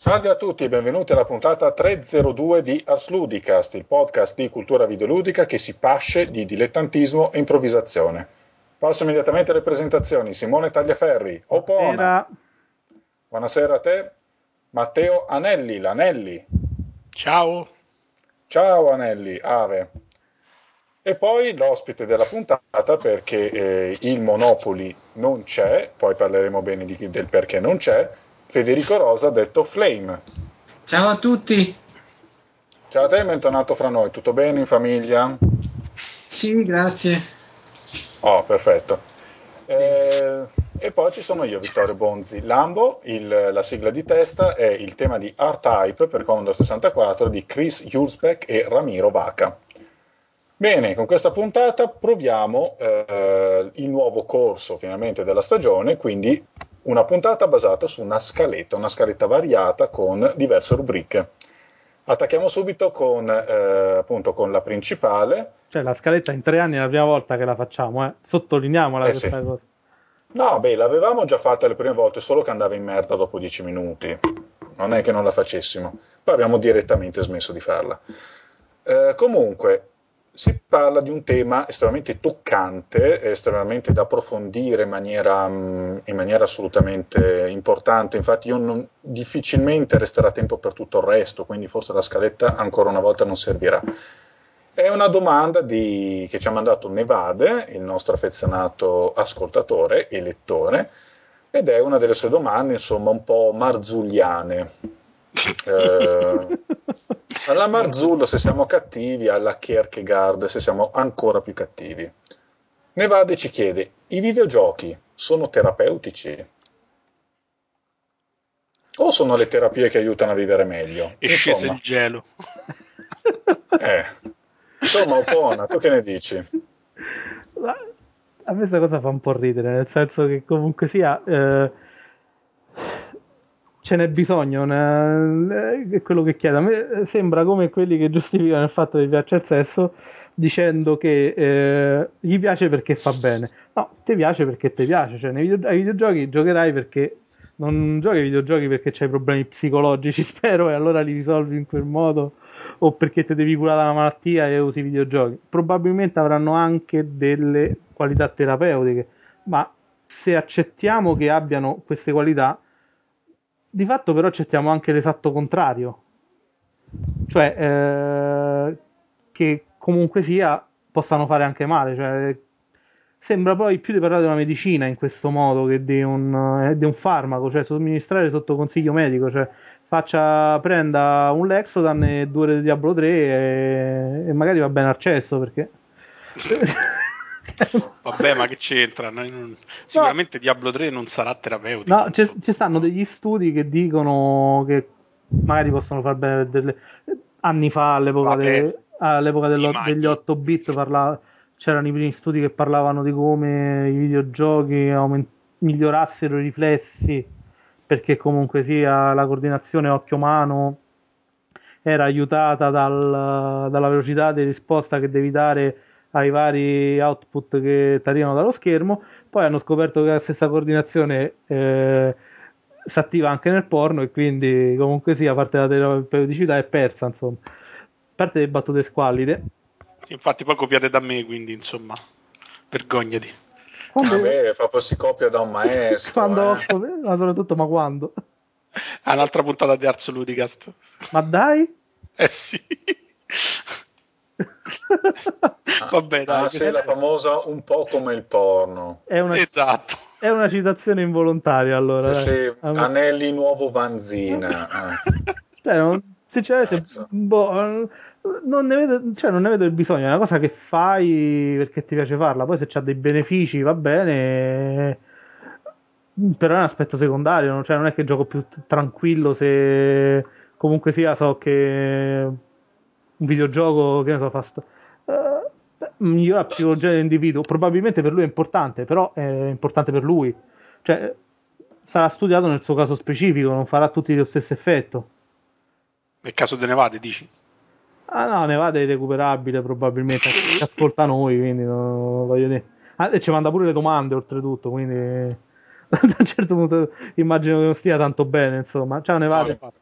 Salve a tutti e benvenuti alla puntata 302 di Ars Ludicast, il podcast di cultura videoludica che si pasce di dilettantismo e improvvisazione. Passo immediatamente alle presentazioni. Simone Tagliaferri, Opona. Buonasera. Buonasera a te. Matteo Anelli, l'Anelli. Ciao. Ciao Anelli, Ave. E poi l'ospite della puntata perché eh, il Monopoli non c'è, poi parleremo bene di, del perché non c'è, Federico Rosa detto Flame. Ciao a tutti. Ciao a te, bentornato fra noi, tutto bene in famiglia? Sì, grazie. Oh, perfetto. Eh, e poi ci sono io, Vittorio Bonzi. Lambo, il, la sigla di testa è il tema di R-Type per Commodore 64 di Chris Hulsbeck e Ramiro Vaca. Bene, con questa puntata proviamo eh, il nuovo corso finalmente della stagione, quindi una puntata basata su una scaletta, una scaletta variata con diverse rubriche. Attacchiamo subito con, eh, appunto, con la principale. Cioè, la scaletta in tre anni è la prima volta che la facciamo, eh. Sottolineiamola Eh, questa sì. cosa. No, beh, l'avevamo già fatta le prime volte, solo che andava in merda dopo dieci minuti. Non è che non la facessimo. Poi abbiamo direttamente smesso di farla. Eh, comunque, si parla di un tema estremamente toccante, estremamente da approfondire in maniera, mm, in maniera assolutamente importante. Infatti, io non- difficilmente resterà tempo per tutto il resto, quindi forse la scaletta ancora una volta non servirà. È una domanda di- che ci ha mandato Nevade, il nostro affezionato ascoltatore e lettore, ed è una delle sue domande, insomma, un po' marzulliane. Eh, alla Marzullo se siamo cattivi, alla Kierkegaard se siamo ancora più cattivi. Nevade ci chiede, i videogiochi sono terapeutici? O sono le terapie che aiutano a vivere meglio? È sceso il gelo. eh. Insomma, Opona, tu che ne dici? A me questa cosa fa un po' ridere, nel senso che comunque sia... eh, ce n'è bisogno, ne- è quello che chiedo. A me sembra come quelli che giustificano il fatto che piace il sesso dicendo che eh, gli piace perché fa bene. No, ti piace perché ti piace. Cioè, nei video- ai videogiochi giocherai perché non giochi ai videogiochi perché c'hai problemi psicologici, spero, e allora li risolvi in quel modo. O perché ti devi curare una malattia e usi i videogiochi. Probabilmente avranno anche delle qualità terapeutiche, ma se accettiamo che abbiano queste qualità, di fatto però accettiamo anche l'esatto contrario. Cioè, eh, che comunque sia possano fare anche male. Cioè, sembra poi più di parlare di una medicina in questo modo che di un, eh, di un farmaco, cioè somministrare sotto consiglio medico. Cioè, faccia, prenda un Lexotan e due di Diablo 3 e, e magari va bene al cesso perché... Vabbè, ma che c'entra? Non- Sicuramente Diablo 3 non sarà terapeutico. No, ci, stanno degli studi che dicono che magari possono far bene delle... anni fa all'epoca, de- all'epoca dello- degli immagini. 8 bit parla- c'erano i primi studi che parlavano di come i videogiochi aumen- migliorassero i riflessi perché comunque sia la coordinazione occhio-mano era aiutata dal- dalla velocità di risposta che devi dare ai vari output che ti arrivano dallo schermo. Poi hanno scoperto che la stessa coordinazione eh, si attiva anche nel porno e quindi comunque sia parte della terapeuticità è persa, insomma. A parte le battute squallide. Sì, infatti poi copiate da me, quindi insomma, vergognati. Quando, Vabbè, proprio si copia da un maestro. quando eh. ma soprattutto ma quando? Ah, un'altra puntata di Arzo Ludicast. Ma dai? Eh sì. Vabbè, dai. Ah, sì, la famosa un po' come il porno. È una, Esatto. è una citazione involontaria allora. Allora- Anelli nuovo Vanzina. eh. Cioè, non- sinceramente, boh, non, ne vedo, cioè, non ne vedo il bisogno. È una cosa che fai perché ti piace farla. Poi, se c'ha dei benefici, va bene. Però è un aspetto secondario. non- Cioè, non è che gioco più t- tranquillo se comunque sia so che un videogioco, che ne so, fa. st- eh, beh, migliora la psicologia dell'individuo. Probabilmente per lui è importante, però è importante per lui. Cioè, sarà studiato nel suo caso specifico, non farà tutti lo stesso effetto. Nel caso de Nevade, dici? Ah no, Nevada è recuperabile probabilmente, che ascolta noi, quindi no, voglio dire. Ah, e ci manda pure le domande oltretutto, quindi da un certo punto immagino che non stia tanto bene, insomma. Ciao Nevada. No,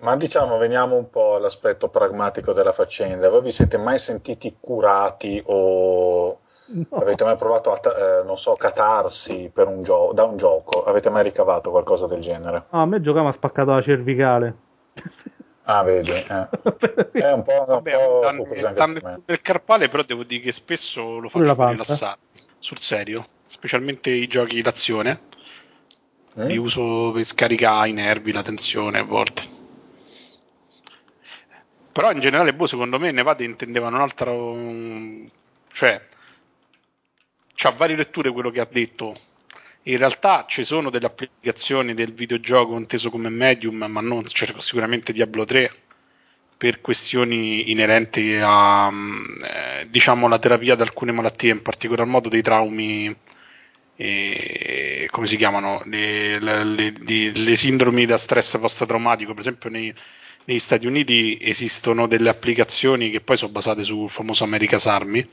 Ma diciamo, veniamo un po' all'aspetto pragmatico della faccenda. Voi vi siete mai sentiti curati o no. avete mai provato a, eh, non so, catarsi un gio- da un gioco? Avete mai ricavato qualcosa del genere? Ah, a me giocava ha spaccato la cervicale. Ah, vedi, eh. è un po', Vabbè, un po' danno del carpale, però devo dire che spesso lo faccio rilassare, sul serio, specialmente i giochi d'azione. Mm? Li uso per scaricare i nervi, la tensione a volte. Però in generale, boh, secondo me Nevada intendeva un altro. cioè, c'ha varie letture quello che ha detto. In realtà ci sono delle applicazioni del videogioco inteso come medium, ma non cioè, sicuramente Diablo 3 per questioni inerenti a eh, diciamo la terapia di alcune malattie, in particolar modo dei traumi e, come si chiamano le, le, le, le, sindromi da stress post-traumatico, per esempio nei, negli Stati Uniti esistono delle applicazioni che poi sono basate sul famoso America's Army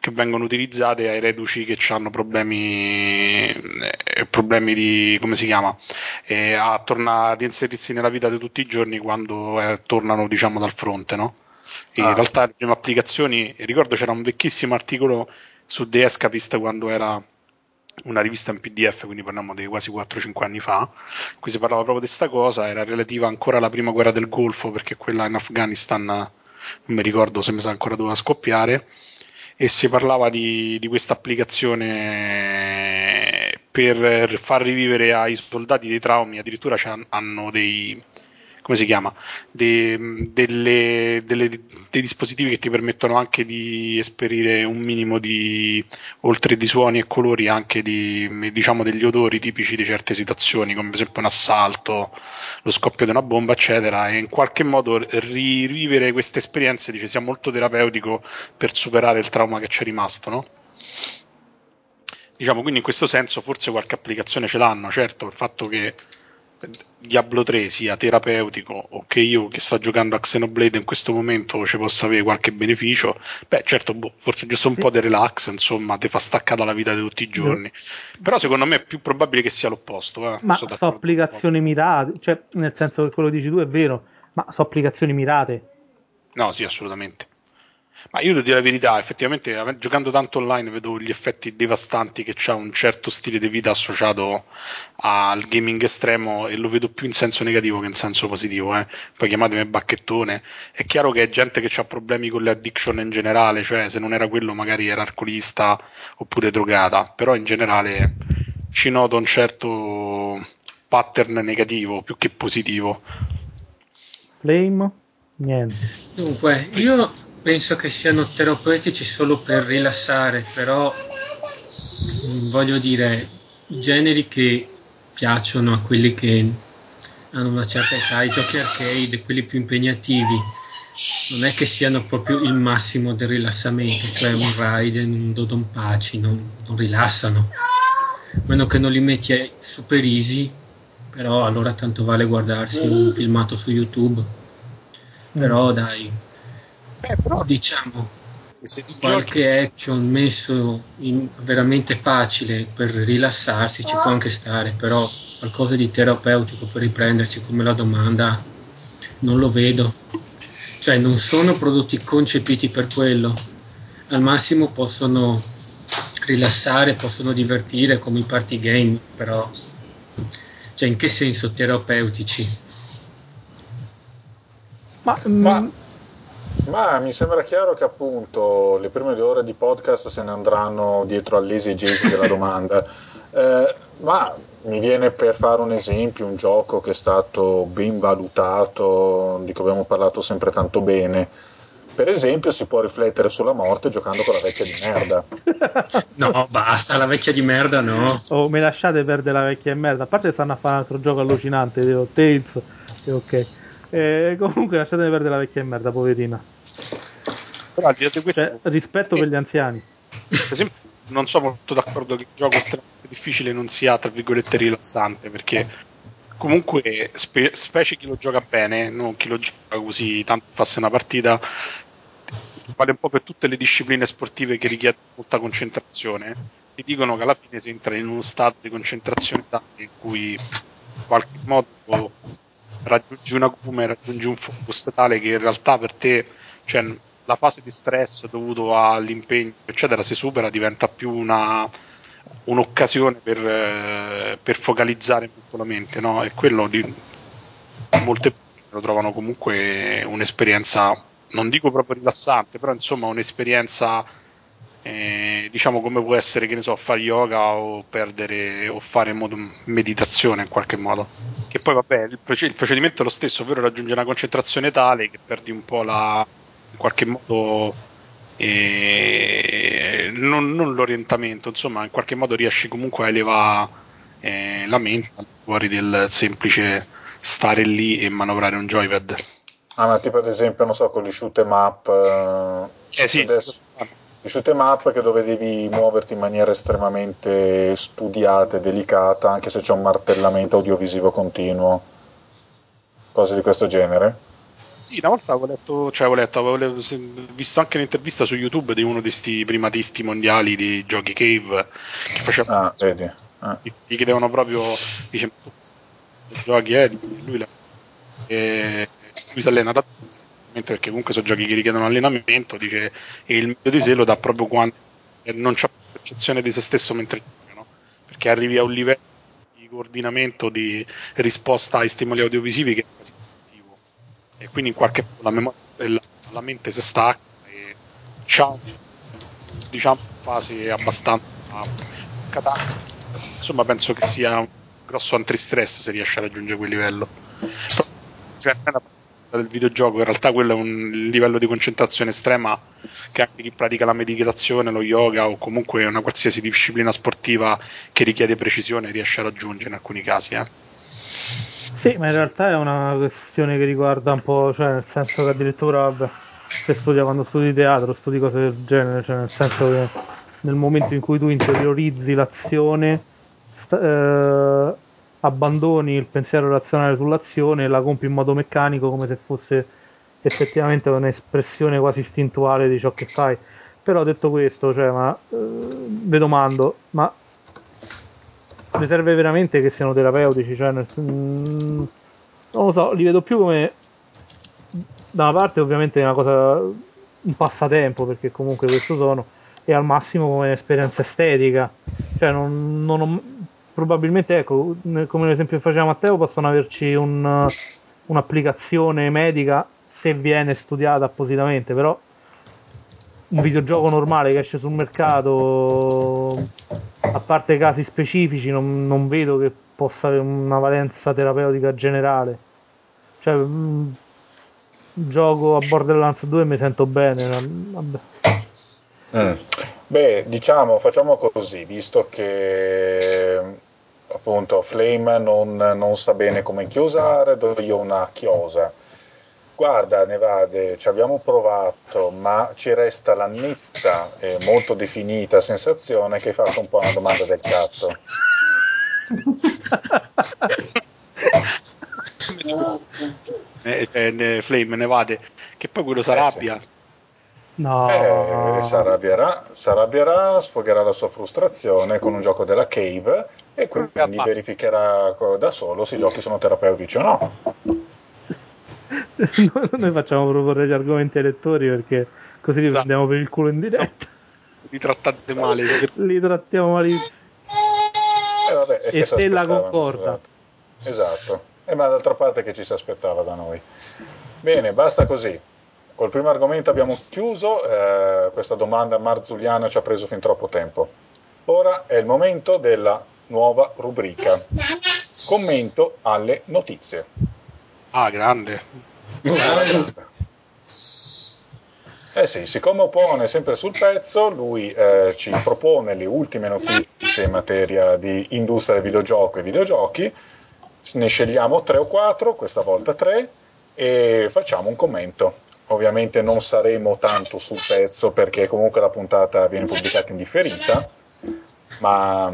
che vengono utilizzate ai reduci che hanno problemi, eh, problemi di come si chiama eh, a tornare a reinserirsi nella vita di tutti i giorni quando eh, tornano diciamo dal fronte no? Ah. in realtà le prime applicazioni ricordo c'era un vecchissimo articolo su The Escapist quando era una rivista in PDF, quindi parliamo di quasi 4-5 anni fa, in cui si parlava proprio di questa cosa, era relativa ancora alla prima guerra del Golfo, perché quella in Afghanistan non mi ricordo se mi sa ancora doveva scoppiare, e si parlava di, di questa applicazione per far rivivere ai soldati dei traumi, addirittura hanno dei come si chiama, de, delle, delle, dei dispositivi che ti permettono anche di esperire un minimo di, oltre di suoni e colori, anche di, diciamo, degli odori tipici di certe situazioni, come per esempio un assalto, lo scoppio di una bomba, eccetera, e in qualche modo rivivere queste esperienze dice, sia molto terapeutico per superare il trauma che c'è rimasto, no? Diciamo, quindi in questo senso forse qualche applicazione ce l'hanno, certo, il fatto che Diablo 3 sia terapeutico o che io che sto giocando a Xenoblade in questo momento ci possa avere qualche beneficio, beh certo, boh, forse giusto un sì. po' di relax, insomma, ti fa staccare dalla vita di tutti i giorni. Sì. Però secondo me è più probabile che sia l'opposto. Eh. Ma sono so applicazioni mirate, cioè nel senso che quello che dici tu è vero, ma sono applicazioni mirate. No, sì, assolutamente. Ma io devo dire la verità, effettivamente giocando tanto online vedo gli effetti devastanti che c'ha un certo stile di vita associato al gaming estremo e lo vedo più in senso negativo che in senso positivo. Eh. Poi chiamatemi bacchettone. È chiaro che è gente che ha problemi con le addiction in generale, cioè se non era quello magari era alcolista oppure drogata, però in generale ci noto un certo pattern negativo più che positivo. Flame? Niente. Dunque, io penso che siano terapeutici solo per rilassare, però mm, voglio dire, i generi che piacciono a quelli che hanno una certa età, i giochi arcade, quelli più impegnativi, non è che siano proprio il massimo del rilassamento, cioè un Raiden, un Dodon Paci, non, non rilassano, a meno che non li metti super easy, però allora tanto vale guardarsi un filmato su YouTube, però dai, Beh, però diciamo qualche giochi... action messo veramente facile per rilassarsi ci può anche stare, però qualcosa di terapeutico per riprendersi come la domanda non lo vedo. Cioè non sono prodotti concepiti per quello. Al massimo possono rilassare, possono divertire come i party game, però cioè in che senso terapeutici? Ma, Ma mm, ma mi sembra chiaro che appunto le prime due ore di podcast se ne andranno dietro all'esegesi della domanda. Eh, ma mi viene per fare un esempio un gioco che è stato ben valutato, di cui abbiamo parlato sempre tanto bene. Per esempio, si può riflettere sulla morte giocando con la vecchia di merda. No, basta, la vecchia di merda no. Oh, mi lasciate perdere la vecchia di merda. A parte stanno a fare un altro gioco allucinante, Tales, e ok. Eh, comunque lasciatemi perdere la vecchia merda, poverina. Però al di là di questo, cioè, rispetto per gli anziani. Per esempio, non sono molto d'accordo che il gioco estremamente difficile non sia, tra virgolette, rilassante, perché comunque, spe- specie chi lo gioca bene, non chi lo gioca così tanto fasse una partita, vale un po' per tutte le discipline sportive che richiedono molta concentrazione. Ti dicono che alla fine si entra in uno stato di concentrazione in cui in qualche modo raggiungi una cume, raggiungi un focus tale che in realtà per te, cioè, la fase di stress dovuto all'impegno, eccetera, si supera, diventa più una, un'occasione per, eh, per, focalizzare molto la mente, no? E quello di molte persone lo trovano comunque un'esperienza, non dico proprio rilassante, però insomma un'esperienza eh, diciamo come può essere che ne so fare yoga o perdere o fare meditazione in qualche modo. Che poi vabbè il, il, procedimento è lo stesso ovvero raggiungere una concentrazione tale che perdi un po' la in qualche modo eh, non, non, l'orientamento insomma in qualche modo riesci comunque a elevare eh, la mente fuori del semplice stare lì e manovrare un joypad. Ah ma tipo ad esempio non so con gli shoot em up eh, sì, adesso di shoot em up che dove devi muoverti in maniera estremamente studiata e delicata, anche se c'è un martellamento audiovisivo continuo, cose di questo genere. Sì, una volta avevo letto, cioè avevo letto, avevo visto anche un'intervista su YouTube di uno di questi primatisti mondiali di giochi Cave che faceva. Ah, vedi. Ah. Gli chiedevano proprio, dice, giochi, eh, lui, la, e lui si allena da perché comunque sono giochi che richiedono allenamento, dice, e il meglio di sé lo dà proprio quando non c'è percezione di se stesso mentre gioca, no? perché arrivi a un livello di coordinamento, di risposta ai stimoli audiovisivi che è quasi istintivo e quindi in qualche modo la memoria la, la mente si stacca e c'ha diciamo fase abbastanza catartica insomma penso che sia un grosso antistress se riesce a raggiungere quel livello. Cioè, del videogioco, in realtà quello è un livello di concentrazione estrema che anche chi pratica la meditazione, lo yoga o comunque una qualsiasi disciplina sportiva che richiede precisione riesce a raggiungere in alcuni casi. Eh. Sì, ma in realtà è una questione che riguarda un po', cioè nel senso che addirittura vabbè, se studia quando studi teatro, studi cose del genere, cioè nel senso che nel momento in cui tu interiorizzi l'azione, sta, eh, abbandoni il pensiero razionale sull'azione e la compi in modo meccanico come se fosse effettivamente un'espressione quasi istintuale di ciò che fai. Però detto questo, cioè, ma, eh, vi domando, ma le serve veramente che siano terapeutici? Cioè, nel, mm, non lo so, li vedo più come da una parte ovviamente è una cosa un passatempo perché comunque questo sono e al massimo come esperienza estetica cioè non, non ho, probabilmente, ecco, come l'esempio che faceva Matteo, possono averci un, un'applicazione medica se viene studiata appositamente, però un videogioco normale che esce sul mercato, a parte casi specifici, non, non vedo che possa avere una valenza terapeutica generale. Cioè, mh, gioco a Borderlands 2 e mi sento bene. Vabbè. Mm. Beh, diciamo, facciamo così, visto che appunto Flame non, non sa bene come chiosare, do io una chiosa. Guarda, Nevade, ci abbiamo provato, ma ci resta la netta e molto definita sensazione che hai fatto un po' una domanda del cazzo. eh, eh, Flame, Nevade, che poi quello si arrabbia. Eh sì No. Eh, si arrabbierà, sfogherà la sua frustrazione con un gioco della Cave e quindi verificherà da solo se i giochi sono terapeutici o no. Noi facciamo proporre gli argomenti ai lettori perché così li esatto. prendiamo per il culo in diretta. Li trattate male. li trattiamo malissimo. Eh, vabbè, e te la concorda. Esatto. esatto. E ma d'altra parte che ci si aspettava da noi. Bene, basta così. Col primo argomento abbiamo chiuso, eh, questa domanda marzuliana ci ha preso fin troppo tempo. Ora è il momento della nuova rubrica. Commento alle notizie. Ah, grande. Eh sì, siccome Opone è sempre sul pezzo, lui eh, ci propone le ultime notizie in materia di industria del videogioco e videogiochi. Ne scegliamo tre o quattro, questa volta tre, e facciamo un commento. Ovviamente non saremo tanto sul pezzo perché comunque la puntata viene pubblicata in differita, ma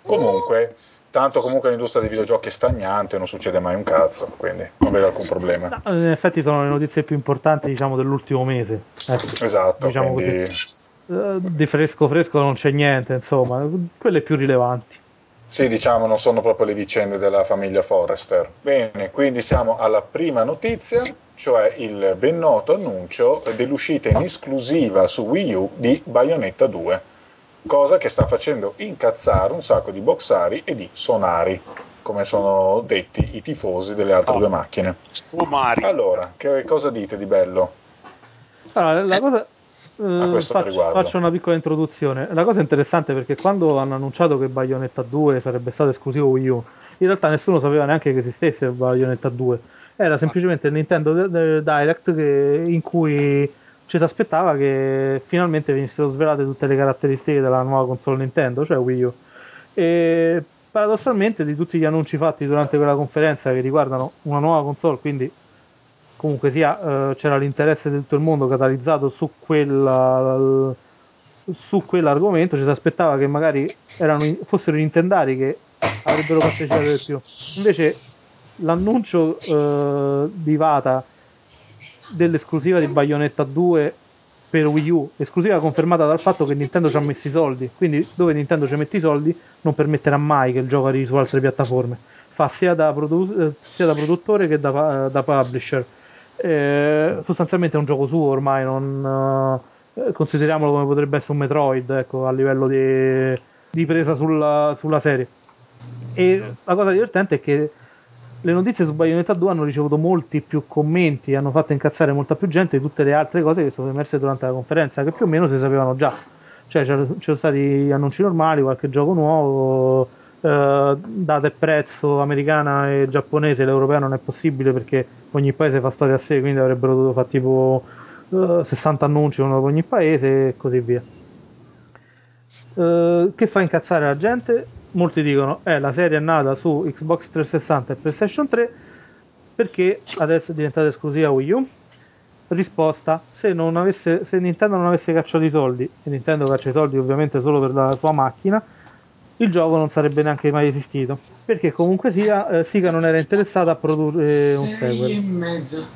comunque, tanto comunque l'industria dei videogiochi è stagnante, non succede mai un cazzo, quindi non vedo alcun problema. No, in effetti sono le notizie più importanti diciamo dell'ultimo mese. Ecco, esatto, diciamo quindi... così. Eh, di fresco fresco non c'è niente, insomma, quelle più rilevanti. Sì, diciamo, non sono proprio le vicende della famiglia Forrester. Bene, quindi siamo alla prima notizia, cioè il ben noto annuncio dell'uscita in esclusiva su Wii U di Bayonetta 2, cosa che sta facendo incazzare un sacco di boxari e di sonari, come sono detti i tifosi delle altre Oh. due macchine. Sfumari. Allora, che cosa dite di bello? Allora, la cosa. A eh, questo faccio, riguardo. faccio una piccola introduzione. La cosa interessante è perché quando hanno annunciato che Bayonetta 2 sarebbe stato esclusivo Wii U, in realtà nessuno sapeva neanche che esistesse Bayonetta 2. Era semplicemente il Nintendo Direct che- in cui ci si aspettava che finalmente venissero svelate tutte le caratteristiche della nuova console Nintendo, cioè Wii U. E paradossalmente di tutti gli annunci fatti durante quella conferenza che riguardano una nuova console, quindi comunque sia eh, c'era l'interesse di tutto il mondo catalizzato su quella su quell'argomento. Ci si aspettava che magari erano, fossero i nintendari che avrebbero partecipato di più. Invece l'annuncio eh, di Vata dell'esclusiva di Bayonetta 2 per Wii U, esclusiva confermata dal fatto che Nintendo ci ha messo i soldi, quindi dove Nintendo ci mette i soldi non permetterà mai che il gioco arrivi su altre piattaforme, fa sia da, produ- eh, sia da produttore che da, da publisher. Eh, sostanzialmente è un gioco suo ormai, non, eh, consideriamolo come potrebbe essere un Metroid ecco, a livello di, di presa sulla, sulla serie. E la cosa divertente è che le notizie su Bayonetta 2 hanno ricevuto molti più commenti, hanno fatto incazzare molta più gente di tutte le altre cose che sono emerse durante la conferenza, che più o meno si sapevano già. Cioè c'erano, c'erano stati annunci normali, qualche gioco nuovo, eh, data e prezzo americana e giapponese, l'europea non è possibile perché ogni paese fa storia a sé, quindi avrebbero dovuto fare tipo eh, 60 annunci uno per ogni paese e così via. Eh, che fa incazzare la gente? Molti dicono eh, la serie è nata su Xbox 360 e PlayStation 3 perché adesso è diventata esclusiva Wii U. Risposta: se, non avesse, se Nintendo non avesse cacciato i soldi, e Nintendo caccia i soldi ovviamente solo per la sua macchina, il gioco non sarebbe neanche mai esistito. Perché comunque sia, eh, Sega non era interessata a produrre un Sei e sequel. mezzo.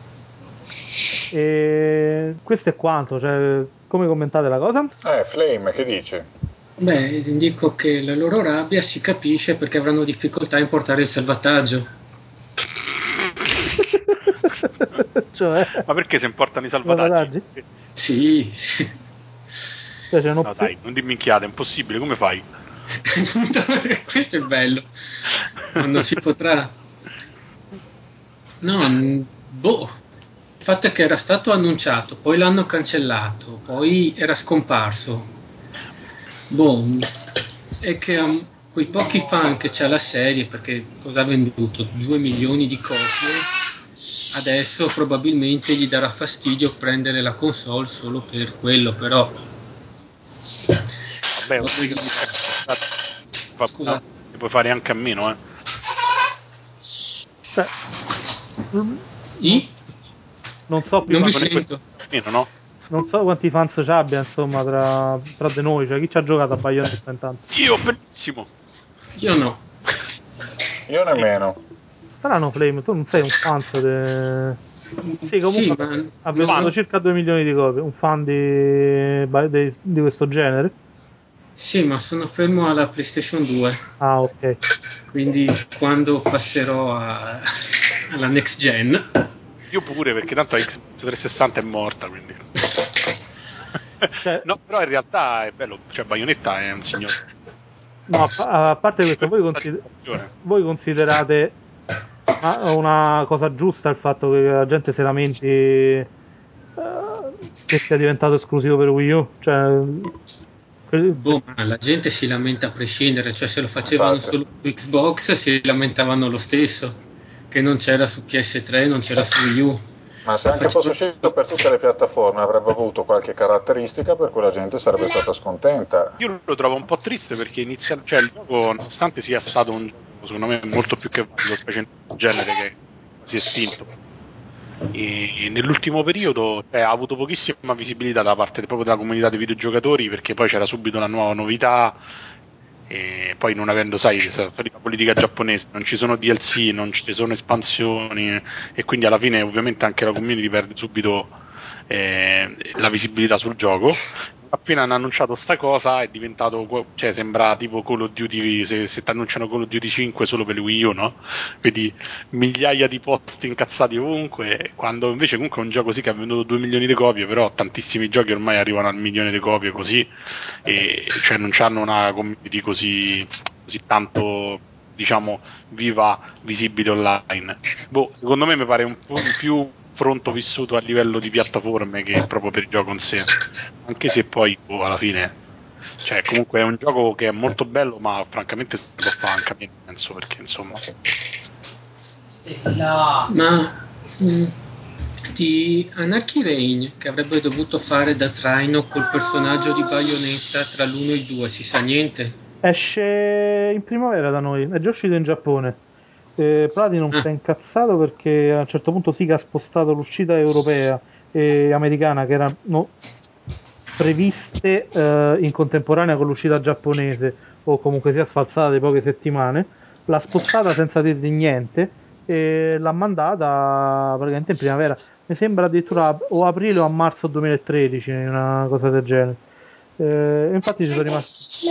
E questo è quanto. Cioè, come commentate la cosa? Eh, Flame, che dici? Beh, dico che la loro rabbia si capisce perché avranno difficoltà a importare il salvataggio. cioè, Ma perché se importano i salvataggi? Salvataggi? Sì, sì. cioè No, dai, non dimmi minchiate, è impossibile, come fai? Questo è bello. Non si potrà. No, boh. Il fatto è che era stato annunciato, poi l'hanno cancellato, poi era scomparso. Boh, è che um, quei pochi fan che c'ha la serie, perché cosa ha venduto? 2 milioni di copie. Adesso probabilmente gli darà fastidio prendere la console solo per quello, però Vabbè, Che- Scusa. no, ne puoi fare anche a meno, eh. cioè, I? non so più Non quanti, sento. Meno, no? non so quanti fans ci abbia insomma tra, tra di noi cioè chi ci ha giocato a Bayonetta intanto Io, benissimo. Io no. Io nemmeno. strano Flame tu non sei un fan de... sì comunque Sì, ha venduto circa 2 milioni di copie un fan di, di, di questo genere Sì, ma sono fermo alla PlayStation 2, ah ok. Quindi quando passerò a- alla next gen, Io pure, perché tanto la Xbox 360 è morta, quindi... Cioè- no, però in realtà è bello, cioè Bayonetta è un signore. no, a, pa- a parte questo voi, consider- voi considerate una cosa giusta il fatto che la gente si lamenti eh, che sia diventato esclusivo per Wii U? Cioè boh, ma la gente si lamenta a prescindere, cioè se lo facevano Infatti. solo su Xbox si lamentavano lo stesso, che non c'era su PS3, non c'era su Wii U. Ma se anche fosse uscito per tutte le piattaforme avrebbe avuto qualche caratteristica per cui la gente sarebbe stata scontenta. Io lo trovo un po' triste perché inizia, cioè il gioco, nonostante sia stato un gioco secondo me molto più che valido, specie in un genere che si è estinto. E nell'ultimo periodo cioè, ha avuto pochissima visibilità da parte proprio della comunità dei videogiocatori perché poi c'era subito una nuova novità e poi non avendo, sai, la politica giapponese, non ci sono DLC, non ci sono espansioni e quindi alla fine ovviamente anche la community perde subito eh, la visibilità sul gioco. Appena hanno annunciato sta cosa è diventato, cioè sembra tipo Call of Duty, se, se ti annunciano Call of Duty 5 solo per Wii U, no? Vedi migliaia di post incazzati ovunque, quando invece comunque è un gioco sì che ha venduto 2 milioni di copie, però tantissimi giochi ormai arrivano al milione di copie così, e cioè non hanno una community così, così tanto diciamo viva visibile online. Boh, secondo me mi pare un po' più fronto vissuto a livello di piattaforme che proprio per il gioco in sé. Anche se poi boh, alla fine cioè comunque è un gioco che è molto bello, ma francamente si può fare anche a me, penso, perché insomma. Stella. Ma mh, di Anarchy Reign che avrebbe dovuto fare da traino col personaggio di Bayonetta tra l'1 e il 2, si sa niente? Esce in primavera da noi, è già uscito in Giappone. Eh, Platinum ah. si è incazzato perché a un certo punto che ha spostato l'uscita europea e americana che erano previste eh, in contemporanea con l'uscita giapponese o comunque sia sfalsata di poche settimane. L'ha spostata senza dirgli niente e l'ha mandata praticamente in primavera. Mi sembra addirittura o aprile o a marzo 2013 una cosa del genere eh, infatti ci sono, rimasti,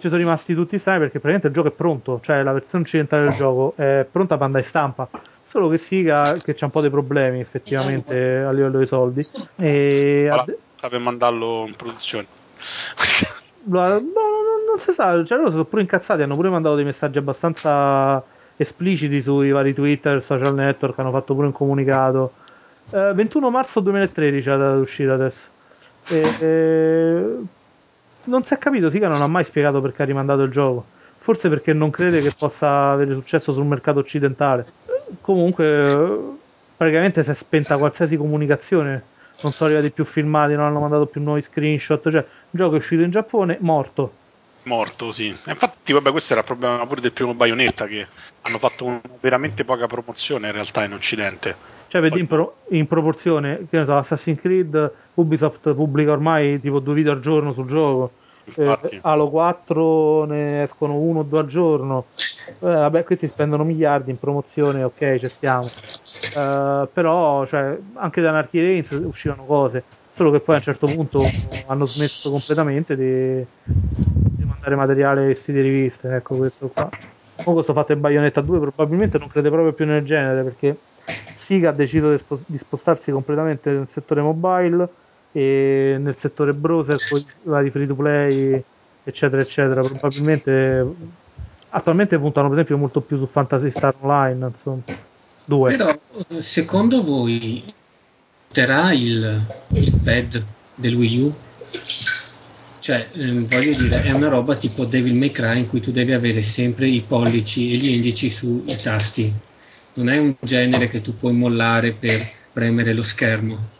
ci sono rimasti tutti strani perché praticamente il gioco è pronto, cioè la versione occidentale del gioco è pronta per andare in stampa. Solo che Siga che c'ha un po' dei problemi effettivamente a livello di soldi. E allora, ad... per mandarlo in produzione. no, no, non si sa, cioè loro sono pure incazzati, hanno pure mandato dei messaggi abbastanza espliciti sui vari Twitter, social network, hanno fatto pure un comunicato. Eh, 21 marzo 2013 è la data d'uscita adesso. E, e... Non si è capito, Siga non ha mai spiegato perché ha rimandato il gioco. Forse perché non crede che possa avere successo sul mercato occidentale. Comunque, praticamente si è spenta qualsiasi comunicazione. Non sono arrivati più filmati, non hanno mandato più nuovi screenshot. Cioè, il gioco è uscito in Giappone, morto. Morto, sì. Infatti, vabbè, questo era il problema pure del primo Bayonetta che hanno fatto una veramente poca promozione in realtà in Occidente. Cioè, vedi in, pro- in, proporzione, che ne so, Assassin's Creed, Ubisoft pubblica ormai tipo due video al giorno sul gioco. Eh, Halo 4 ne escono uno o due al giorno. Eh, vabbè, questi spendono miliardi in promozione, ok, ci stiamo. Eh, però, cioè, anche da Anarchy Reigns uscivano cose. Solo che poi a un certo punto hanno smesso completamente di, di mandare materiale e siti di riviste. Ecco questo qua. Comunque sto fatto in Bayonetta 2 probabilmente non crede proprio più nel genere perché Siga ha deciso di spostarsi completamente nel settore mobile e nel settore browser con i vari free to play eccetera eccetera probabilmente attualmente puntano per esempio molto più su Fantasy Star Online insomma due però secondo voi terrà il, il pad del Wii U cioè ehm, voglio dire è una roba tipo Devil May Cry in cui tu devi avere sempre i pollici e gli indici sui tasti non è un genere che tu puoi mollare per premere lo schermo.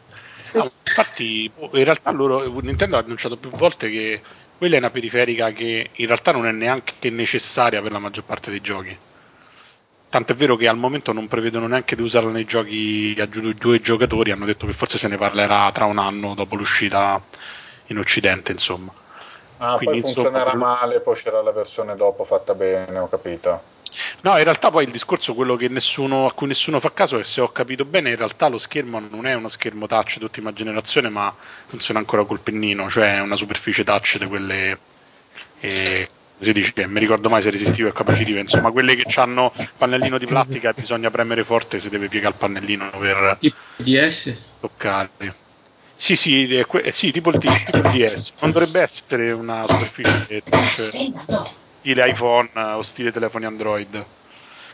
No, infatti, in realtà loro, Nintendo ha annunciato più volte che quella è una periferica che in realtà non è neanche necessaria per la maggior parte dei giochi. Tanto è vero che al momento non prevedono neanche di usarla nei giochi a due giocatori, hanno detto che forse se ne parlerà tra un anno dopo l'uscita in Occidente, insomma. Ah, Quindi, poi funzionerà insomma, male, poi c'era la versione dopo fatta bene, ho capito. No, in realtà poi il discorso, quello nessuno, a cui nessuno fa caso, è che se ho capito bene, in realtà lo schermo non è uno schermo touch di ultima generazione, ma funziona ancora col pennino, cioè è una superficie touch di quelle... Eh, si dice, mi ricordo mai se resistive o capacitive, insomma, quelle che hanno pannellino di plastica e bisogna premere forte se deve piegare il pannellino per DS toccare. Sì, sì, è, sì tipo, il, tipo il DS. Non dovrebbe essere una superficie touch stile iPhone o stile telefoni Android.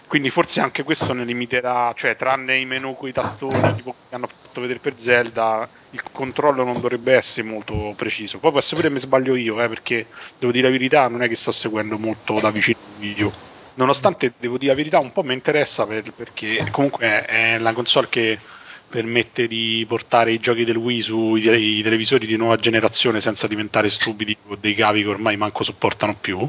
Quindi forse anche questo ne limiterà, cioè tranne i menu con i tastoni tipo che hanno fatto vedere per Zelda, il controllo non dovrebbe essere molto preciso. Poi essere pure mi sbaglio io, eh, perché devo dire la verità, non è che sto seguendo molto da vicino il video. Nonostante devo dire la verità, un po' mi interessa per, perché comunque è la console che permette di portare i giochi del Wii sui televisori di nuova generazione senza diventare stupidi con dei cavi che ormai manco supportano più.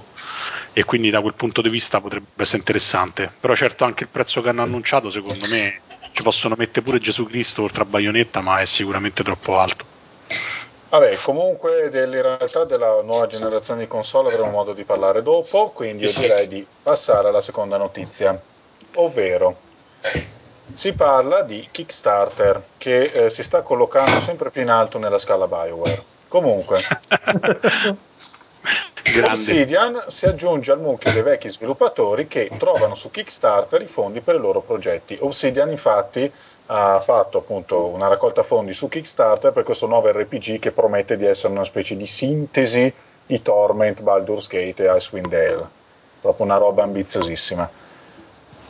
E quindi da quel punto di vista potrebbe essere interessante. Però certo anche il prezzo che hanno annunciato secondo me ci possono mettere pure Gesù Cristo oltre a Bayonetta ma è sicuramente troppo alto. Vabbè, comunque in realtà della nuova generazione di console avremo modo di parlare dopo, quindi io direi di passare alla seconda notizia, ovvero si parla di Kickstarter che eh, si sta collocando sempre più in alto nella scala Bioware. Comunque, Obsidian si aggiunge al mucchio dei vecchi sviluppatori che trovano su Kickstarter i fondi per i loro progetti. Obsidian infatti ha fatto appunto una raccolta fondi su Kickstarter per questo nuovo RPG che promette di essere una specie di sintesi di Torment, Baldur's Gate e Icewind Dale. Proprio una roba ambiziosissima.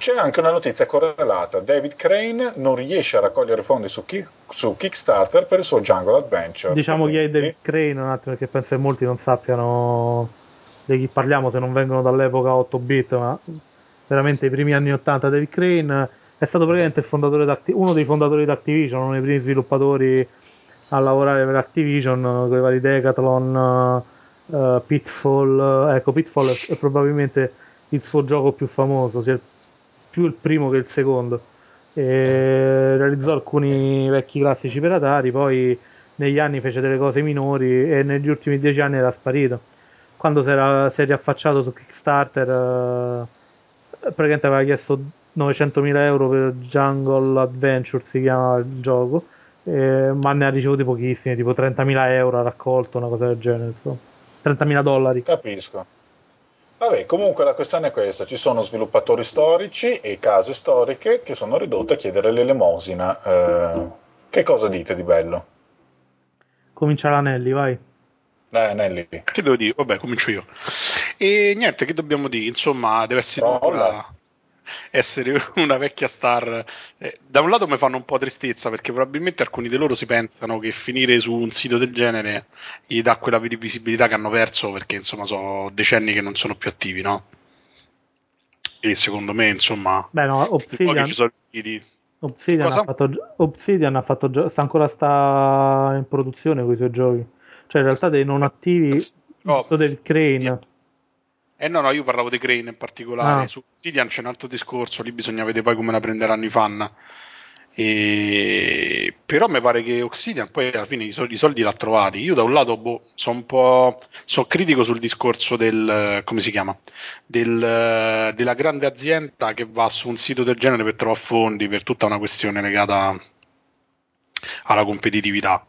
C'è anche una notizia correlata. David Crane non riesce a raccogliere fondi su, Ki- su Kickstarter per il suo Jungle Adventure. Diciamo chi è David Crane un attimo perché penso che molti non sappiano di chi parliamo se non vengono dall'epoca 8 bit, ma veramente i primi anni 80 David Crane è stato praticamente uno dei fondatori di Activision, uno dei primi sviluppatori a lavorare per Activision con i vari Decathlon, uh, Pitfall, ecco Pitfall è, è probabilmente il suo gioco più famoso, più il primo che il secondo. E realizzò alcuni vecchi classici per Atari, poi negli anni fece delle cose minori e negli ultimi dieci anni era sparito. Quando si, è riaffacciato su Kickstarter, eh, praticamente aveva chiesto 900.000 euro per Jungle Adventure, si chiama il gioco, eh, ma ne ha ricevuti pochissimi, tipo 30.000 euro ha raccolto, una cosa del genere. Insomma. 30.000 dollari. Capisco. Vabbè, comunque la questione è questa, ci sono sviluppatori storici e case storiche che sono ridotte a chiedere l'elemosina. Eh, che cosa dite di bello? Comincia l'Anelli, vai. Eh, Anelli. Che devo dire? Vabbè, comincio io. E niente, che dobbiamo dire? Insomma, deve essere una, essere una vecchia star. Eh, da un lato mi fanno un po' tristezza perché probabilmente alcuni di loro si pensano che finire su un sito del genere gli dà quella visibilità che hanno perso perché insomma sono decenni che non sono più attivi, no? E secondo me, insomma, Beh, no, Obsidian, Obsidian ha, fatto, Obsidian ha fatto sta ancora sta in produzione con i suoi giochi. Cioè, in realtà dei non attivi, no, David Crane. Eh no, no, io parlavo di Crane in particolare. Ah. Su Obsidian c'è un altro discorso, lì bisogna vedere poi come la prenderanno i fan. E... Però mi pare che Obsidian poi alla fine i soldi, i soldi l'ha trovati. Io da un lato boh, sono un po' sono critico sul discorso del come si chiama? Del, della grande azienda che va su un sito del genere per trovare fondi per tutta una questione legata alla competitività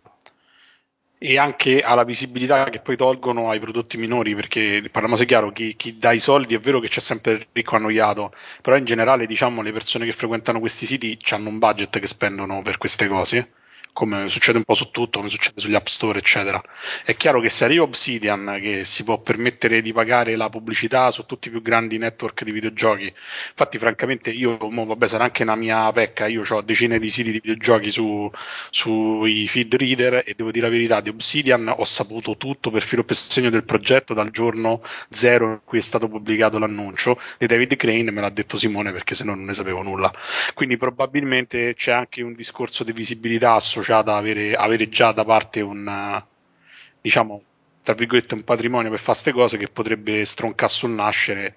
e anche alla visibilità che poi tolgono ai prodotti minori, perché parliamoci chiaro, chi, chi, dà i soldi è vero che c'è sempre il ricco annoiato, però in generale diciamo le persone che frequentano questi siti hanno un budget che spendono per queste cose come succede un po' su tutto, come succede sugli app store, eccetera. È chiaro che se arriva Obsidian, che si può permettere di pagare la pubblicità su tutti i più grandi network di videogiochi, infatti, francamente, io, mo, vabbè, sarà anche una mia pecca, io ho decine di siti di videogiochi su, sui feed reader e devo dire la verità, di Obsidian ho saputo tutto per filo per segno del progetto dal giorno zero in cui è stato pubblicato l'annuncio. Di David Crane me l'ha detto Simone perché se no non ne sapevo nulla. Quindi probabilmente c'è anche un discorso di visibilità associato associata avere, avere già da parte un diciamo tra virgolette un patrimonio per fare queste cose che potrebbe stroncare sul nascere.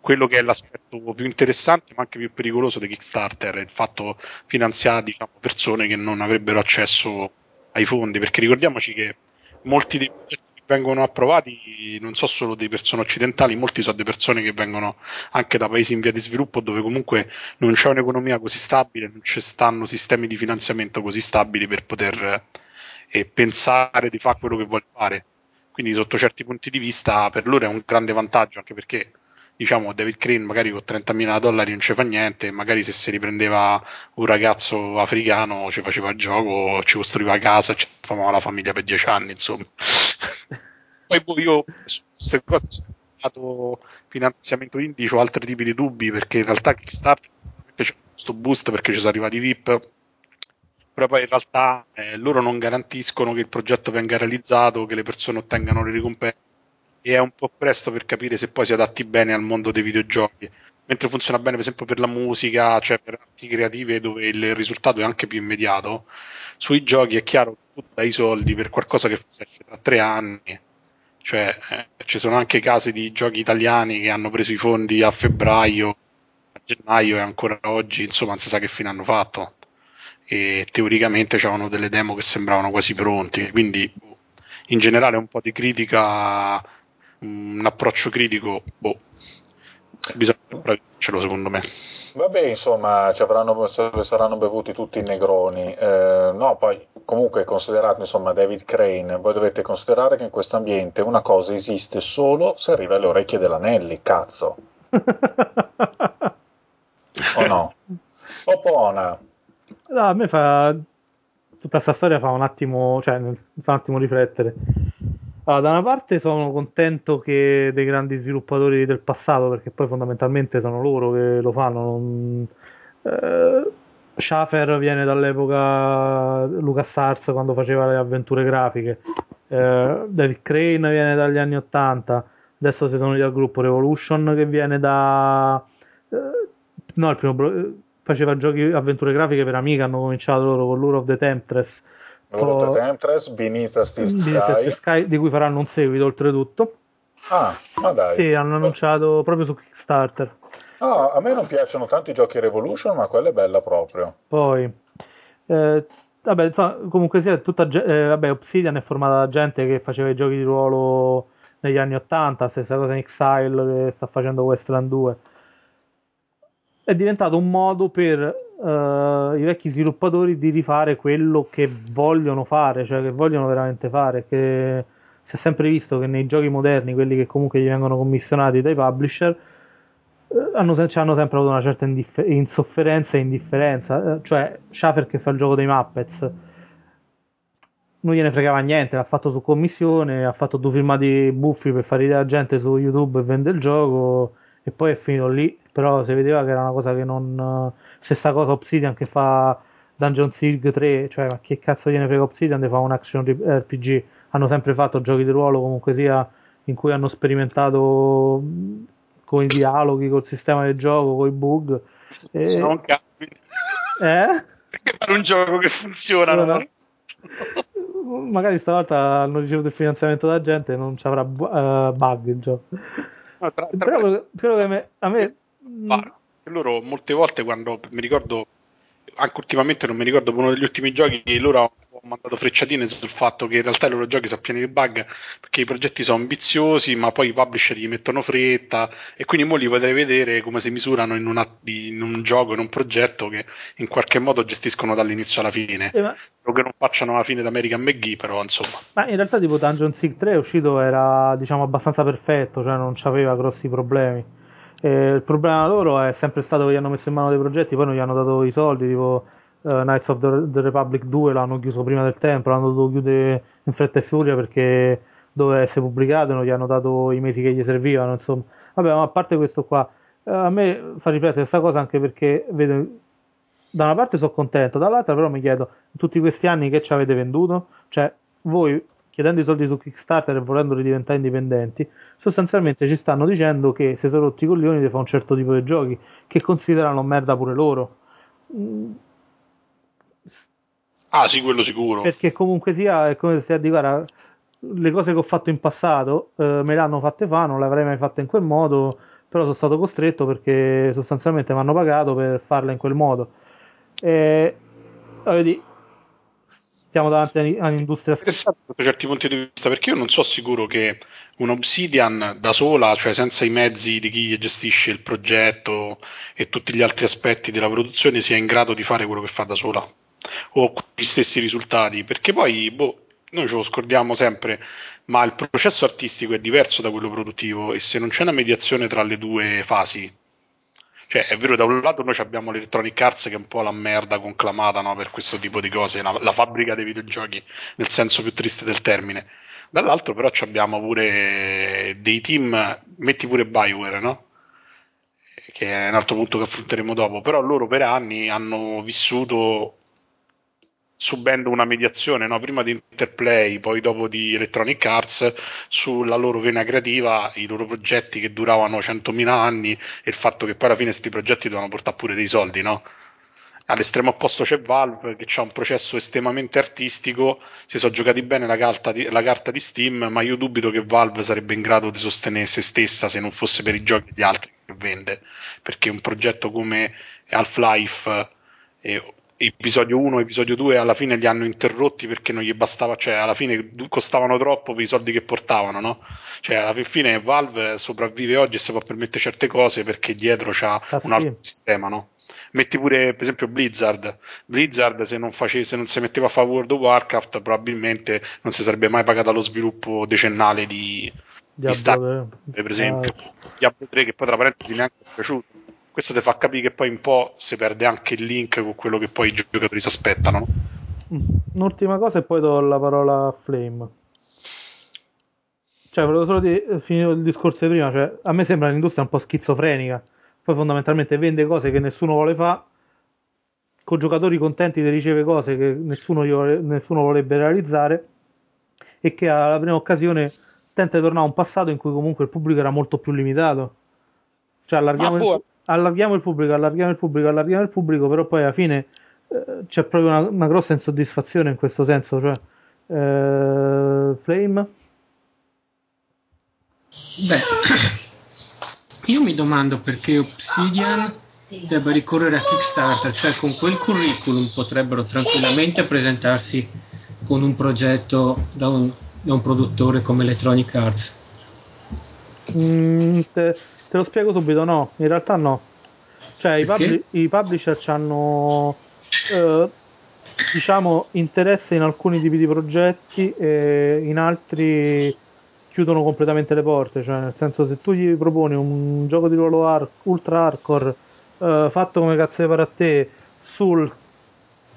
Quello che è l'aspetto più interessante ma anche più pericoloso di Kickstarter il fatto finanziare diciamo, persone che non avrebbero accesso ai fondi. Perché ricordiamoci che molti dei progetti vengono approvati non sono solo dei persone occidentali molti sono delle persone che vengono anche da paesi in via di sviluppo dove comunque non c'è un'economia così stabile non ci stanno sistemi di finanziamento così stabili per poter e pensare di fare quello che vuole fare. Quindi sotto certi punti di vista per loro è un grande vantaggio, anche perché diciamo David Crane magari con 30.000 dollari non ci fa niente, magari se si riprendeva un ragazzo africano ci faceva il gioco, ci costruiva casa, ci formava la famiglia per 10 anni, insomma. Poi boh, io su queste cose ho dato finanziamento indie, ho altri tipi di dubbi perché in realtà Kickstarter c'è questo boost perché ci sono arrivati VIP però poi in realtà eh, loro non garantiscono che il progetto venga realizzato, che le persone ottengano le ricompense e è un po' presto per capire se poi si adatti bene al mondo dei videogiochi. Mentre funziona bene, per esempio, per la musica, cioè per arti creative dove il risultato è anche più immediato, sui giochi è chiaro che tu dai soldi per qualcosa che esce tra tre anni. Cioè, eh, ci sono anche casi di giochi italiani che hanno preso i fondi a febbraio, a gennaio e ancora oggi, insomma, non si sa che fine hanno fatto e teoricamente c'erano delle demo che sembravano quasi pronte, quindi in generale un po' di critica, un approccio critico, boh, bisogna farcelo secondo me. Vabbè, insomma, ci avranno, saranno bevuti tutti i negroni. Eh, no, poi comunque considerate, insomma, David Crane, voi dovete considerare che in questo ambiente una cosa esiste solo se arriva alle orecchie dell'Anelli, cazzo. o no? Opona. No, a me fa tutta questa storia fa un attimo, cioè, fa un attimo riflettere. Allora, da una parte sono contento che dei grandi sviluppatori del passato, perché poi fondamentalmente sono loro che lo fanno. Non... Eh, Schafer viene dall'epoca LucasArts quando faceva le avventure grafiche. Eh, David Crane viene dagli anni 80. Adesso si sono lì al gruppo Revolution che viene da. Eh, no, il primo faceva giochi avventure grafiche per Amiga, hanno cominciato loro con Lure of the Temptress. The Temptress, Beneath Steel Sky. Sky, di cui faranno un seguito oltretutto. Ah, ma dai. Sì, hanno annunciato proprio su Kickstarter. Ah, a me non piacciono tanto i giochi Revolution, ma quella è bella proprio. Poi, eh, vabbè, insomma, comunque sia, tutta, eh, vabbè, Obsidian è formata da gente che faceva i giochi di ruolo negli anni 80, stessa cosa in Exile che sta facendo Westland 2 è diventato un modo per uh, i vecchi sviluppatori di rifare quello che vogliono fare, cioè che vogliono veramente fare. Che si è sempre visto che nei giochi moderni, quelli che comunque gli vengono commissionati dai publisher, uh, hanno, hanno, sempre avuto una certa indiffer- insofferenza e indifferenza. Uh, cioè, Schafer che fa il gioco dei Muppets non gliene fregava niente, l'ha fatto su commissione, ha fatto due filmati buffi per fare ridere la gente su YouTube e vende il gioco e poi è finito lì però si vedeva che era una cosa che non stessa cosa Obsidian che fa Dungeon Siege 3 cioè ma che cazzo gliene frega Obsidian di fa un action RPG hanno sempre fatto giochi di ruolo comunque sia in cui hanno sperimentato con i dialoghi col sistema del gioco con i bug. E... sono un cazzo eh? perché fare un gioco che funziona allora, magari stavolta hanno ricevuto il finanziamento da gente e non ci avrà uh, bug il gioco no, tra, tra però quello che a me, a me Mm. Loro molte volte quando mi ricordo anche ultimamente non mi ricordo uno degli ultimi giochi loro hanno mandato frecciatine sul fatto che in realtà i loro giochi sono pieni di bug perché i progetti sono ambiziosi ma poi i publisher gli mettono fretta e quindi mo li potrei vedere come si misurano in, una, in un gioco, in un progetto che in qualche modo gestiscono dall'inizio alla fine. Eh, ma... spero che non facciano la fine d'American McGee però insomma. Ma in realtà tipo Dungeon Seek 3 è uscito era diciamo abbastanza perfetto cioè non aveva grossi problemi e il problema loro è sempre stato che gli hanno messo in mano dei progetti, poi non gli hanno dato i soldi, tipo uh, Knights of the, the, Republic 2 l'hanno chiuso prima del tempo, l'hanno dovuto chiudere in fretta e furia perché doveva essere pubblicato non gli hanno dato i mesi che gli servivano, insomma. Vabbè, ma a parte questo qua, uh, a me fa riflettere questa cosa anche perché vedo da una parte sono contento, dall'altra però mi chiedo, in tutti questi anni che ci avete venduto? Cioè, voi chiedendo i soldi su Kickstarter e volendoli diventare indipendenti, sostanzialmente ci stanno dicendo che se sono rotti i coglioni fare un certo tipo di giochi, che considerano merda pure loro. Ah sì, quello sicuro. Perché comunque sia, è come se a dire, guarda, le cose che ho fatto in passato eh, me le hanno fatte fa, non le avrei mai fatte in quel modo, però sono stato costretto perché sostanzialmente mi hanno pagato per farle in quel modo. E, vedi, stiamo davanti all'industria interessante sotto certi punti di vista perché io non sono sicuro che un Obsidian da sola cioè senza i mezzi di chi gestisce il progetto e tutti gli altri aspetti della produzione sia in grado di fare quello che fa da sola o gli stessi risultati. Perché poi boh, noi ce lo scordiamo sempre ma il processo artistico è diverso da quello produttivo e se non c'è una mediazione tra le due fasi cioè, è vero, da un lato noi abbiamo l'Electronic Arts che è un po' la merda conclamata no, per questo tipo di cose, la, la, fabbrica dei videogiochi nel senso più triste del termine. Dall'altro però abbiamo pure dei team, metti pure Bioware, no? Che è un altro punto che affronteremo dopo, però loro per anni hanno vissuto subendo una mediazione no? prima di Interplay, poi dopo di Electronic Arts sulla loro vena creativa, i loro progetti che duravano 100.000 anni e il fatto che poi alla fine questi progetti dovevano portare pure dei soldi, no? All'estremo opposto c'è Valve che ha un processo estremamente artistico, si sono giocati bene la carta, di, la carta di Steam, ma io dubito che Valve sarebbe in grado di sostenere se stessa se non fosse per i giochi degli altri che vende, perché un progetto come Half-Life e episodio 1 e episodio 2 alla fine li hanno interrotti perché non gli bastava, cioè alla fine costavano troppo per i soldi che portavano, no? Cioè alla fine Valve sopravvive oggi e si può permettere certe cose perché dietro c'ha Ah, un altro sì. sistema, no? Metti pure per esempio Blizzard. Blizzard se non, face, se non si metteva a fare World of Warcraft probabilmente non si sarebbe mai pagata lo sviluppo decennale di, di Star Diablo, per esempio Ah, Diablo 3 che poi tra parentesi neanche è piaciuto questo ti fa capire che poi un po' si perde anche il link con quello che poi i giocatori si aspettano no? Mm. Un'ultima cosa e poi do la parola a Flame. Cioè, volevo solo dire, eh, finito il discorso di prima, cioè, a me sembra l'industria un po' schizofrenica. Poi fondamentalmente vende cose che nessuno vuole fare, con giocatori contenti di riceve cose che nessuno, vuole- nessuno vorrebbe realizzare e che alla prima occasione tenta di tornare a un passato in cui comunque il pubblico era molto più limitato. Cioè, allarghiamo, Ma boh. Allarghiamo il pubblico, allarghiamo il pubblico, allarghiamo il pubblico, però poi alla fine eh, c'è proprio una, una grossa insoddisfazione in questo senso. Cioè, eh, Flame? Beh, io mi domando perché Obsidian debba ricorrere a Kickstarter, cioè con quel curriculum potrebbero tranquillamente presentarsi con un progetto da un, da un produttore come Electronic Arts. Mm, te, te lo spiego subito, no, in realtà no. Cioè, i, publi- i publisher hanno diciamo interesse in alcuni tipi di progetti e in altri chiudono completamente le porte. Cioè, nel senso, se tu gli proponi un gioco di ruolo ar- ultra hardcore eh, fatto come cazzo di pare a te sul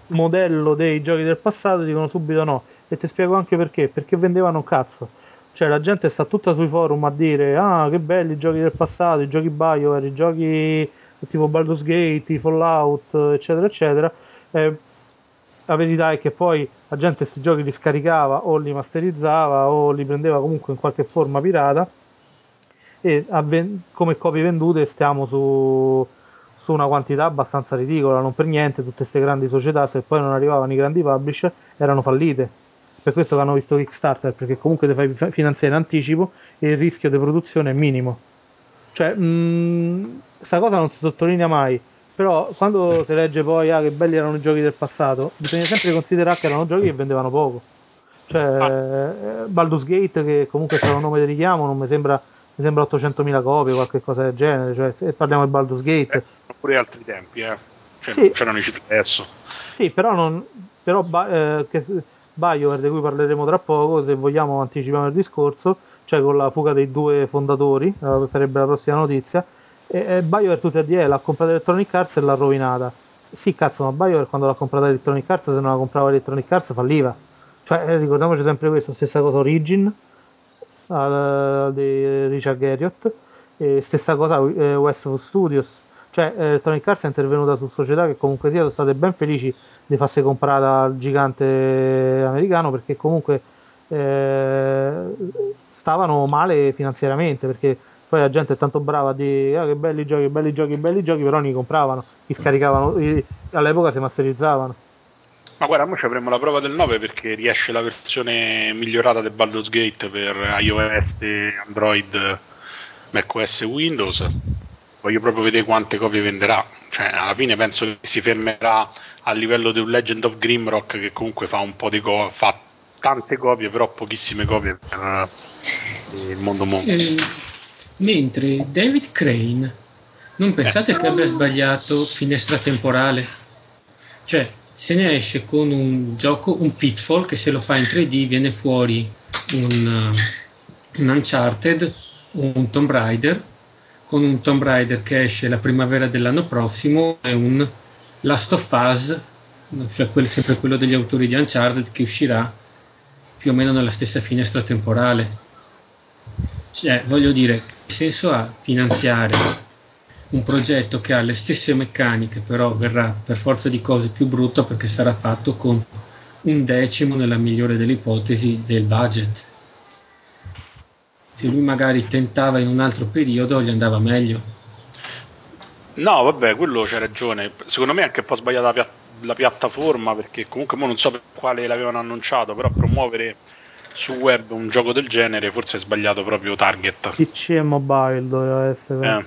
modello dei giochi del passato, dicono subito no. E ti spiego anche perché: perché vendevano un cazzo. Cioè, la gente sta tutta sui forum a dire: Ah, che belli i giochi del passato, i giochi BioWare, i giochi tipo Baldur's Gate, Fallout, eccetera, eccetera. Eh, la verità è che poi la gente questi giochi li scaricava o li masterizzava o li prendeva comunque in qualche forma pirata e a ven- come copie vendute stiamo su, su una quantità abbastanza ridicola, non per niente tutte queste grandi società se poi non arrivavano i grandi publisher erano fallite. Per questo che hanno visto Kickstarter, perché comunque ti fai fi- finanziare in anticipo e il rischio di produzione è minimo. Cioè, mh, sta cosa non si sottolinea mai, però quando si legge poi ah, che belli erano i giochi del passato, bisogna sempre considerare che erano giochi che vendevano poco. Cioè, eh, Baldur's Gate, che comunque c'era un nome di richiamo, non mi sembra, mi sembra 800.000 copie, qualche cosa del genere. Cioè, se parliamo di Baldur's Gate, Eh, pure altri tempi eh. cioè, Sì. c'erano i cifre adesso Sì, però, non, però eh, che, BioWare, di cui parleremo tra poco, se vogliamo anticipiamo il discorso, cioè con la fuga dei due fondatori, eh, sarebbe la prossima notizia, e, e BioWare tutti a dire l'ha comprata Electronic Arts e l'ha rovinata. Sì, cazzo, ma BioWare quando l'ha comprata Electronic Arts, se non la comprava Electronic Arts, falliva. Cioè, eh, ricordiamoci sempre questo, stessa cosa Origin, al- di Richard Garriott, e stessa cosa eh, Westwood Studios. Cioè, eh, Electronic Arts è intervenuta su società che comunque sia sono state ben felici di farsi comprare dal gigante americano perché comunque eh, stavano male finanziariamente perché poi la gente è tanto brava a dire ah, che belli giochi, belli giochi, belli giochi, però non li compravano, li scaricavano, li- all'epoca si masterizzavano. ma guarda noi ci avremo la prova del 9 perché riesce la versione migliorata del Baldur's Gate per iOS, Android, macOS e Windows voglio proprio vedere quante copie venderà cioè alla fine penso che si fermerà a livello di un Legend of Grimrock che comunque fa un po' di copie fa tante copie però pochissime copie per eh, il mondo mondo Eh, mentre David Crane, non pensate che abbia sbagliato finestra temporale? Cioè, se ne esce con un gioco, un Pitfall, che se lo fa in 3D viene fuori un, uh, un Uncharted, un Tomb Raider, con un Tomb Raider che esce la primavera dell'anno prossimo e un Last of Us, cioè quel- sempre quello degli autori di Uncharted, che uscirà più o meno nella stessa finestra temporale. Cioè, voglio dire, che senso ha finanziare un progetto che ha le stesse meccaniche, però verrà per forza di cose più brutto perché sarà fatto con un decimo, nella migliore delle ipotesi, del budget. Se lui magari tentava in un altro periodo, gli andava meglio. No, vabbè, quello c'è ragione. Secondo me è anche un po' sbagliata la, pia- la piattaforma perché comunque mo non so per quale l'avevano annunciato, però promuovere su web un gioco del genere forse è sbagliato proprio target. PC e mobile doveva essere. Eh.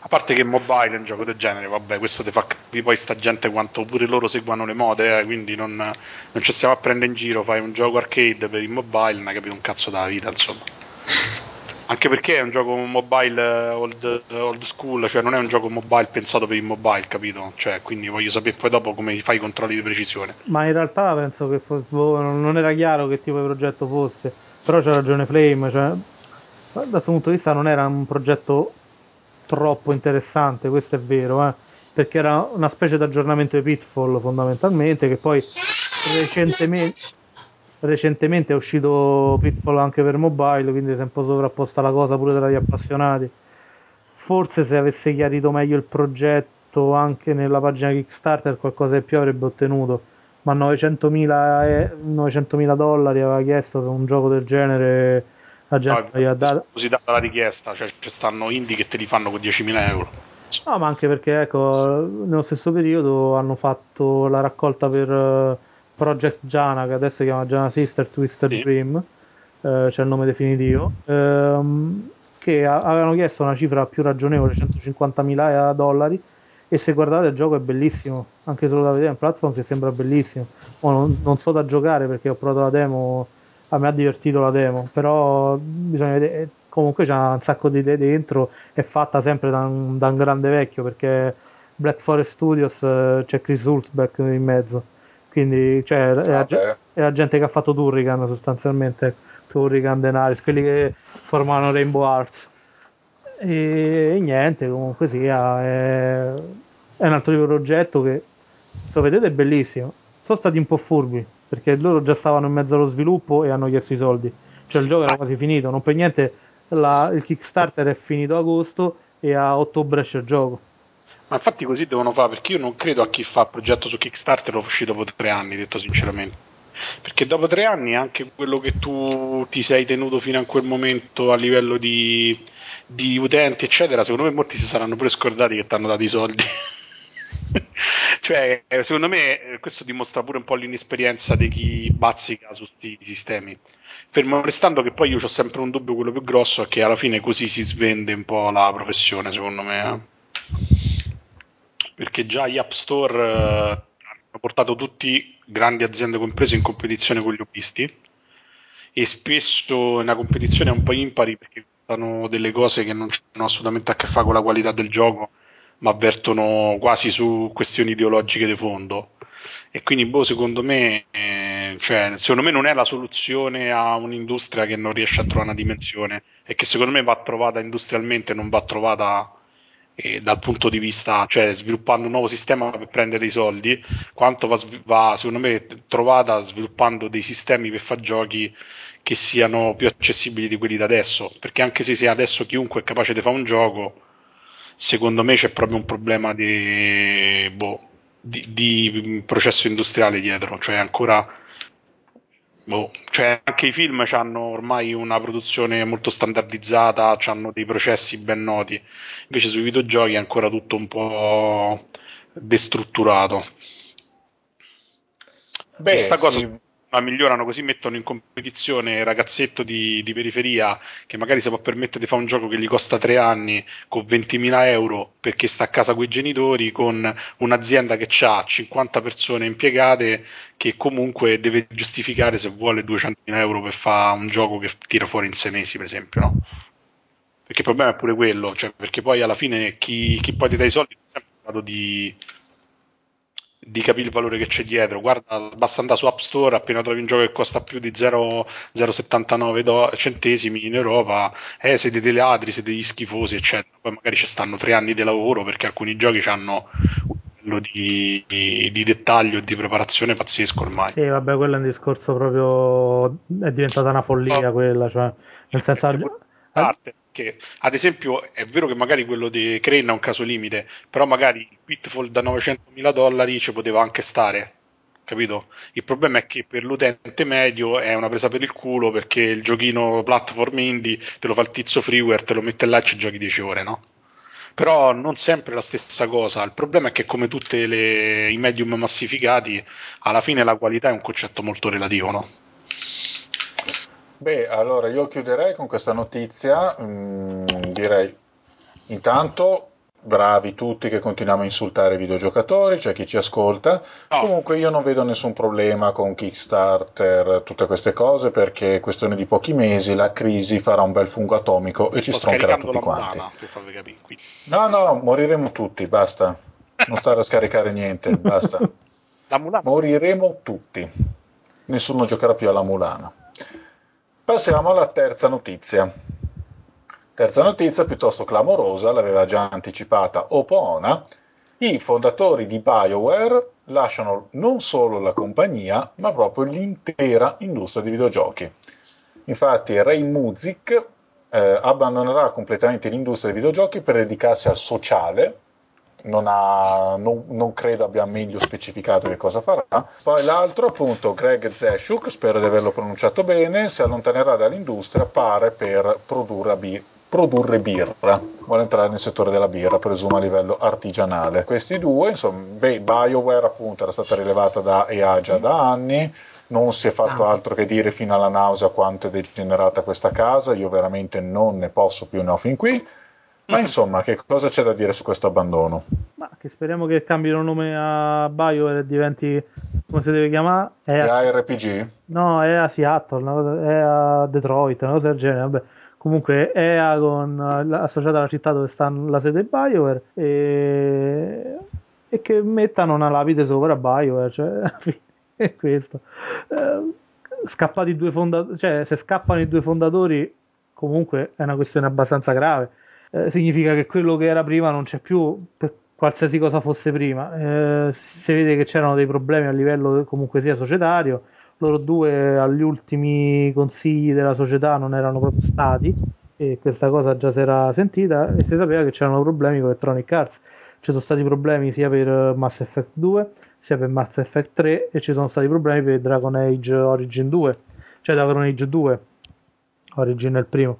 A parte che mobile è un gioco del genere, vabbè, questo ti fa capire poi sta gente quanto pure loro seguono le mode, eh, quindi non, non ci stiamo a prendere in giro, fai un gioco arcade per il mobile, non hai capito un cazzo della vita, insomma. Anche perché è un gioco mobile eh, old, old, school, cioè non è un gioco mobile pensato per il mobile, capito? Cioè, quindi voglio sapere poi dopo come fai i controlli di precisione. Ma in realtà penso che fosse, boh, non era chiaro che tipo di progetto fosse, però c'ha ragione Flame, cioè, dal suo punto di vista non era un progetto troppo interessante, questo è vero, eh? perché era una specie di aggiornamento di Pitfall fondamentalmente, che poi recentemente recentemente è uscito Pitfall anche per mobile, quindi si è un po' sovrapposta la cosa pure tra gli appassionati. Forse se avesse chiarito meglio il progetto anche nella pagina Kickstarter qualcosa di più avrebbe ottenuto, ma 900.000, eh, 900.000 dollari aveva chiesto per un gioco del genere la gente no, gli ha dato... Così data la richiesta, cioè ci stanno indie che te li fanno con 10.000 euro. No, ma anche perché ecco, nello stesso periodo hanno fatto la raccolta per Project Jana, che adesso si chiama Jana Sister Twister sì. Dream, eh, c'è il nome definitivo, ehm, che a- avevano chiesto una cifra più ragionevole, 150.000 dollari, e se guardate il gioco è bellissimo, anche solo da vedere in platform che sembra bellissimo. Oh, non, non, so da giocare perché ho provato la demo, a me ha divertito la demo, però bisogna vedere, comunque c'è un sacco di idee dentro, è fatta sempre da un, da un grande vecchio perché Black Forest Studios eh, c'è Chris Hultbeck in mezzo quindi cioè, è, la, è, la, gente che ha fatto Turrican sostanzialmente. Turrican, Denaris quelli che formano Rainbow Arts e, e niente comunque sia è, è, un altro tipo di progetto che se lo vedete è bellissimo. Sono stati un po' furbi perché loro già stavano in mezzo allo sviluppo e hanno chiesto i soldi. Cioè il gioco era quasi finito non per niente la, il Kickstarter è finito agosto e a ottobre esce il gioco ma infatti così devono fare, perché io non credo a chi fa il progetto su Kickstarter lo uscì dopo tre anni, detto sinceramente. Perché dopo tre anni anche quello che tu ti sei tenuto fino a quel momento a livello di, di utenti, eccetera, secondo me molti si saranno pure scordati che ti hanno dato i soldi. cioè, secondo me questo dimostra pure un po' l'inesperienza di chi bazzica su questi sistemi. Fermo restando che poi io ho sempre un dubbio, quello più grosso, è che alla fine così si svende un po' la professione, secondo me. Perché già gli App Store eh, hanno portato tutti grandi aziende comprese in competizione con gli hobbisti e spesso una competizione è un po' impari perché fanno delle cose che non hanno assolutamente a che fare con la qualità del gioco ma avvertono quasi su questioni ideologiche di fondo. E quindi boh, secondo me eh, cioè, secondo me non è la soluzione a un'industria che non riesce a trovare una dimensione e che secondo me va trovata industrialmente non va trovata dal punto di vista, cioè sviluppando un nuovo sistema per prendere dei soldi, quanto va, va secondo me trovata sviluppando dei sistemi per fare giochi che siano più accessibili di quelli da adesso, perché anche se adesso chiunque è capace di fare un gioco, secondo me c'è proprio un problema di, boh, di, di processo industriale dietro, cioè ancora Boh, cioè anche i film hanno ormai una produzione molto standardizzata, hanno dei processi ben noti, invece sui videogiochi è ancora tutto un po' destrutturato. Beh, e sta cosa sì ma migliorano così mettono in competizione il ragazzetto di, di, periferia che magari si può permettere di fare un gioco che gli costa tre anni con 20.000 euro perché sta a casa con i genitori con un'azienda che ha 50 persone impiegate che comunque deve giustificare se vuole 200.000 euro per fare un gioco che tira fuori in sei mesi per esempio no? perché il problema è pure quello cioè perché poi alla fine chi, chi poi ti dà i soldi è sempre in grado di di capire il valore che c'è dietro. Guarda, basta andare su App Store, appena trovi un gioco che costa più di 0,79 do- centesimi in Europa, eh, siete dei ladri, siete degli schifosi, eccetera. Poi magari ci stanno tre anni di lavoro perché alcuni giochi hanno un livello di, di, di dettaglio e di preparazione pazzesco ormai. Sì, vabbè, quello è un discorso proprio... è diventata una follia oh. quella, cioè, nel senso... Arte che ad esempio è vero che magari quello di Crane è un caso limite, però magari Pitfall da 900.000 dollari ci poteva anche stare, capito? Il problema è che per l'utente medio è una presa per il culo perché il giochino platform indie te lo fa il tizio freeware, te lo mette là e ci giochi 10 ore, no? Però non sempre la stessa cosa. Il problema è che, come tutti i medium massificati, alla fine la qualità è un concetto molto relativo, no? Beh, allora io chiuderei con questa notizia, mm, direi intanto bravi tutti che continuiamo a insultare i videogiocatori, c'è chi ci ascolta. No. Comunque io non vedo nessun problema con Kickstarter, tutte queste cose, perché è questione di pochi mesi la crisi farà un bel fungo atomico e ci Sto stroncherà tutti quanti. Capire. No, no, moriremo tutti, basta. Non stare a scaricare niente, basta. Moriremo tutti. Nessuno giocherà più alla Mulana. Passiamo alla terza notizia. Terza notizia piuttosto clamorosa, l'aveva già anticipata Opona. I fondatori di BioWare lasciano non solo la compagnia, ma proprio l'intera industria di videogiochi. Infatti Ray Muzik eh, abbandonerà completamente l'industria dei videogiochi per dedicarsi al sociale, non, ha, non, non credo abbia meglio specificato che cosa farà. Poi l'altro, appunto, Greg Zeshuk, spero di averlo pronunciato bene, si allontanerà dall'industria, pare per produrre, bi- produrre birra. Vuole entrare nel settore della birra, presumo a livello artigianale. Questi due, insomma, beh, BioWare appunto era stata rilevata da EA già da anni, non si è fatto Ah. altro che dire fino alla nausea quanto è degenerata questa casa, io veramente non ne posso più, ne ho fin qui. Ma insomma, che cosa c'è da dire su questo abbandono? Ma che speriamo che cambino nome a BioWare e diventi come si deve chiamare? È E ARPG? No, è a Seattle, è a Detroit, una cosa del genere. Vabbè. Comunque è a con, associata alla città dove sta la sede BioWare e, e che mettano una lapide sopra a BioWare, cioè è questo. Eh, scappati due fondatori, cioè se scappano i due fondatori comunque è una questione abbastanza grave. Eh, significa che quello che era prima non c'è più per qualsiasi cosa fosse prima. Eh, si vede che c'erano dei problemi a livello comunque sia societario. Loro due agli ultimi consigli della società non erano proprio stati e questa cosa già si era sentita e si sapeva che c'erano problemi con Electronic Arts. Ci sono stati problemi sia per Mass Effect 2 sia per Mass Effect 3 e ci sono stati problemi per Dragon Age Origin 2 cioè Dragon Age 2 Origin è il primo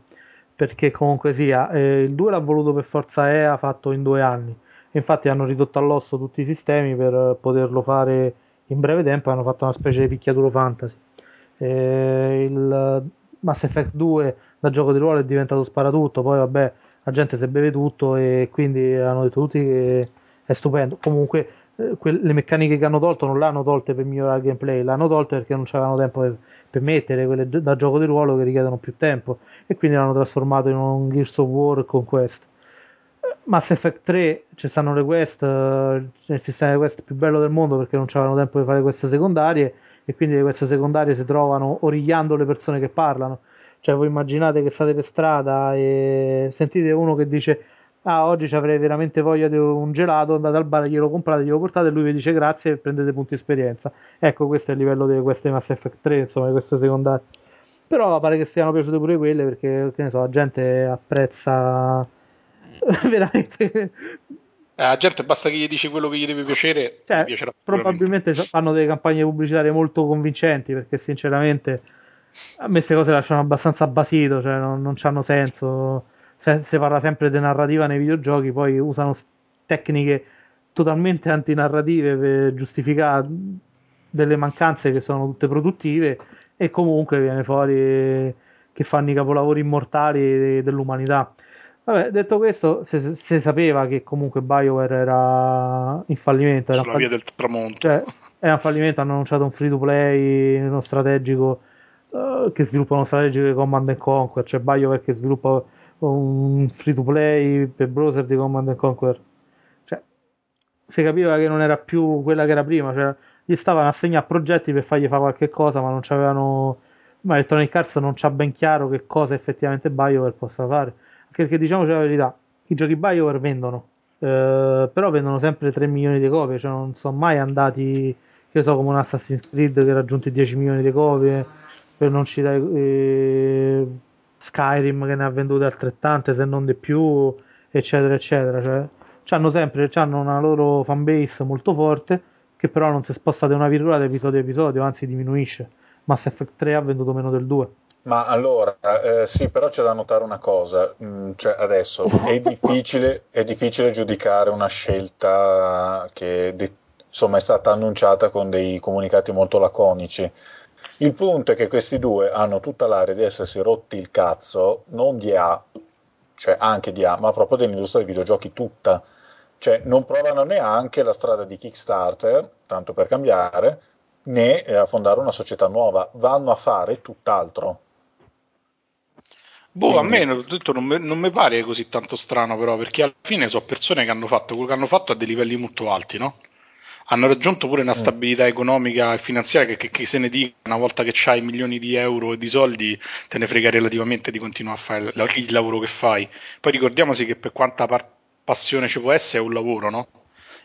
perché comunque sia eh, il 2 l'ha voluto per forza EA fatto in due anni infatti hanno ridotto all'osso tutti i sistemi per poterlo fare in breve tempo hanno fatto una specie di picchiaduro fantasy. Eh, il Mass Effect 2 da gioco di ruolo è diventato sparatutto, poi vabbè la gente si beve tutto e quindi hanno detto tutti che è stupendo. Comunque eh, que- le meccaniche che hanno tolto non le hanno tolte per migliorare il gameplay, le hanno tolte perché non c'avevano tempo per, per mettere quelle da gioco di ruolo che richiedono più tempo e quindi l'hanno trasformato in un Gears of War con quest. Mass Effect 3 ci stanno le quest, eh, il sistema di quest più bello del mondo perché non c'avevano tempo di fare queste secondarie e quindi le quest secondarie si trovano origliando le persone che parlano. Cioè voi immaginate che state per strada e sentite uno che dice ah oggi ci avrei veramente voglia di un gelato, andate al bar, glielo comprate, glielo portate e lui vi dice grazie e prendete punti esperienza. Ecco questo è il livello delle queste Mass Effect 3, insomma di queste secondarie. Però pare che siano piaciute pure quelle perché che ne so, la gente apprezza veramente Eh, la gente basta che gli dici quello che gli deve piacere, cioè, gli probabilmente fanno delle campagne pubblicitarie molto convincenti perché sinceramente a me queste cose lasciano abbastanza basito, cioè non, non hanno senso. Se, si parla sempre di narrativa nei videogiochi, poi usano tecniche totalmente antinarrative per giustificare delle mancanze che sono tutte produttive e comunque viene fuori che fanno i capolavori immortali dell'umanità. Vabbè, detto questo, si, si sapeva che comunque BioWare era in fallimento, era fall- via del tramonto. cioè, era un fallimento, hanno annunciato un free to play, uno strategico eh, che sviluppa uno strategico di Command and Conquer, cioè BioWare che sviluppa un free to play per browser di Command and Conquer. Cioè, si capiva che non era più quella che era prima, cioè, gli stavano assegnando progetti per fargli fare qualche cosa, ma non c'avevano ma Electronic Arts non c'ha ben chiaro che cosa effettivamente BioWare possa fare. Perché diciamoci la verità, i giochi BioWare vendono, eh, però vendono sempre 3 milioni di copie, cioè non sono mai andati, che so, come un Assassin's Creed che ha raggiunto i 10 milioni di copie, per non citare eh, Skyrim che ne ha vendute altrettante, se non di più, eccetera, eccetera. Cioè, c'hanno sempre c'hanno una loro fanbase molto forte, che però non si sposta di una virgola da episodio a episodio, anzi diminuisce. Mass Effect 3 ha venduto meno del 2. Ma allora, eh, sì, però c'è da notare una cosa, mm, cioè adesso è difficile, è difficile giudicare una scelta che de- insomma è stata annunciata con dei comunicati molto laconici. Il punto è che questi due hanno tutta l'aria di essersi rotti il cazzo, non di A, cioè anche di A, ma proprio dell'industria dei videogiochi tutta. Cioè, non provano neanche la strada di Kickstarter, tanto per cambiare, né a fondare una società nuova, vanno a fare tutt'altro. Boh, Quindi... a me detto, non, mi, non mi pare così tanto strano, però, perché alla fine sono persone che hanno fatto quello che hanno fatto a dei livelli molto alti, no? Hanno raggiunto pure una mm. stabilità economica e finanziaria che, che, che se ne dica, una volta che hai milioni di euro e di soldi, te ne frega relativamente di continuare a fare il, il lavoro che fai. Poi ricordiamoci che per quanta par- passione ci può essere è un lavoro, no?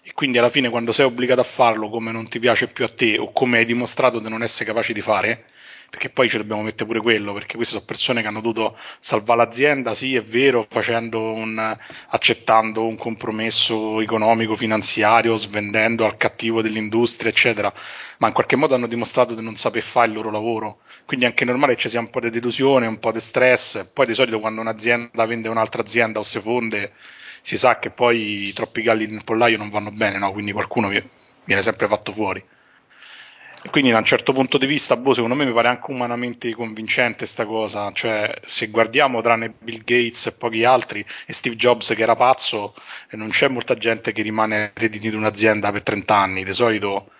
E quindi alla fine quando sei obbligato a farlo come non ti piace più a te o come hai dimostrato di non essere capace di fare, perché poi ci dobbiamo mettere pure quello, perché queste sono persone che hanno dovuto salvare l'azienda, sì è vero, un, accettando un compromesso economico, finanziario, svendendo al cattivo dell'industria, eccetera, ma in qualche modo hanno dimostrato di non saper fare il loro lavoro. Quindi è anche normale che ci sia un po' di delusione, un po' di stress. Poi di solito quando un'azienda vende un'altra azienda o si fonde, si sa che poi troppi galli nel pollaio non vanno bene, no? quindi qualcuno viene sempre fatto fuori. Quindi da un certo punto di vista, boh, secondo me mi pare anche umanamente convincente sta cosa, cioè se guardiamo tranne Bill Gates e pochi altri e Steve Jobs che era pazzo, non c'è molta gente che rimane rediti di un'azienda per 30 anni, di solito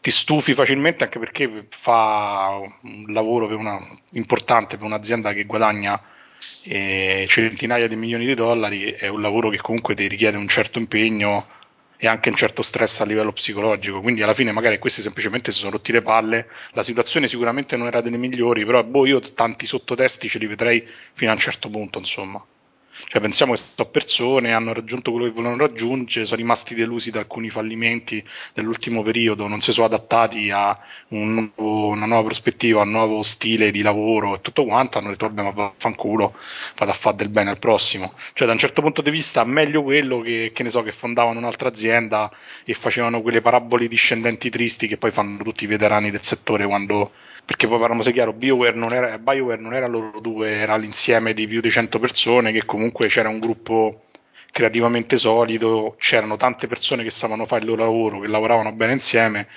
ti stufi facilmente anche perché fa un lavoro per una, importante per un'azienda che guadagna eh, centinaia di milioni di dollari, è un lavoro che comunque ti richiede un certo impegno e anche un certo stress a livello psicologico. Quindi alla fine magari questi semplicemente si sono rotti le palle. La situazione sicuramente non era delle migliori, però boh, io tanti sottotesti ce li vedrei fino a un certo punto, insomma. Cioè, pensiamo che sono persone hanno raggiunto quello che volevano raggiungere, sono rimasti delusi da alcuni fallimenti dell'ultimo periodo, non si sono adattati a un nuovo, una nuova prospettiva, a un nuovo stile di lavoro e tutto quanto, hanno detto vabbè ma fanculo, vado a fare del bene al prossimo. Cioè, da un certo punto di vista, meglio quello che, che ne so, che fondavano un'altra azienda e facevano quelle parabole discendenti tristi che poi fanno tutti i veterani del settore quando perché poi parliamoci chiaro, BioWare non era, BioWare non era loro due, era l'insieme di più di 100 persone che comunque c'era un gruppo creativamente solido, c'erano tante persone che sapevano fare il loro lavoro, che lavoravano bene insieme.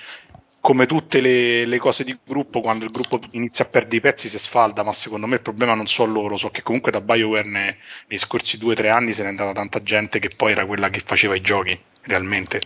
Come tutte le, le, cose di gruppo, quando il gruppo inizia a perdere i pezzi si sfalda, ma secondo me il problema non so loro, so che comunque da BioWare ne, nei scorsi due o tre anni se n'è andata tanta gente che poi era quella che faceva i giochi, realmente.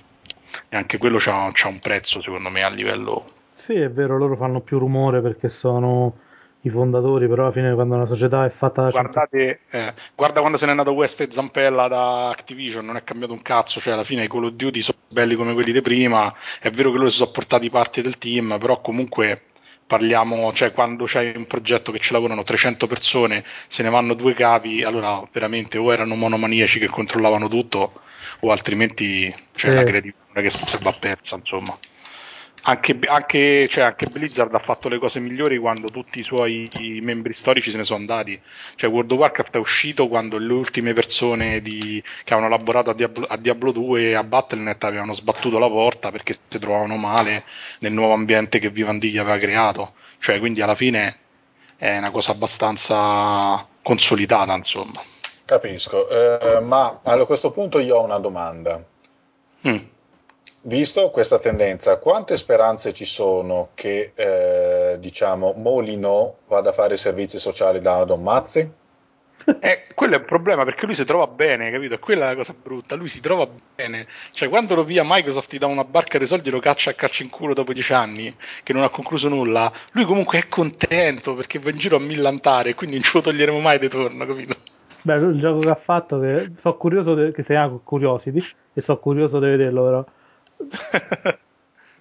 E anche quello c'ha, c'ha un prezzo, secondo me, a livello sì, è vero, loro fanno più rumore perché sono i fondatori, però alla fine quando una società è fatta da Guardate, eh, guarda quando se n'è andato West e Zampella da Activision, non è cambiato un cazzo, cioè alla fine i Call of Duty sono belli come quelli di prima, è vero che loro si sono portati parte del team, però comunque parliamo, cioè quando c'hai un progetto che ci lavorano 300 persone, se ne vanno due capi, allora veramente o erano monomaniaci che controllavano tutto o altrimenti c'è sì. la credibilità che si va persa, insomma. Anche, anche, cioè, anche, Blizzard ha fatto le cose migliori quando tutti i suoi membri storici se ne sono andati. Cioè, World of Warcraft è uscito quando le ultime persone di, che avevano lavorato a Diablo, a Diablo 2 e a Battle.net avevano sbattuto la porta perché si trovavano male nel nuovo ambiente che Vivendi aveva creato. Cioè, quindi alla fine è una cosa abbastanza consolidata, insomma. Capisco, eh, ma a questo punto io ho una domanda. Mm visto questa tendenza, quante speranze ci sono che eh, diciamo Molino vada a fare servizi sociali da Don Mazzi? Eh, quello è un problema perché lui si trova bene, capito? Quella è la cosa brutta. Lui si trova bene. Cioè, quando lo via Microsoft gli dà una barca di soldi e lo caccia a calcio in culo dopo dieci anni, che non ha concluso nulla, lui comunque è contento perché va in giro a millantare, quindi non ce lo toglieremo mai di torno, capito? Beh, il gioco che ha fatto, che sono curioso de- che sia Curiosity, e sono curioso di vederlo, però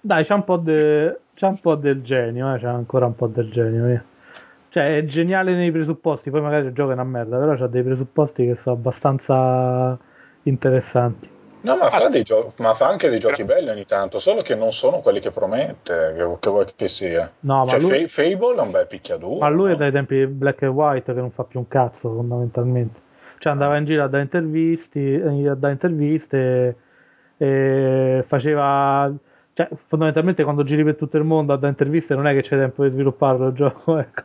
Dai, c'è un, po de... c'è un po' del genio, eh? c'è ancora un po' del genio. Via. Cioè, è geniale nei presupposti, poi magari il gioco è una merda, però c'ha dei presupposti che sono abbastanza interessanti. No, ma fa, gio- ma fa, anche dei giochi belli ogni tanto, solo che non sono quelli che promette, che, che vuoi che sia. No, cioè, lui... Fable è un bel picchiaduro. Ma lui no? è dai tempi Black and White che non fa più un cazzo, fondamentalmente. Cioè, andava in giro a dare interviste, a dare interviste e faceva cioè, fondamentalmente quando giri per tutto il mondo a da interviste non è che c'è tempo di svilupparlo il gioco ecco.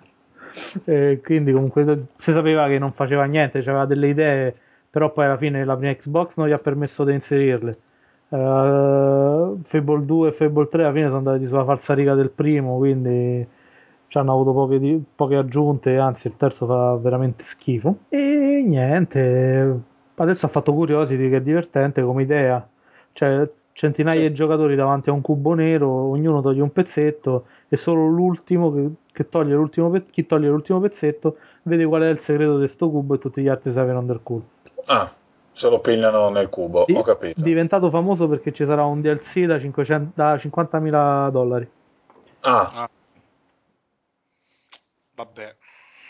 e quindi comunque si sapeva che non faceva niente aveva delle idee però poi alla fine la prima Xbox non gli ha permesso di inserirle uh, Fable 2 e Fable 3 alla fine sono andati sulla falsa riga del primo quindi ci hanno avuto poche, poche aggiunte anzi il terzo fa veramente schifo e niente Adesso ha fatto Curiosity che è divertente come idea. Cioè, centinaia Sì. di giocatori davanti a un cubo nero, ognuno toglie un pezzetto e solo l'ultimo che, che toglie l'ultimo pe- chi toglie l'ultimo pezzetto vede qual è il segreto di sto cubo e tutti gli altri sapevano del culo. Ah, se lo pigliano nel cubo, Di- ho capito. Diventato famoso perché ci sarà un DLC da, 500 da 50.000 dollari. Ah, Ah. Vabbè.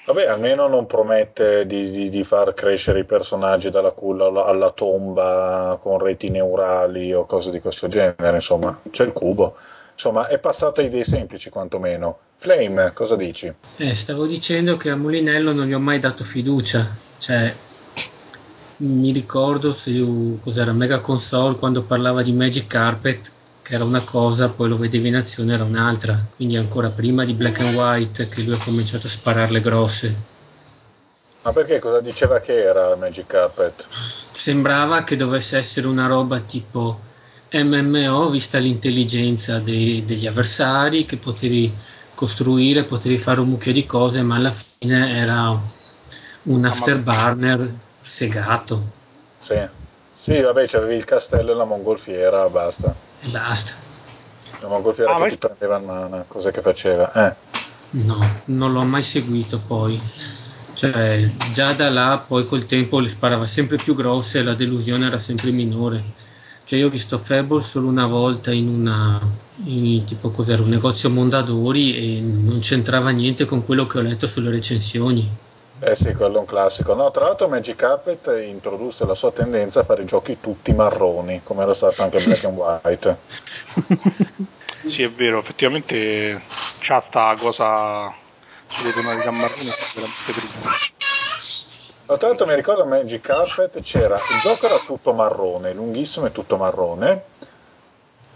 Vabbè, almeno non promette di, di- di far crescere i personaggi dalla culla alla, alla tomba con reti neurali o cose di questo genere, insomma, c'è il cubo. Insomma, è passato a idee semplici quantomeno. Flame, cosa dici? Eh, stavo dicendo che a Mulinello non gli ho mai dato fiducia. Cioè, mi ricordo su cos'era Mega Console quando parlava di Magic Carpet, che era una cosa, poi lo vedevi in azione era un'altra. Quindi ancora prima di Black and White che lui ha cominciato a spararle grosse. Ma perché cosa diceva che era Magic Carpet? Sembrava che dovesse essere una roba tipo MMO, vista l'intelligenza dei- degli avversari, che potevi costruire, potevi fare un mucchio di cose, ma alla fine era un afterburner segato Sì. Sì, vabbè, c'avevi il castello e la mongolfiera, basta. E basta. La mongolfiera Ah, che ma ti prendeva in mano, cos'è che faceva? Eh. No, non l'ho mai seguito poi. Cioè, già da là poi col tempo le sparava sempre più grosse e la delusione era sempre minore. Cioè, io ho visto Fable solo una volta in una in, tipo cos'era un negozio Mondadori e non c'entrava niente con quello che ho letto sulle recensioni. Eh sì, quello è un classico. No, tra l'altro Magic Carpet introdusse la sua tendenza a fare giochi tutti marroni, come era stato anche Black and White. Sì, è vero, effettivamente c'ha sta cosa sulle tonalità marrone veramente prima. Ma tra l'altro mi ricordo Magic Carpet c'era, il gioco era tutto marrone, lunghissimo e tutto marrone,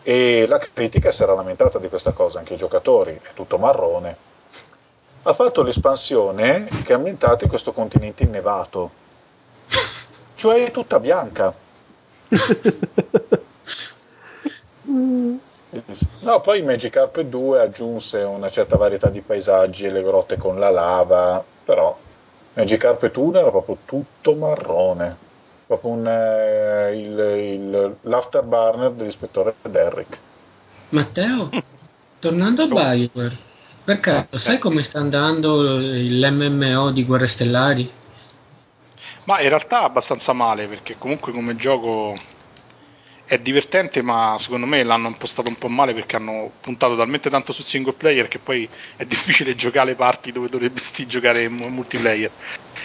e la critica si era lamentata di questa cosa, anche i giocatori, è tutto marrone. Ha fatto l'espansione che ha ambientato in questo continente innevato, cioè è tutta bianca. No, poi Magic Carpet 2 aggiunse una certa varietà di paesaggi e le grotte con la lava, però Magic Carpet 1 era proprio tutto marrone, proprio un, eh, il, il- l'afterburner dell'ispettore Derrick. Matteo, tornando a BioWare, per caso sai come sta andando l'MMO di Guerre Stellari? Ma in realtà abbastanza male perché comunque come gioco è divertente, ma secondo me l'hanno impostato un po' male perché hanno puntato talmente tanto sul single player che poi è difficile giocare le parti dove dovresti giocare in multiplayer.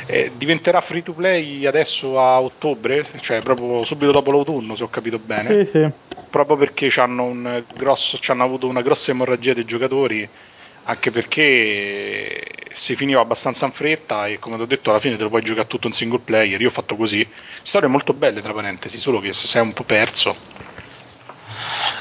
Eh, diventerà free to play adesso a ottobre, cioè proprio subito dopo l'autunno, se ho capito bene Sì, sì. proprio perché hanno, un grosso, c'hanno avuto una grossa emorragia dei giocatori, anche perché si finiva abbastanza in fretta e come ho detto alla fine te lo puoi giocare tutto in single player, io ho fatto così, storie molto belle tra parentesi, solo che se sei un po' perso.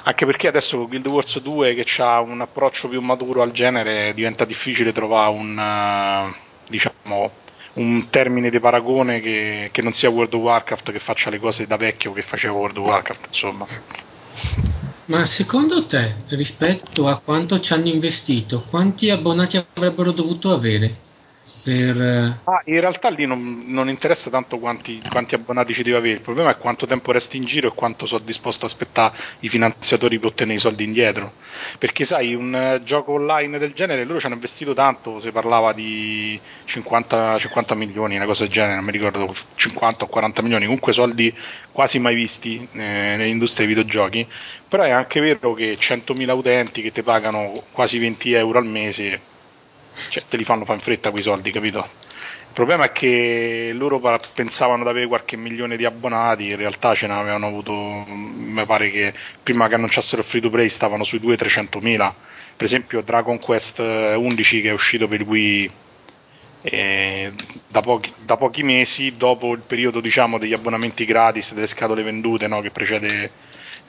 Anche perché adesso con Guild Wars 2 che ha un approccio più maturo al genere diventa difficile trovare un, eh, diciamo, un termine di paragone che, che non sia World of Warcraft che faccia le cose da vecchio che faceva World of Warcraft, insomma. Ma secondo te, rispetto a quanto ci hanno investito, quanti abbonati avrebbero dovuto avere? Per, eh, Ah, in realtà lì non, non interessa tanto quanti, quanti abbonati ci devi avere, il problema è quanto tempo resti in giro e quanto sono disposto a aspettare i finanziatori per ottenere i soldi indietro. Perché sai, un eh, gioco online del genere loro ci hanno investito tanto, si parlava di 50, 50 milioni, una cosa del genere, non mi ricordo 50 o 40 milioni, comunque soldi quasi mai visti eh, nell'industria dei videogiochi, però è anche vero che 100.000 utenti che ti pagano quasi 20 euro al mese cioè te li fanno fare in fretta quei soldi, capito? Il problema è che loro pensavano di avere qualche milione di abbonati, in realtà ce ne avevano avuto, mi pare che prima che annunciassero il free to play stavano sui 200-300 mila. Per esempio Dragon Quest 11 che è uscito per Wii eh, da, pochi, da pochi mesi, dopo il periodo diciamo degli abbonamenti gratis, delle scatole vendute no, che precede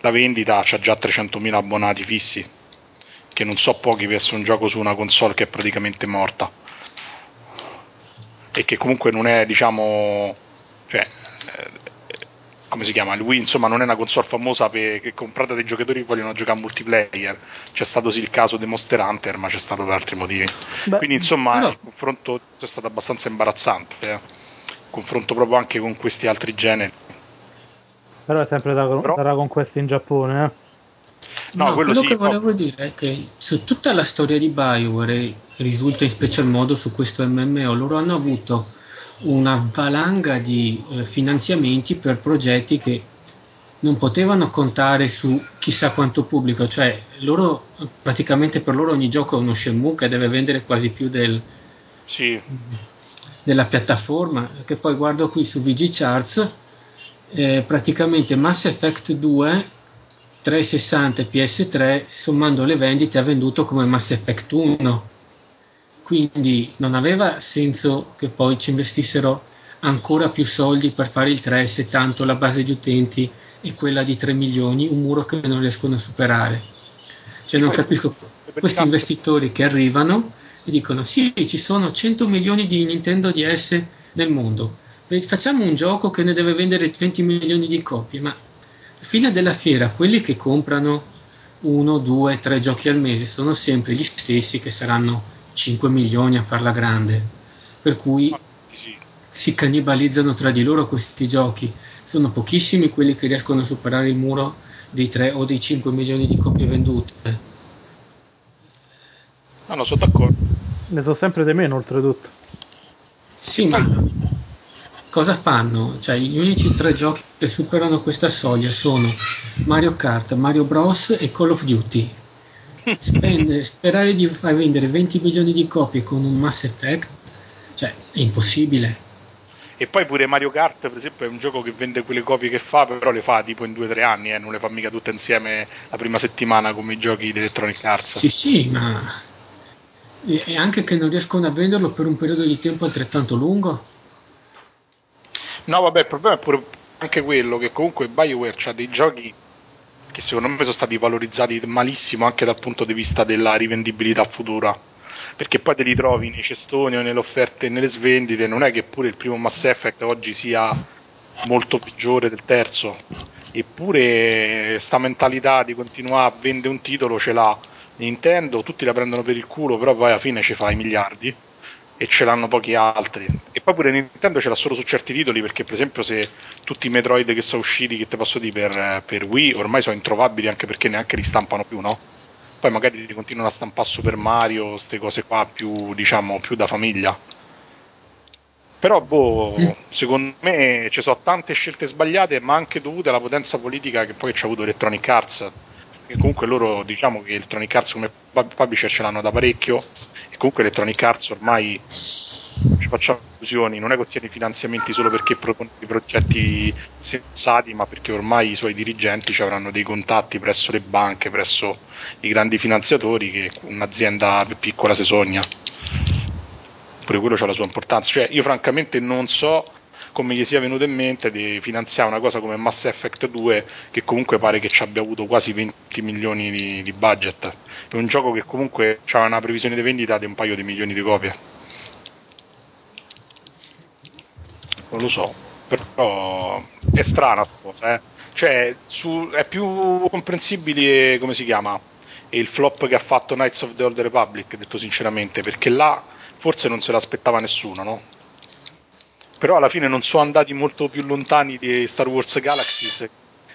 la vendita, c'ha già 300.000 abbonati fissi che non so pochi essere un gioco su una console che è praticamente morta e che comunque non è diciamo cioè eh, come si chiama il Wii insomma non è una console famosa per, che comprata dai giocatori che vogliono giocare multiplayer c'è stato sì il caso di Monster Hunter ma c'è stato per altri motivi Beh, quindi insomma però- il confronto è stato abbastanza imbarazzante eh. confronto proprio anche con questi altri generi. Però è sempre da, Però- Quest in Giappone, eh? No, No, quello quello sì, che volevo dire è che su tutta la storia di Bioware, risulta in special modo su questo MMO, loro hanno avuto una valanga di eh, finanziamenti per progetti che non potevano contare su chissà quanto pubblico, cioè loro praticamente per loro ogni gioco è uno Shenmue che deve vendere quasi più del, Sì, della piattaforma che poi guardo qui su VG Charts eh, praticamente Mass Effect 2 360 e PS3 sommando le vendite ha venduto come Mass Effect 1 quindi non aveva senso che poi ci investissero ancora più soldi per fare il 3 se tanto la base di utenti è quella di 3 milioni un muro che non riescono a superare. Cioè non capisco questi investitori che arrivano e dicono sì, ci sono 100 milioni di Nintendo DS nel mondo, facciamo un gioco che ne deve vendere 20 milioni di copie, ma fine della fiera quelli che comprano uno, due, tre giochi al mese sono sempre gli stessi che saranno 5 milioni a farla grande, per cui sì. si cannibalizzano tra di loro questi giochi, sono pochissimi quelli che riescono a superare il muro dei 3 o dei 5 milioni di copie vendute. No, no, sono d'accordo. Ne so sempre di meno, oltretutto. Sì, ma cosa fanno? Cioè, gli unici tre giochi che superano questa soglia sono Mario Kart, Mario Bros. e Call of Duty. Spendere- sperare di far vendere 20 milioni di copie con un Mass Effect, cioè, è impossibile. E poi pure Mario Kart, per esempio, è un gioco che vende quelle copie che fa, però le fa tipo in 2-3 anni, eh, non le fa mica tutte insieme la prima settimana come i giochi di Electronic Arts. Sì, sì, ma e e anche che non riescono a venderlo per un periodo di tempo altrettanto lungo. No, vabbè, il problema è pure anche quello che comunque BioWare ha dei giochi che secondo me sono stati valorizzati malissimo anche dal punto di vista della rivendibilità futura. Perché poi te li trovi nei cestoni o nelle offerte e nelle svendite. Non è che pure il primo Mass Effect oggi sia molto peggiore del terzo. Eppure sta mentalità di continuare a vendere un titolo ce l'ha Nintendo, tutti la prendono per il culo, però poi alla fine ci fa i miliardi e ce l'hanno pochi altri. E poi pure Nintendo ce l'ha solo su certi titoli, perché per esempio se tutti i Metroid che sono usciti, che te posso dire, per, per Wii, ormai sono introvabili anche perché neanche li stampano più, no? Poi magari li continuano a stampare Super Mario, queste cose qua più, diciamo, più da famiglia. Però, boh, Mm. secondo me ci sono tante scelte sbagliate, ma anche dovute alla potenza politica che poi ci ha avuto Electronic Arts. Che comunque loro, diciamo che Electronic Arts come pub- publisher ce l'hanno da parecchio. Comunque Electronic Arts ormai ci facciamo illusioni, non è che ottiene finanziamenti solo perché propone dei progetti sensati, ma perché ormai i suoi dirigenti ci avranno dei contatti presso le banche, presso i grandi finanziatori che un'azienda più piccola si sogna. Pure quello ha la sua importanza. Cioè, io francamente non so come gli sia venuto in mente di finanziare una cosa come Mass Effect 2 che comunque pare che ci abbia avuto quasi 20 milioni di, di budget. È un gioco che comunque ha una previsione di vendita di un paio di milioni di copie. Non lo so, però è strana sta cosa, eh. Cioè, su- è più comprensibile come si chiama il flop che ha fatto Knights of the Old Republic, detto sinceramente, perché là forse non se l'aspettava nessuno, no? Però alla fine non sono andati molto più lontani di Star Wars Galaxies.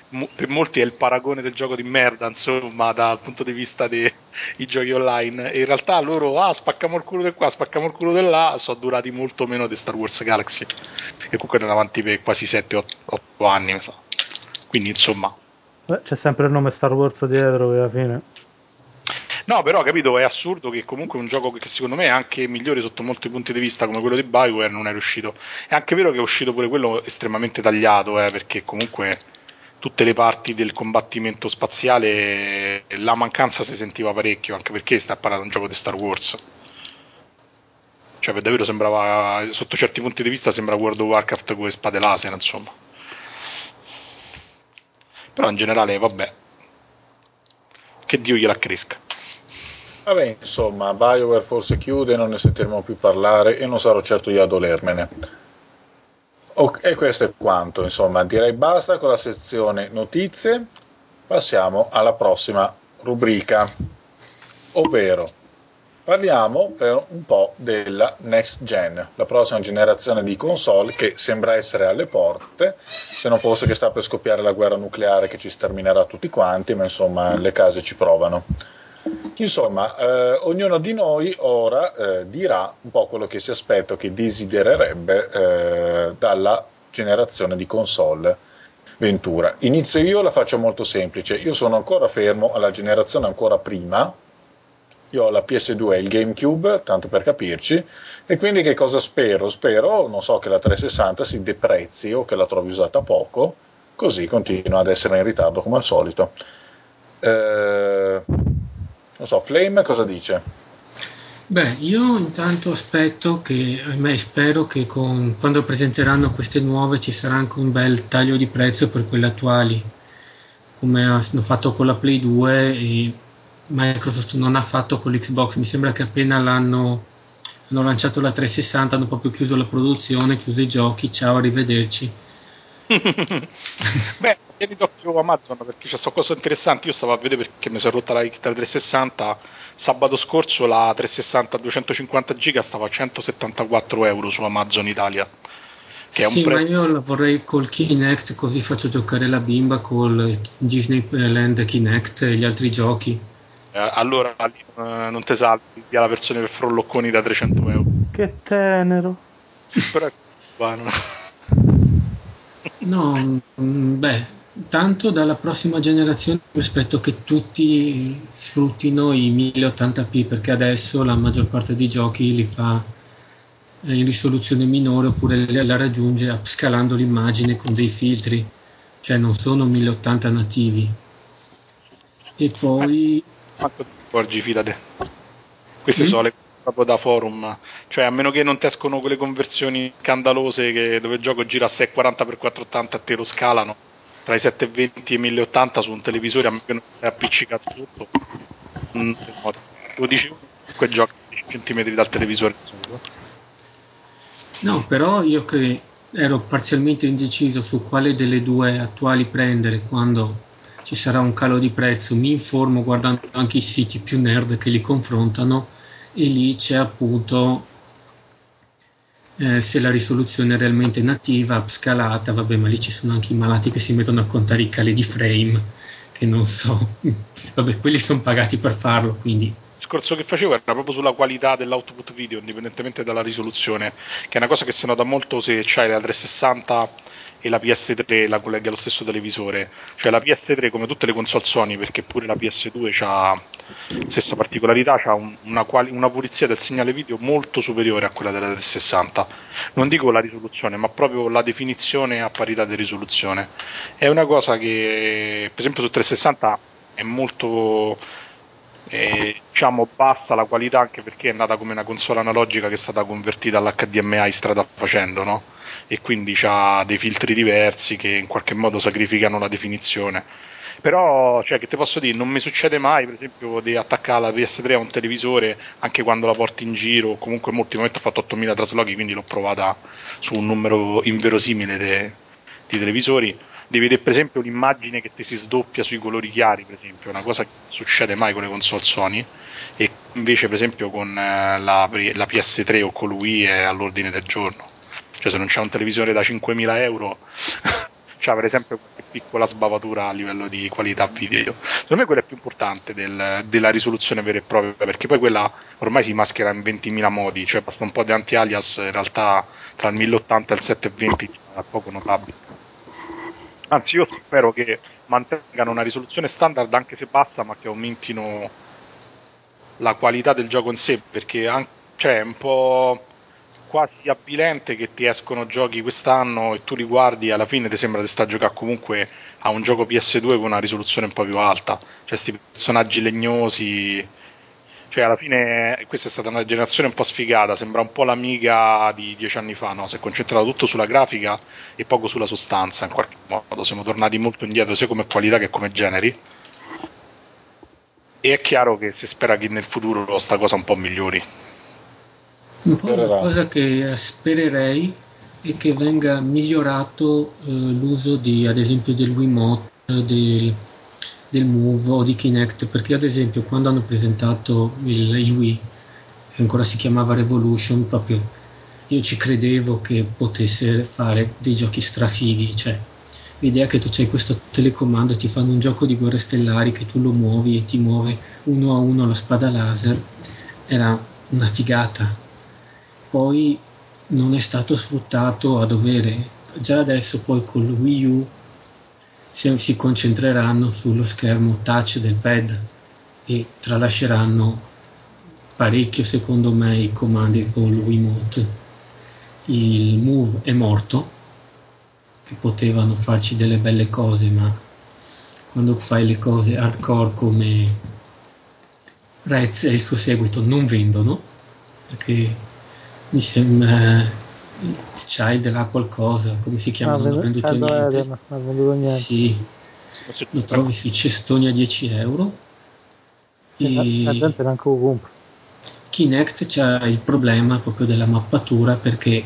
Per molti è il paragone del gioco di merda, insomma, dal punto di vista dei giochi online. E in realtà loro, ah, spacchiamo il culo di qua, spacchiamo il culo di là, sono durati molto meno di Star Wars Galaxy. E comunque erano avanti per quasi 7-8 anni, sa. Quindi, insomma, Beh, c'è sempre il nome Star Wars dietro che alla fine. No, però capito, è assurdo che comunque un gioco che secondo me è anche migliore sotto molti punti di vista come quello di Bioware non è riuscito. È anche vero che è uscito pure quello estremamente tagliato, eh, perché comunque tutte le parti del combattimento spaziale la mancanza si sentiva parecchio, anche perché sta a parlare di un gioco di Star Wars. Cioè, per davvero sembrava, sotto certi punti di vista, sembra World of Warcraft con le spade laser, insomma. Però in generale, vabbè. Che Dio gliela cresca. Vabbè, insomma, BioWare forse chiude, non ne sentiremo più parlare e non sarò certo io a dolermene. Ok, e questo è quanto, insomma, direi basta con la sezione notizie. Passiamo alla prossima rubrica, ovvero parliamo per un po' della next gen, la prossima generazione di console che sembra essere alle porte, se non fosse che sta per scoppiare la guerra nucleare che ci sterminerà tutti quanti, ma insomma le case ci provano. Insomma, eh, ognuno di noi ora eh, dirà un po' quello che si aspetta, che desidererebbe eh, dalla generazione di console Ventura. Inizio io, la faccio molto semplice. Io sono ancora fermo alla generazione ancora prima. Io ho la PS2 e il GameCube, tanto per capirci, e quindi che cosa spero? Spero, non so, che la 360 si deprezzi o che la trovi usata poco, così continua ad essere in ritardo come al solito. Eh, non so, Flame cosa dice? Beh, io intanto aspetto che, ahimè, spero che con, quando presenteranno queste nuove ci sarà anche un bel taglio di prezzo per quelle attuali, come hanno fatto con la Play 2 e Microsoft non ha fatto con l'Xbox. Mi sembra che appena l'hanno hanno lanciato la 360, hanno proprio chiuso la produzione, chiuso i giochi, ciao, arrivederci. Beh, tieni d'occhio Amazon perché c'è qualcosa interessante. Io stavo a vedere perché mi sono rotta la, la 360. Sabato scorso la 360 250 giga stava a 174 euro su Amazon Italia. Che è sì, un prezzo... ma io la vorrei col Kinect così faccio giocare la bimba col Disneyland Kinect e gli altri giochi. Eh, allora eh, non te salvi via la versione per frollocconi da 300 euro. Che tenero. Però è. No, mm, beh, tanto dalla prossima generazione aspetto che tutti sfruttino i 1080p perché adesso la maggior parte dei giochi li fa eh, in risoluzione minore oppure la raggiunge scalando l'immagine con dei filtri, cioè non sono 1080 nativi. E poi... Quanto porgi, fidate? Queste mm? sono le proprio da forum. Cioè, a meno che non ti escono quelle conversioni scandalose che, dove il gioco gira a 640x480 e te lo scalano tra i 720 e i 1080 su un televisore, a meno che non stai appiccicato tutto. Mm, lo dicevo, quel gioco a 10 cm dal televisore. No, però io che ero parzialmente indeciso su quale delle due attuali prendere quando ci sarà un calo di prezzo, mi informo guardando anche i siti più nerd che li confrontano e lì c'è appunto eh, se la risoluzione è realmente nativa, upscalata, vabbè, ma lì ci sono anche i malati che si mettono a contare i cali di frame, che non so, vabbè, quelli sono pagati per farlo, quindi. Il discorso che facevo era proprio sulla qualità dell'output video, indipendentemente dalla risoluzione, che è una cosa che si nota molto se c'hai la 360 e la PS3 la colleghi allo stesso televisore. Cioè la PS3, come tutte le console Sony, perché pure la PS2 ha stessa particolarità, ha un, una, quali, una, pulizia del segnale video molto superiore a quella della 360. Non dico la risoluzione, ma proprio la definizione a parità di risoluzione. È una cosa che, per esempio, su 360 è molto eh, diciamo bassa la qualità anche perché è nata come una console analogica che è stata convertita all'HDMI strada facendo, no? E quindi ha dei filtri diversi che in qualche modo sacrificano la definizione. Però, cioè, che ti posso dire, non mi succede mai, per esempio, di attaccare la PS3 a un televisore anche quando la porti in giro. Comunque, in molti momenti ho fatto 8000 traslochi, quindi l'ho provata su un numero inverosimile di televisori. Devi vedere, per esempio, un'immagine che ti si sdoppia sui colori chiari, per esempio, una cosa che succede mai con le console Sony. E invece, per esempio, con eh, la, la PS3 o con lui è all'ordine del giorno cioè se non c'è un televisore da 5.000 euro. C'ha per esempio qualche piccola sbavatura a livello di qualità video. Secondo me quella è più importante del, della risoluzione vera e propria perché poi quella ormai si maschera in 20.000 modi cioè basta un po' di anti-alias in realtà tra il 1080 e il 720 è poco notabile. Anzi io spero che mantengano una risoluzione standard anche se bassa ma che aumentino la qualità del gioco in sé perché anche, cioè, è un po' quasi avvilente che ti escono giochi quest'anno e tu li guardi alla fine ti sembra di sta giocare comunque a un gioco PS2 con una risoluzione un po' più alta. Cioè, questi personaggi legnosi. Cioè, alla fine questa è stata una generazione un po' sfigata, sembra un po' l'amiga di dieci anni fa, no? Si è concentrato tutto sulla grafica e poco sulla sostanza, in qualche modo. Siamo tornati molto indietro sia come qualità che come generi. E è chiaro che si spera che nel futuro sta cosa un po' migliori. Un po' una cosa che spererei è che venga migliorato eh, l'uso di, ad esempio, del Wiimote, del, del Move o di Kinect, perché ad esempio quando hanno presentato il, il Wii che ancora si chiamava Revolution, proprio io ci credevo che potesse fare dei giochi strafighi, cioè l'idea che tu c'hai questo telecomando e ti fanno un gioco di guerre stellari che tu lo muovi e ti muove uno a uno la spada laser era una figata poi non è stato sfruttato a dovere. Già adesso poi con il Wii U si, si concentreranno sullo schermo touch del pad e tralasceranno parecchio secondo me i comandi con il Wiimote il Move è morto che potevano farci delle belle cose, ma quando fai le cose hardcore come Rez e il suo seguito non vendono, perché mi sembra Child ha qualcosa, come si chiama? non ha venduto niente. Eden, ha venduto niente. Sì, lo trovi sui cestoni a 10 euro. E la gente neanche lo compra. Kinect c'ha il problema proprio della mappatura perché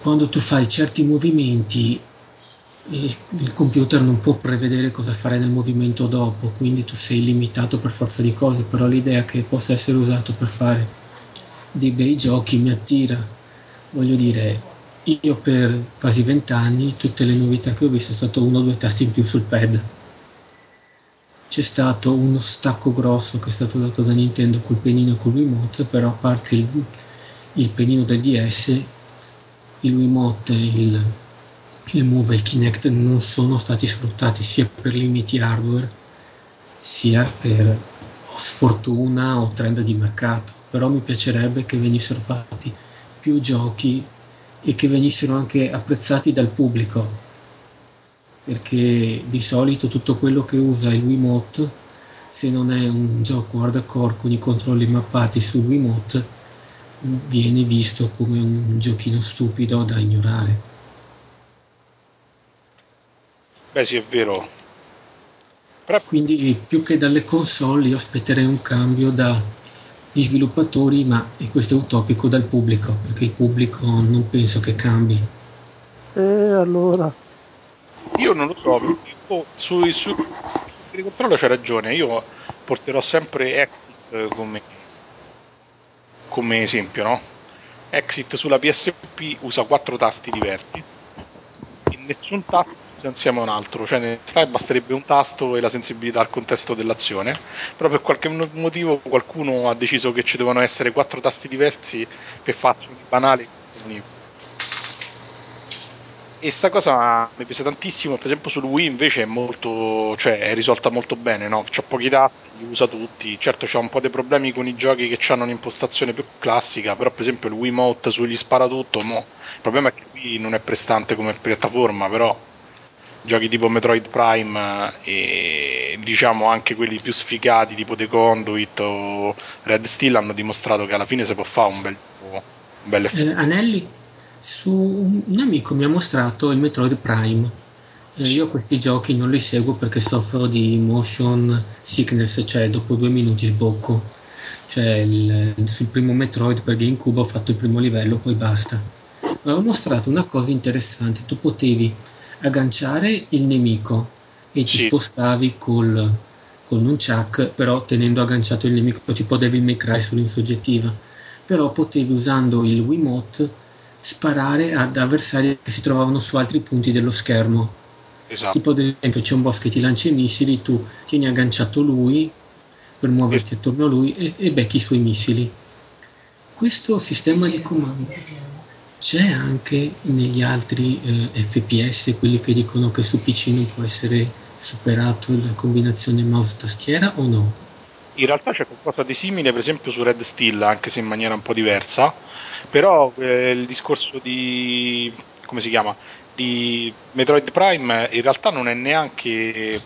quando tu fai certi movimenti il, il, computer non può prevedere cosa fare nel movimento dopo, quindi tu sei limitato per forza di cose, però l'idea che possa essere usato per fare dei bei giochi mi attira. Voglio dire, io per quasi vent'anni tutte le novità che ho visto sono stato uno o due tasti in più sul pad. C'è stato uno stacco grosso che è stato dato da Nintendo col penino e col remote, però a parte il, il penino del DS il Wiimote, il, il Move e il Kinect non sono stati sfruttati sia per limiti hardware sia per sfortuna o trend di mercato. Però mi piacerebbe che venissero fatti più giochi e che venissero anche apprezzati dal pubblico perché di solito tutto quello che usa il Wiimote se non è un gioco hardcore con i controlli mappati sul Wiimote viene visto come un giochino stupido da ignorare. Beh sì, è vero. Però... Quindi più che dalle console io aspetterei un cambio dagli sviluppatori, ma e questo è utopico dal pubblico, perché il pubblico non penso che cambi. E allora? Io non lo so, oh, su, su, su controllo c'è ragione, io porterò sempre Exit come come esempio, no? Exit sulla PSP usa quattro tasti diversi in nessun tasto insieme a un altro, cioè in realtà basterebbe un tasto e la sensibilità al contesto dell'azione, però per qualche motivo qualcuno ha deciso che ci devono essere quattro tasti diversi per un banale e sta cosa mi piace tantissimo per esempio sul Wii invece è molto cioè è risolta molto bene no? c'ha pochi tasti, li usa tutti certo c'ha un po' dei problemi con i giochi che hanno un'impostazione più classica però per esempio il Wii Mote sugli sparatutto mo. il problema è che qui non è prestante come piattaforma però giochi tipo Metroid Prime e diciamo anche quelli più sfigati tipo The Conduit o Red Steel hanno dimostrato che alla fine si può fare un bel, un bel effetto. Eh, Anelli su un amico mi ha mostrato il Metroid Prime. Eh, io questi giochi non li seguo perché soffro di motion sickness, cioè dopo due minuti sbocco. Cioè il, sul primo Metroid per GameCube ho fatto il primo livello, poi basta. Ma ho mostrato una cosa interessante, tu potevi agganciare il nemico e ti sì. spostavi col, col nunchuck, però tenendo agganciato il nemico, tipo Devil May Cry sull'insoggettiva. Però potevi usando il Wiimote sparare ad avversari che si trovavano su altri punti dello schermo. Esatto. Tipo ad esempio c'è un boss che ti lancia i missili, tu tieni agganciato lui per muoverti attorno a lui e, e becchi i suoi missili. Questo sistema di comando c'è anche negli altri eh, FPS, quelli che dicono che su PC non può essere superato la combinazione mouse-tastiera o no? In realtà c'è qualcosa di simile, per esempio su Red Steel, anche se in maniera un po' diversa però eh, il discorso di come si chiama di Metroid Prime in realtà non è neanche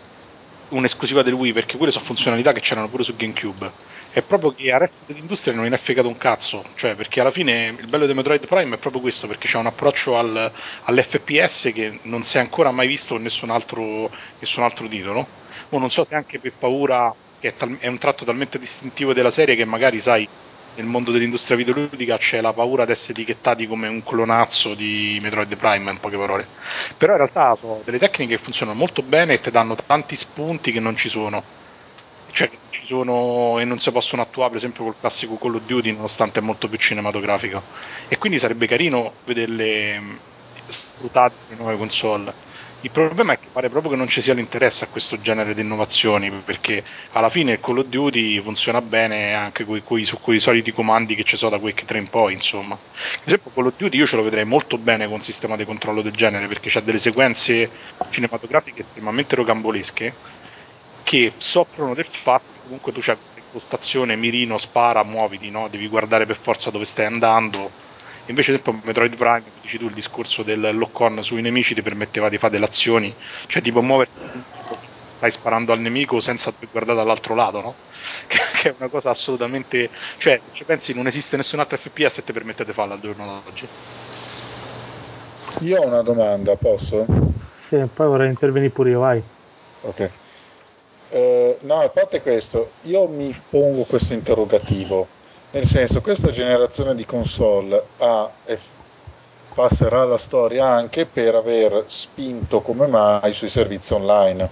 un'esclusiva del Wii perché quelle sono funzionalità che c'erano pure su GameCube è proprio che al resto dell'industria non è fregato un cazzo cioè perché alla fine il bello di Metroid Prime è proprio questo perché c'è un approccio al, all'FPS che non si è ancora mai visto in nessun altro, nessun altro titolo o non so se anche per paura che è, tal- è un tratto talmente distintivo della serie che magari sai nel mondo dell'industria videoludica c'è la paura di essere etichettati come un clonazzo di Metroid Prime, in poche parole. Però in realtà sono delle tecniche che funzionano molto bene e ti danno tanti spunti che non ci sono. Cioè, ci sono e non si possono attuare, per esempio, col classico Call of Duty, nonostante è molto più cinematografico. E quindi sarebbe carino vederle mm, sfruttate le nuove console. Il problema è che pare proprio che non ci sia l'interesse a questo genere di innovazioni, perché alla fine il Call of Duty funziona bene anche coi, coi, su quei soliti comandi che ci sono da Quake 3 in poi, insomma. Per esempio Call of Duty io ce lo vedrei molto bene con un sistema di controllo del genere, perché c'ha delle sequenze cinematografiche estremamente rocambolesche che soffrono del fatto che comunque tu c'hai l'impostazione mirino, spara, muoviti, no? devi guardare per forza dove stai andando Invece, per Metroid Prime, dici tu, il discorso del lock-on sui nemici ti permetteva di fare delle azioni, cioè tipo muoverti, stai sparando al nemico senza guardare dall'altro lato, no? Che, è una cosa assolutamente... Cioè, ci pensi, non esiste nessun altro FPS che ti permette di farlo al giorno d'oggi. Io ho una domanda, posso? Sì, poi vorrei intervenire pure io, vai. Ok. Uh, no, a parte questo, io mi pongo questo interrogativo nel senso, questa generazione di console ha, passerà alla storia anche per aver spinto come mai sui servizi online.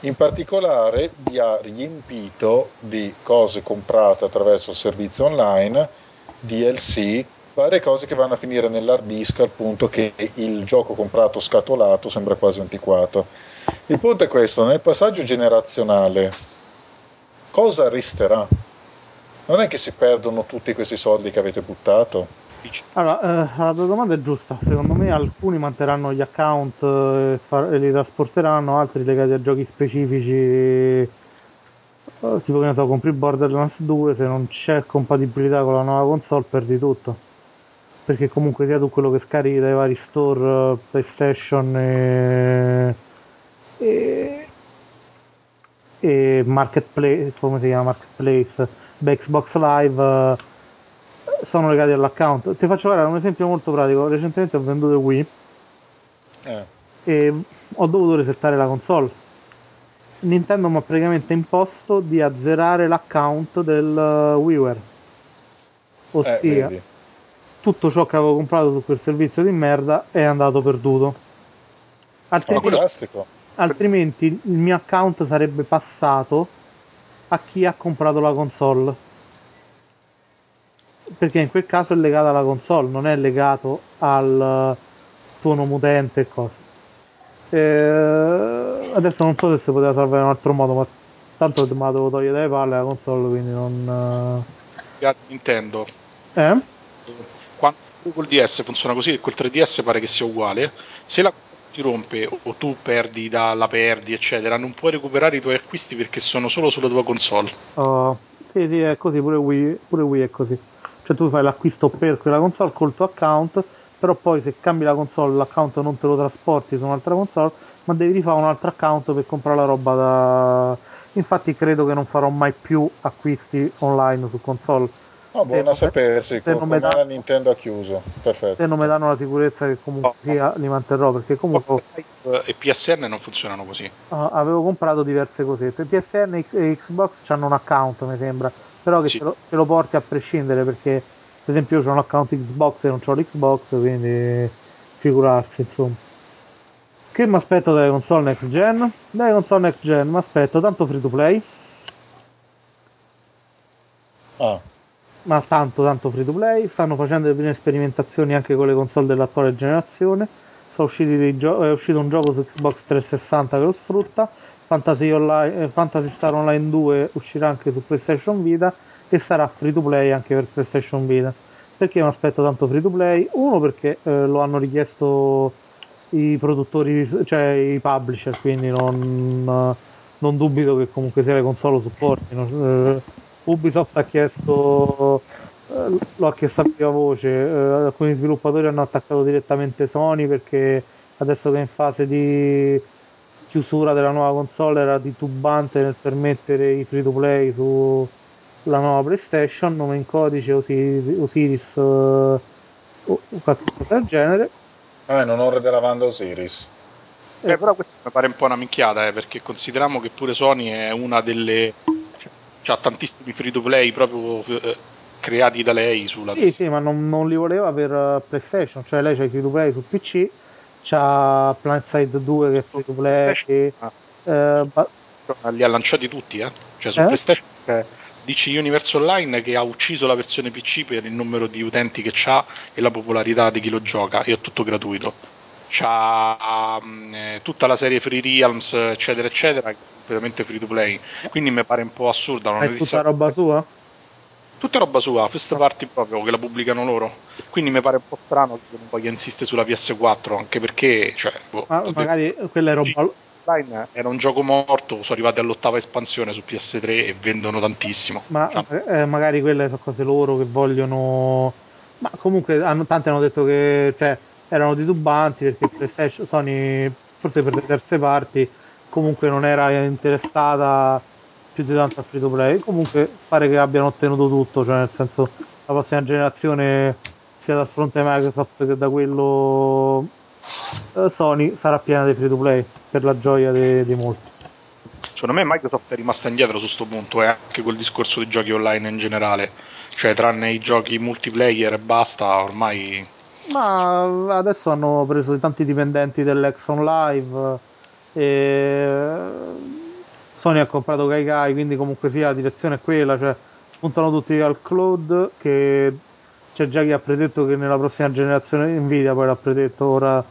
In particolare vi ha riempito di cose comprate attraverso il servizio online, DLC, varie cose che vanno a finire nell'hard disk al punto che il gioco comprato scatolato sembra quasi antiquato. Il punto è questo, nel passaggio generazionale cosa resterà? non è che si perdono tutti questi soldi che avete buttato? Allora, eh, la domanda è giusta. Secondo me alcuni manterranno gli account eh, e, far- e li trasporteranno, altri legati a giochi specifici. Eh, tipo che ne so, compri Borderlands 2, se non c'è compatibilità con la nuova console perdi tutto. Perché comunque sia tu quello che scarichi dai vari store, eh, PlayStation e, e, e Marketplace, come si chiama Marketplace Xbox Live eh, sono legati all'account. Ti faccio vedere un esempio molto pratico. Recentemente ho venduto Wii eh. e ho dovuto resettare la console. Nintendo mi ha praticamente imposto di azzerare l'account del uh, WiiWare. Ossia, eh, tutto ciò che avevo comprato su quel servizio di merda è andato perduto. Altrimenti, altrimenti il mio account sarebbe passato a chi ha comprato la console. Perché in quel caso è legato alla console, non è legato al tuo nome utente e cose. E adesso non so se si poteva salvare in un altro modo, ma tanto me la devo togliere dai palle la console, quindi non. Nintendo. Eh? Quando col DS funziona così e col 3DS pare che sia uguale. Se la ti rompe o tu perdi da, la perdi, eccetera, non puoi recuperare i tuoi acquisti perché sono solo sulla tua console. Oh, sì, sì, è così, pure Wii, pure Wii è così. Cioè tu fai l'acquisto per quella console col tuo account, però poi se cambi la console l'account non te lo trasporti su un'altra console, ma devi rifare un altro account per comprare la roba da... Infatti credo che non farò mai più acquisti online su console Oh, buono a sapersi, se come da... la Nintendo ha chiuso. Perfetto. Se non mi danno la sicurezza che comunque oh, sia, li manterrò perché comunque... E PSN non funzionano così. Uh, avevo comprato diverse cosette. PSN e Xbox hanno un account, mi sembra, però che sì. te, lo, te, lo, porti a prescindere perché, per esempio, io ho un account Xbox e non ho l'Xbox, quindi figurarsi, insomma. Che mi aspetto dalle console next gen? Dalle console next gen mi aspetto tanto free to play. Ah ma tanto tanto free to play, stanno facendo le prime sperimentazioni anche con le console dell'attuale generazione, gio- è uscito un gioco su Xbox 360 che lo sfrutta, Fantasy, Online, eh, Fantasy Star Online 2 uscirà anche su PlayStation Vita e sarà free to play anche per PlayStation Vita. Perché non aspetto tanto free to play? Uno perché eh, lo hanno richiesto i produttori, cioè i publisher, quindi non, non dubito che comunque sia le console supportino. Eh, Ubisoft ha chiesto eh, lo ha chiesto a viva voce eh, alcuni sviluppatori hanno attaccato direttamente Sony perché adesso che è in fase di chiusura della nuova console era titubante nel permettere i free to play sulla nuova PlayStation nome in codice Osiris, Osiris uh, o qualcosa del genere. Ah in onore della banda Osiris. Eh, però questo mi pare un po' una minchiata eh, perché consideriamo che pure Sony è una delle ha tantissimi free to play proprio eh, creati da lei sulla Sì, sì, ma non, non, li voleva per uh, PlayStation, cioè lei c'ha i free to play su PC, c'ha Planetside 2 che è free to play, e, ah. eh, ba- li ha lanciati tutti, eh? Cioè su Eh? PlayStation c'è DC Universe Online che ha ucciso la versione PC per il numero di utenti che ha e la popolarità di chi lo gioca e è tutto gratuito. C'ha eh, tutta la serie Free Realms, eccetera, eccetera, completamente free to play. Quindi mi pare un po' assurda. Una È tutta roba sua? tutta roba sua, first party proprio, che la pubblicano loro. Quindi mi pare un po' strano che non voglia insistere sulla PS4, anche perché, cioè, boh, Ma ho detto- magari quella è roba. Online era un gioco morto, sono arrivati all'ottava espansione su PS3 e vendono tantissimo. Ma Cioè, eh, magari quelle sono cose loro che vogliono. Ma comunque hanno, tanti hanno detto che cioè, erano titubanti perché PlayStation, Sony, forse per le terze parti, comunque non era interessata più di tanto al free to play. Comunque pare che abbiano ottenuto tutto, cioè nel senso la prossima generazione sia dal fronte Microsoft che da quello eh, Sony sarà piena di free to play per la gioia di molti. secondo me Microsoft è rimasta indietro su questo punto, e anche col discorso dei giochi online in generale. Cioè, tranne i giochi multiplayer e basta, ormai Ma adesso hanno preso tanti dipendenti dell'Exxon Live e Sony ha comprato Gaigai, quindi comunque sia la direzione è quella, cioè puntano tutti al cloud che c'è già chi ha predetto che nella prossima generazione Nvidia poi l'ha predetto ora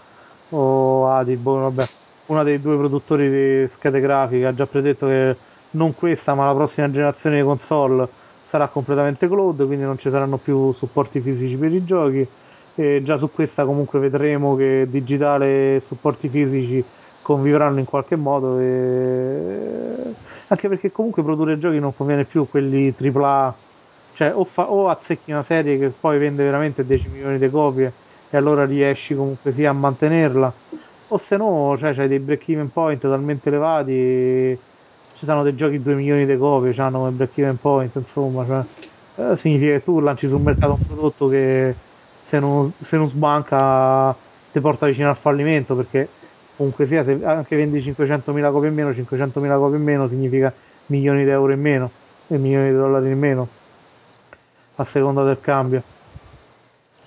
o Adi, boh, vabbè, una dei due produttori di schede grafiche ha già predetto che non questa ma la prossima generazione di console sarà completamente cloud, quindi non ci saranno più supporti fisici per i giochi e già su questa comunque vedremo che digitale e supporti fisici convivranno in qualche modo e... anche perché comunque produrre giochi non conviene più quelli AAA cioè o, fa- o azzecchi una serie che poi vende veramente 10 milioni di copie e allora riesci comunque sia a mantenerla. O se no cioè, c'hai dei break even point talmente elevati e ci sono dei giochi 2 milioni di copie hanno come break even point insomma cioè, eh, significa che tu lanci sul mercato un prodotto che se non, se non sbanca ti porta vicino al fallimento perché comunque sia se anche vendi 500.000 copie in meno 500.000 copie in meno significa milioni di euro in meno e milioni di dollari in meno a seconda del cambio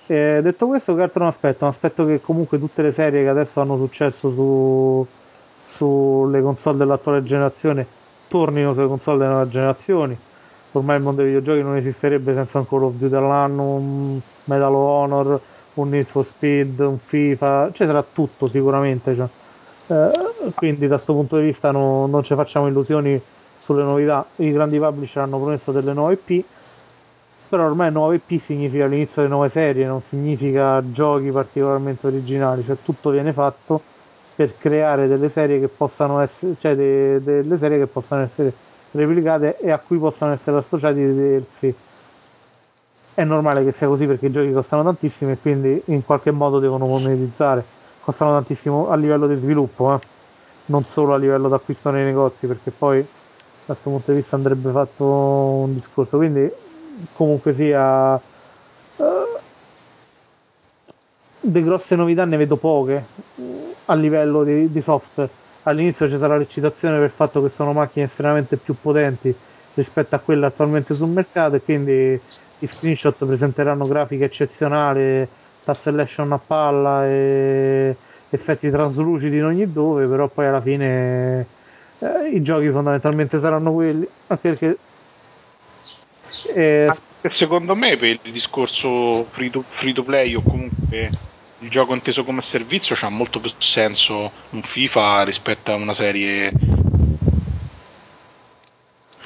e detto questo che altro un aspetto? un aspetto che comunque tutte le serie che adesso hanno successo su, sulle console dell'attuale generazione tornino sulle console delle nuove generazioni ormai il mondo dei videogiochi non esisterebbe senza un Call of Duty all'anno, Medal of Honor, un Need for Speed, un FIFA, ci sarà tutto sicuramente. Cioè. Eh, quindi da questo punto di vista no- non ci facciamo illusioni sulle novità. I grandi publisher hanno promesso delle nuove IP, però ormai nuove IP significa l'inizio delle nuove serie, non significa giochi particolarmente originali, cioè tutto viene fatto per creare delle serie che possano essere, cioè de- delle serie che possano essere replicate e a cui possano essere associati dei DLC. È normale che sia così perché i giochi costano tantissimo e quindi in qualche modo devono monetizzare. Costano tantissimo a livello di sviluppo, eh? non solo a livello d'acquisto nei negozi, perché poi da questo punto di vista andrebbe fatto un discorso. Quindi comunque sia eh, di grosse novità ne vedo poche eh, a livello di, di software. All'inizio ci sarà l'eccitazione per il fatto che sono macchine estremamente più potenti rispetto a quelle attualmente sul mercato e quindi i screenshot presenteranno grafiche eccezionali, tassellation a palla e effetti traslucidi in ogni dove, però poi alla fine eh, i giochi fondamentalmente saranno quelli, anche perché eh, secondo me per il discorso free to, free to play o comunque il gioco inteso come servizio c'ha molto più senso un FIFA rispetto a una serie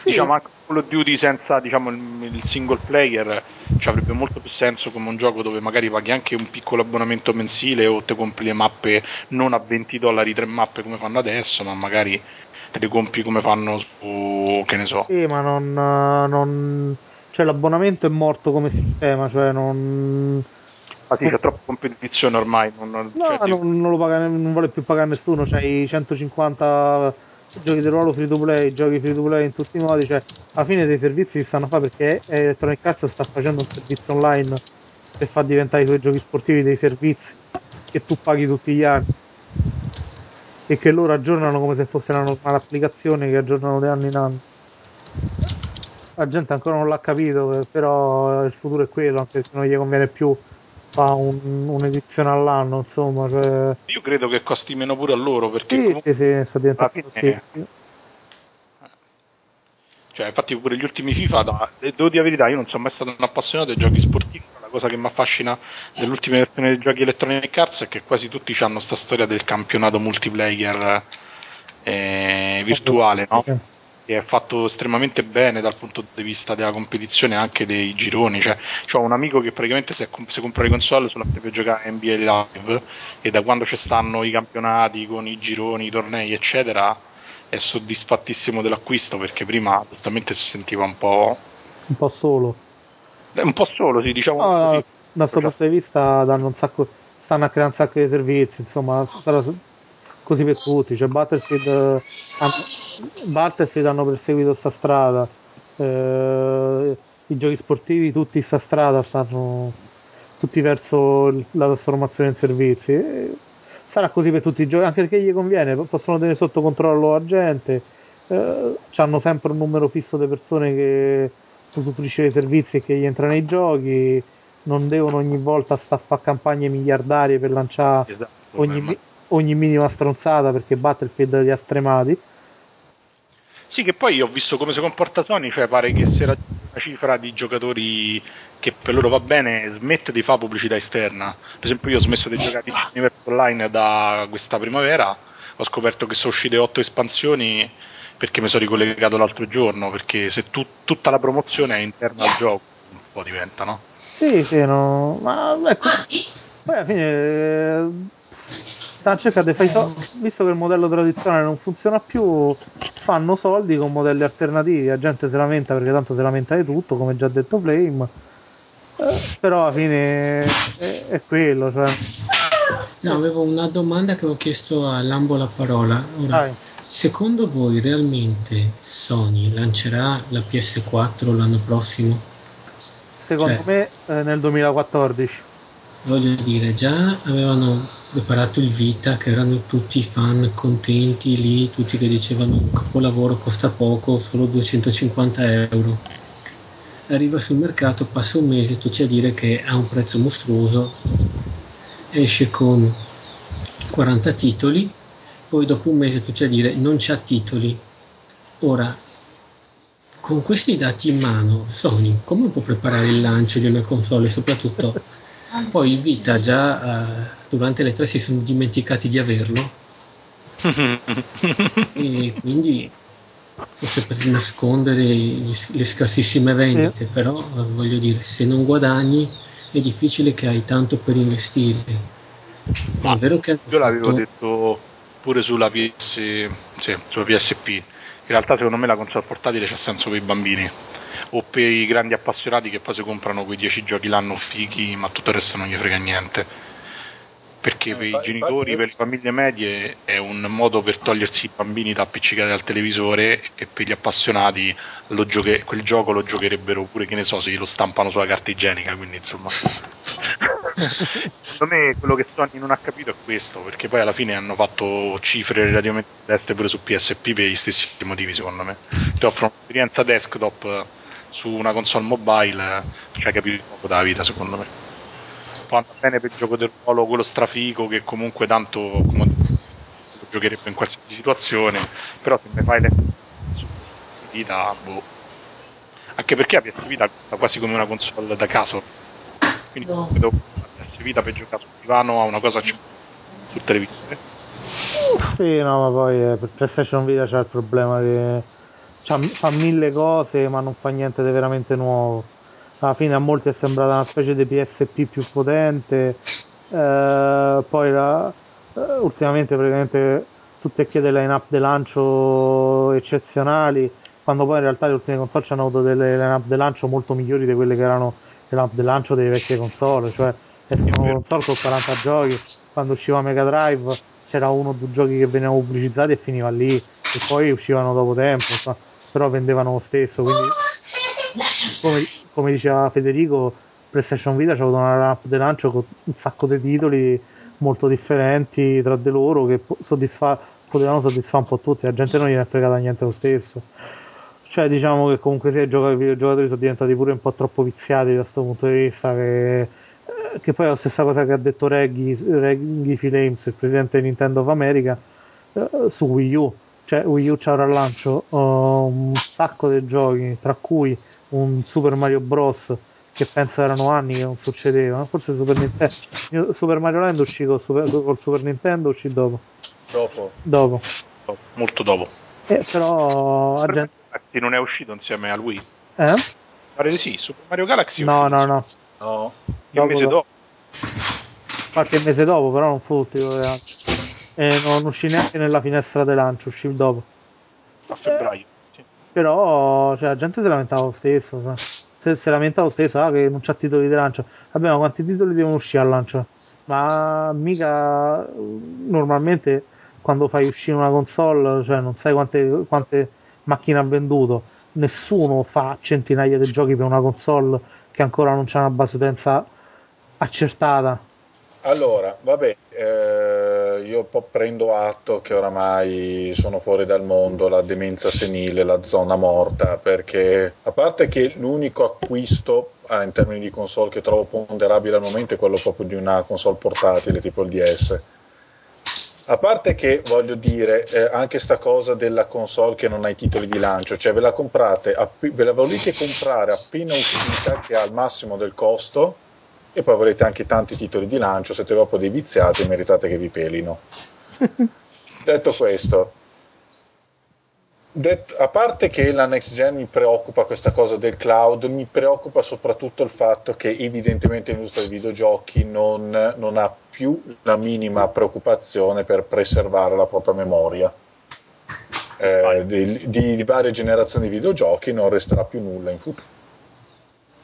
sì, diciamo anche Call of Duty senza diciamo, il, il single player ci avrebbe molto più senso come un gioco dove magari paghi anche un piccolo abbonamento mensile o te compri le mappe non a 20 dollari tre mappe come fanno adesso ma magari te le compri come fanno su che ne so. Sì, ma non, non- cioè l'abbonamento è morto come sistema, cioè non, ah sì c'è troppa competizione ormai non, no, cioè, non, non lo paga, non vuole più pagare nessuno, c'hai 150 giochi di ruolo free to play, giochi free to play in tutti i modi, cioè alla fine dei servizi si stanno a fare perché Electronic Arts sta facendo un servizio online per far diventare i suoi giochi sportivi dei servizi che tu paghi tutti gli anni e che loro aggiornano come se fosse una normale applicazione che aggiornano di anno in anno. La gente ancora non l'ha capito, eh, però il futuro è quello, anche se non gli conviene più fare un- un'edizione all'anno, insomma. Cioè... io credo che costi meno pure a loro perché Sì, comunque sì, sì, sta diventando così. fine- sì. Cioè, infatti, pure gli ultimi FIFA, da, devo dire la verità, io non sono mai stato un appassionato dei giochi sportivi. La cosa che mi affascina dell'ultima versione dei giochi Electronic Arts è che quasi tutti hanno sta storia del campionato multiplayer eh, virtuale, no? È fatto estremamente bene dal punto di vista della competizione anche dei gironi. Cioè, ho un amico che praticamente se, se compra le console sulla per giocare NBA Live e da quando ci stanno i campionati con i gironi, i tornei, eccetera, è soddisfattissimo dell'acquisto perché prima giustamente si sentiva un po'. Un po' solo. Un po' solo, sì, diciamo. No, no, da questo punto di vista danno un sacco, stanno a creare un sacco di servizi, insomma, così per tutti. Cioè, Battlefield, Battlefield hanno perseguito sta strada. Eh, I giochi sportivi, tutti sta strada, stanno tutti verso la trasformazione in servizi. E sarà così per tutti i giochi, anche perché gli conviene, possono tenere sotto controllo la gente. Eh, hanno sempre un numero fisso di persone che usufruisce dei servizi e che gli entra nei giochi. Non devono ogni volta sta a fare campagne miliardarie per lanciare esatto, ogni, ogni minima stronzata perché Battlefield li ha stremati. Sì, che poi ho visto come si comporta Sony, cioè pare che se raggiunge una cifra di giocatori che per loro va bene, smette di fare pubblicità esterna. Per esempio, io ho smesso di giocare in Universo Online da questa primavera, ho scoperto che sono uscite otto espansioni perché mi sono ricollegato l'altro giorno, perché se tu, tutta la promozione è interna al gioco, un po' diventa, no? Sì, sì, no. ma ecco, poi alla fine stanno cercando di fare so- visto che il modello tradizionale non funziona più fanno soldi con modelli alternativi la gente si lamenta perché tanto si lamenta di tutto come già detto Flame. Eh, però alla fine è, è quello cioè. no, avevo una domanda che avevo chiesto a Lambo la parola. Ora, secondo voi realmente Sony lancerà la PS4 l'anno prossimo? secondo cioè, me eh, nel 2014 voglio dire, già avevano preparato il Vita, che erano tutti fan contenti lì, tutti che dicevano un capolavoro costa poco, solo 250 euro. Arriva sul mercato, passa un mese, tu c'è a dire che ha un prezzo mostruoso, esce con 40 titoli, poi dopo un mese tu c'è a dire non c'ha titoli. Ora, con questi dati in mano, Sony come può preparare il lancio di una console soprattutto poi il Vita già uh, durante le tre si sono dimenticati di averlo e quindi forse per nascondere le scarsissime vendite, sì. però uh, voglio dire, se non guadagni è difficile che hai tanto per investire. Ma è vero che io fatto... l'avevo detto pure sulla PS, sì, sulla PSP. In realtà secondo me la console portatile c'è senso per i bambini o per i grandi appassionati che poi si comprano quei 10 giochi l'anno fighi, ma tutto il resto non gli frega niente. Perché eh, per i genitori, infatti... per le famiglie medie è un modo per togliersi i bambini da appiccicare al televisore e per gli appassionati gioche... quel gioco lo giocherebbero pure, che ne so, se lo stampano sulla carta igienica, quindi insomma... Secondo me quello che Sony non ha capito è questo, perché poi alla fine hanno fatto cifre relativamente modeste pure su PSP per gli stessi motivi, secondo me. Ti offrono un'esperienza desktop su una console mobile ci hai capito poco della vita secondo me. Poi andare bene per il gioco del ruolo quello strafico che comunque tanto come, giocherebbe in qualsiasi situazione però se mi fai le Vita boh. Anche perché la PS Vita è quasi come una console da caso. Quindi no. vedo la PS Vita per giocare sul divano a una cosa sul televisore sì no ma poi eh, per PlayStation Vita c'è il problema che fa mille cose ma non fa niente di veramente nuovo. Alla fine a molti è sembrata una specie di PSP più potente. Eh, poi la, eh, ultimamente praticamente tutte e che delle line up di lancio eccezionali quando poi in realtà le ultime console hanno avuto delle line up di lancio molto migliori di quelle che erano le line up di lancio delle vecchie console cioè escono console con 40 giochi quando usciva Mega Drive c'era uno o due giochi che venivano pubblicizzati e finiva lì e poi uscivano dopo tempo insomma però vendevano lo stesso, quindi come, come diceva Federico, PlayStation Vita c'ha avuto una ramp di lancio con un sacco di titoli molto differenti tra di loro che soddisfa, potevano soddisfare un po' tutti, la gente non gliene è fregata niente lo stesso. Cioè diciamo che comunque sia i videogiocatori sono diventati pure un po' troppo viziati da questo punto di vista che, eh, che poi è la stessa cosa che ha detto Reggie, Reggie Flames, il presidente di Nintendo of America, eh, su Wii U cioè Wii U c'era al lancio uh, un sacco di giochi, tra cui un Super Mario Bros. che penso erano anni che non succedeva, forse Super Nintendo. Super Mario Land uscì col Super, col Super Nintendo, uscì dopo. Dopo. Dopo. Molto dopo. Eh, però la gente... Galaxy non è uscito insieme a Wii. Eh? Pare di sì, Super Mario Galaxy è No, uscito no, no. No. un dopo- mese dopo. Qualche mese dopo, però non fu che- E non uscì neanche nella finestra di lancio, uscì dopo. a febbraio. Sì. Però cioè, la gente si lamentava lo stesso. cioè. Se, si lamentava lo stesso, ah, che non c'ha titoli di lancio. Vabbè, ma quanti titoli devono uscire al lancio? Ma mica normalmente quando fai uscire una console, cioè non sai quante, quante macchine ha venduto. Nessuno fa centinaia di giochi per una console che ancora non c'ha una base utenza accertata. Allora, vabbè, eh, io prendo atto che oramai sono fuori dal mondo, la demenza senile, la zona morta, perché a parte che l'unico acquisto ah, in termini di console che trovo ponderabile al momento è quello proprio di una console portatile tipo il DS. A parte che voglio dire, eh, anche sta cosa della console che non ha i titoli di lancio, cioè ve la comprate, appi- ve la volete comprare appena uscita che ha il massimo del costo e poi volete anche tanti titoli di lancio, siete proprio dei viziati e meritate che vi pelino. Detto questo, det- a parte che la next gen mi preoccupa questa cosa del cloud, mi preoccupa soprattutto il fatto che evidentemente l'industria dei videogiochi non, non ha più la minima preoccupazione per preservare la propria memoria. Eh, di, di- di varie generazioni di videogiochi non resterà più nulla in futuro,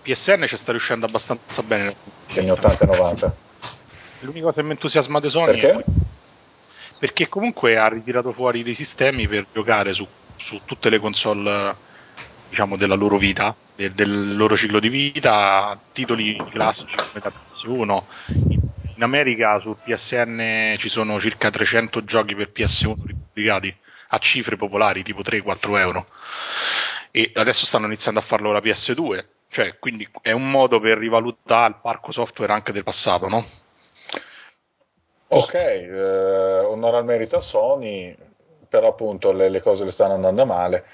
PSN ci sta riuscendo abbastanza bene. negli 80 e 90. L'unica cosa che mi entusiasma di Sony Perché? è perché comunque ha ritirato fuori dei sistemi per giocare su, su tutte le console diciamo della loro vita del, del loro ciclo di vita titoli classici come da PS1 in, in America sul PSN ci sono circa 300 giochi per PS1 pubblicati a cifre popolari tipo 3-4 euro e adesso stanno iniziando a farlo la PS2 cioè quindi è un modo per rivalutare il parco software anche del passato no? Ok, eh, onore al merito a Sony, però appunto le, le cose le stanno andando male.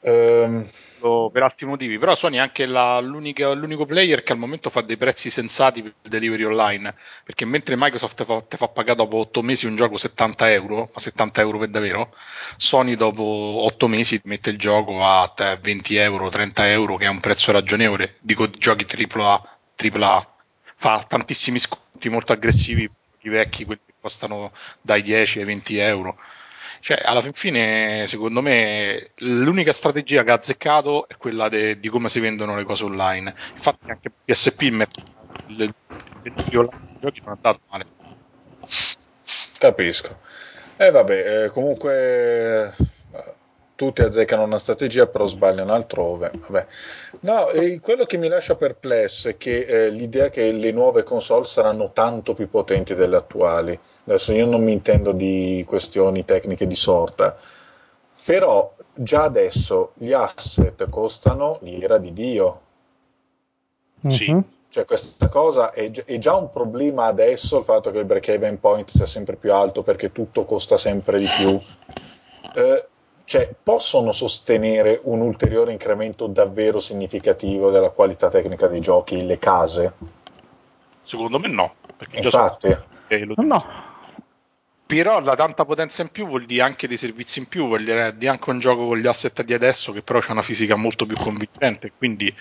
Ehm, per altri motivi. Però Sony è anche la- l'unico player che al momento fa dei prezzi sensati per il delivery online. Perché mentre Microsoft fa, te fa pagare dopo 8 mesi un gioco 70 euro, ma 70 euro per davvero, Sony dopo 8 mesi mette il gioco a te 20 euro, 30 euro, che è un prezzo ragionevole. Dico di giochi AAA, AAA. Fa tantissimi sconti molto aggressivi, i vecchi, quelli che costano dai 10 ai 20 euro. Cioè, alla fin fine, secondo me, l'unica strategia che ha azzeccato è quella de- di come si vendono le cose online. Infatti, anche PSP, video online dei giochi non è male. capisco. E vabbè, eh, comunque eh, tutti azzeccano una strategia, però sbagliano altrove. Vabbè. No, e quello che mi lascia perplesso è che eh, l'idea che le nuove console saranno tanto più potenti delle attuali. Adesso io non mi intendo di questioni tecniche di sorta, però già adesso gli asset costano l'ira di Dio. Sì. Mhm. Cioè, questa cosa è, è già un problema adesso, il fatto che il break-even point sia sempre più alto perché tutto costa sempre di più. Eh, cioè, possono sostenere un ulteriore incremento davvero significativo della qualità tecnica dei giochi le case? Secondo me no. So- Infatti, lo- No, Però la tanta potenza in più vuol dire anche dei servizi in più, vuol dire di anche un gioco con gli asset di adesso che però c'ha una fisica molto più convincente, quindi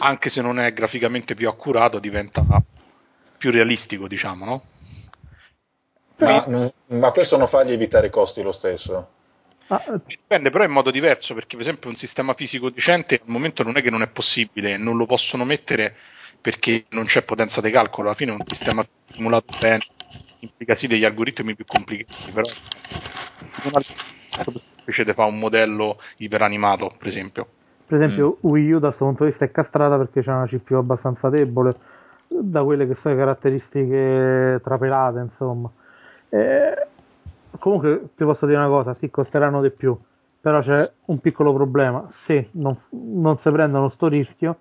anche se non è graficamente più accurato diventa più realistico, diciamo, no? ma, ma questo non fa lievitare i costi lo stesso. Ma, eh, Dipende però in modo diverso, perché per esempio un sistema fisico decente al momento non è che non è possibile, non lo possono mettere perché non c'è potenza di calcolo, alla fine un sistema simulato bene implica sì degli algoritmi più complicati, però non è semplice di fare un modello iperanimato, per esempio. per esempio Wii U da questo punto di vista è castrata perché c'è una CPU abbastanza debole da quelle che sono le caratteristiche trapelate, insomma. Eh, comunque ti posso dire una cosa, sì, costeranno di più, però c'è un piccolo problema, se non, non si prendono sto rischio,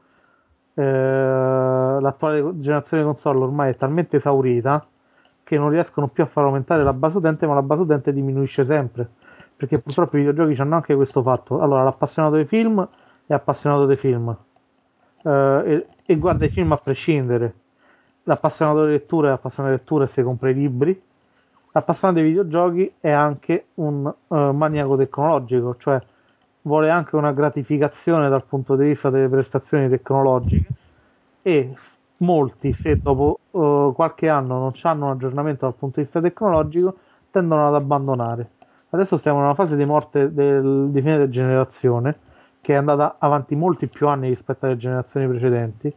eh, l'attuale generazione console ormai è talmente esaurita che non riescono più a far aumentare la base utente, ma la base utente diminuisce sempre. perché purtroppo i videogiochi hanno anche questo fatto. Allora, l'appassionato dei film è appassionato dei film uh, e, e, guarda i film a prescindere. L'appassionato di lettura è appassionato di lettura e si compra i libri. L'appassionato dei videogiochi è anche un uh, maniaco tecnologico, cioè vuole anche una gratificazione dal punto di vista delle prestazioni tecnologiche e molti, se dopo uh, qualche anno non hanno un aggiornamento dal punto di vista tecnologico, tendono ad abbandonare. Adesso siamo in una fase di morte del, di fine generazione che è andata avanti molti più anni rispetto alle generazioni precedenti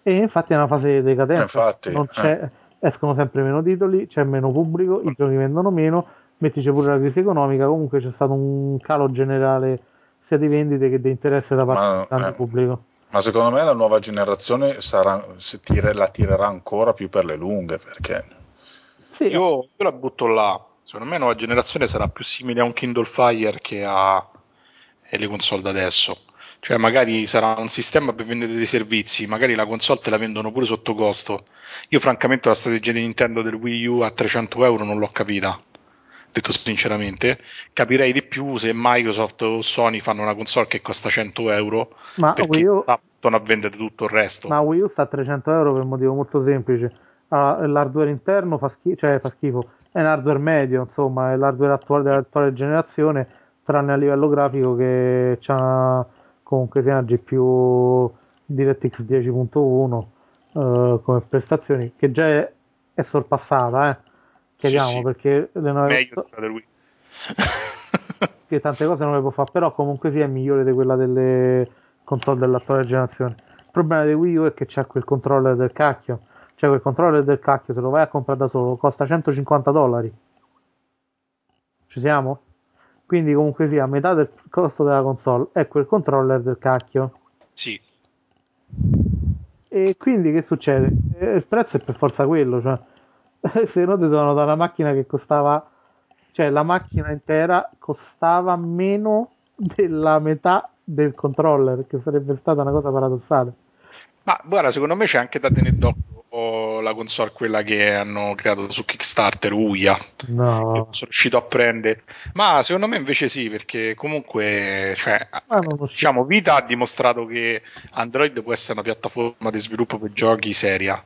e infatti è una fase di decadenza. Infatti, eh. Escono sempre meno titoli, c'è meno pubblico, i giochi vendono meno, mettici pure la crisi economica, comunque c'è stato un calo generale sia di vendite che di interesse da parte del eh, pubblico. Ma secondo me la nuova generazione sarà, tire, la tirerà ancora più per le lunghe perché... Sì, io, io la butto là. Secondo me la nuova generazione sarà più simile a un Kindle Fire che a le console da adesso. Cioè, magari sarà un sistema per vendere dei servizi, magari la console te la vendono pure sotto costo. Io, francamente, la strategia di Nintendo del Wii U a 300 euro non l'ho capita detto sinceramente. Capirei di più se Microsoft o Sony fanno una console che costa 100 euro ma perché U... stanno a vendere tutto il resto. Ma Wii U sta a 300 euro per un motivo molto semplice. Ah, l'hardware interno fa, schi- cioè, fa schifo, è un hardware medio, insomma, è l'hardware attuale dell'attuale generazione, tranne a livello grafico che ha comunque sia una GPU DirectX 10.1 eh, come prestazioni, che già è, è sorpassata, eh. Chiediamo sì, sì. perché le nuove meglio di lui. Che tante cose non le può fare però comunque sia è migliore di quella delle console dell'attuale generazione. Il problema di Wii U è che c'è quel controller del cacchio. Cioè quel controller del cacchio se lo vai a comprare da solo costa 150 dollari. Ci siamo? Quindi comunque sia a metà del costo della console è quel controller del cacchio. Sì. E quindi che succede? Eh, il prezzo è per forza quello cioè se no ti dovevano dare una macchina che costava cioè la macchina intera costava meno della metà del controller che sarebbe stata una cosa paradossale. Ma guarda secondo me c'è anche da tenere d'occhio la console quella che hanno creato su Kickstarter Uia. No. sono riuscito a prendere. Ma secondo me invece sì perché comunque cioè, diciamo Vita ha dimostrato che Android può essere una piattaforma di sviluppo per giochi seria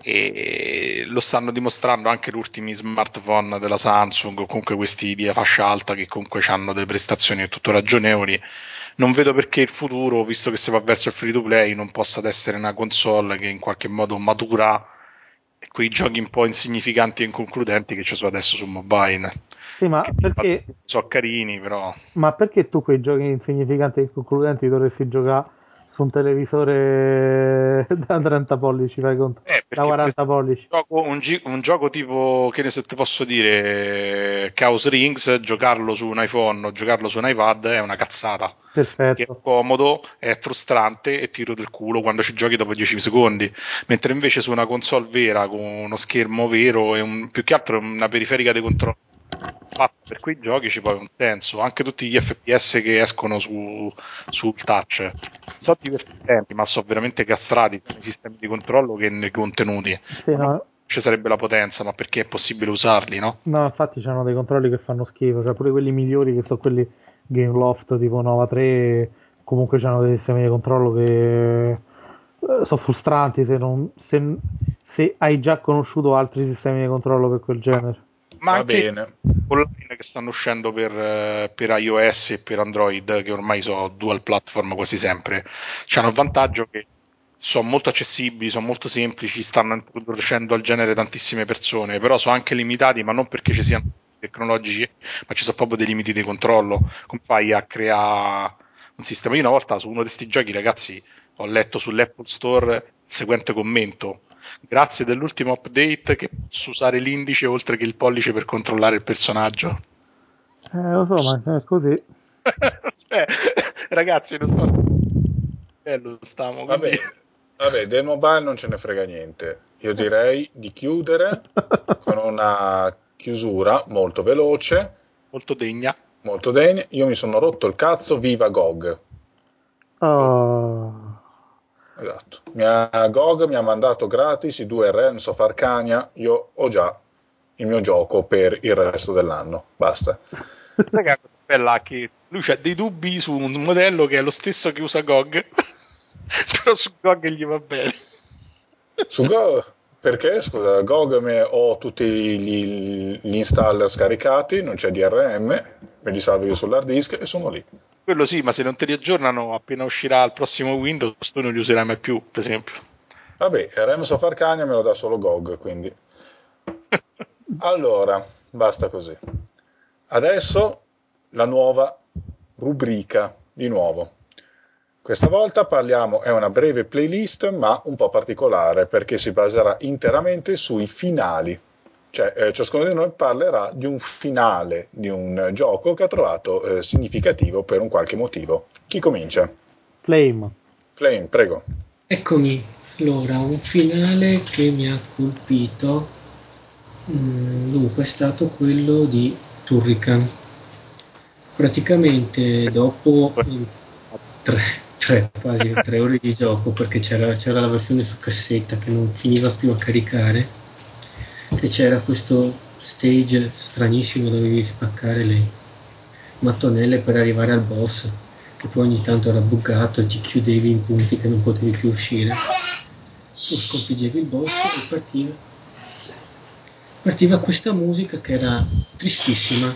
e lo stanno dimostrando anche gli ultimi smartphone della Samsung o comunque questi di fascia alta che comunque hanno delle prestazioni tutto ragionevoli. Non vedo perché il futuro visto che si va verso il free to play non possa essere una console che in qualche modo matura quei giochi un po' insignificanti e inconcludenti che ci sono adesso su mobile. Sì, ma perché sono carini però. Ma perché tu quei giochi insignificanti e inconcludenti dovresti giocare su un televisore da 30 pollici, fai conto? Eh, da 40 pollici. Un gioco, un, gi- un gioco, tipo, che ne so, ti posso dire, Chaos Rings, giocarlo su un iPhone o giocarlo su un iPad è una cazzata. Perfetto. È comodo, è frustrante e tiro del culo quando ci giochi dopo 10 secondi. Mentre invece su una console vera, con uno schermo vero e un, più che altro una periferica di controllo fatto per quei gioci ci poi un senso. Anche tutti gli FPS che escono su, sul touch sono divertenti, ma sono veramente castrati nei sistemi di controllo che nei contenuti. Sì, no. Ci sarebbe la potenza, ma perché è possibile usarli, no? No, infatti c'hanno dei controlli che fanno schifo, cioè pure quelli migliori che sono quelli Game Loft tipo Nova 3, comunque hanno dei sistemi di controllo che eh, sono frustranti se, non, se, se hai già conosciuto altri sistemi di controllo per quel genere ma Va bene. online che stanno uscendo per, eh, per, iOS e per Android, che ormai sono dual platform quasi sempre, hanno il vantaggio che sono molto accessibili, sono molto semplici, stanno introducendo al genere tantissime persone, però sono anche limitati, ma non perché ci siano tecnologici, ma ci sono proprio dei limiti di controllo. Come fai a creare un sistema? Io una volta su uno di questi giochi, ragazzi, ho letto sull'Apple Store il seguente commento grazie dell'ultimo update che posso usare l'indice oltre che il pollice per controllare il personaggio. Eh, lo so, ma è così. cioè, ragazzi, non sto... Bello stiamo. Vabbè, vabbè, del mobile non ce ne frega niente. Io direi di chiudere con una chiusura molto veloce. Molto degna. Molto degna. Io mi sono rotto il cazzo, viva GOG. Oh. Esatto. Mi ha, GOG mi ha mandato gratis i due Realms of Arcania, io ho già il mio gioco per il resto dell'anno, basta. Bella che lui ha dei dubbi su un modello che è lo stesso che usa GOG, però su GOG gli va bene. Su GOG perché scusa, GOG me, ho tutti gli, gli, installer scaricati, non c'è DRM, me li salvo io sull'hard disk e sono lì. Quello sì, ma se non te li aggiornano appena uscirà il prossimo Windows, tu non li userai mai più, per esempio. Vabbè, Rems of Arcania me lo dà solo GOG, quindi. allora, basta così. Adesso la nuova rubrica, di nuovo. Questa volta parliamo, è una breve playlist ma un po' particolare perché si baserà interamente sui finali. Cioè, eh, ciascuno di noi parlerà di un finale di un gioco che ha trovato eh, significativo per un qualche motivo. Chi comincia? Flame. Flame, prego. Eccomi. Allora, un finale che mi ha colpito, mm, dunque, è stato quello di Turrican. Praticamente dopo tre, tre, quasi tre ore di gioco perché c'era, c'era, la versione su cassetta che non finiva più a caricare e c'era questo stage stranissimo dove dovevi spaccare le mattonelle per arrivare al boss che poi ogni tanto era buggato e ti chiudevi in punti che non potevi più uscire. Tu sconfiggevi il boss e partiva partiva questa musica che era tristissima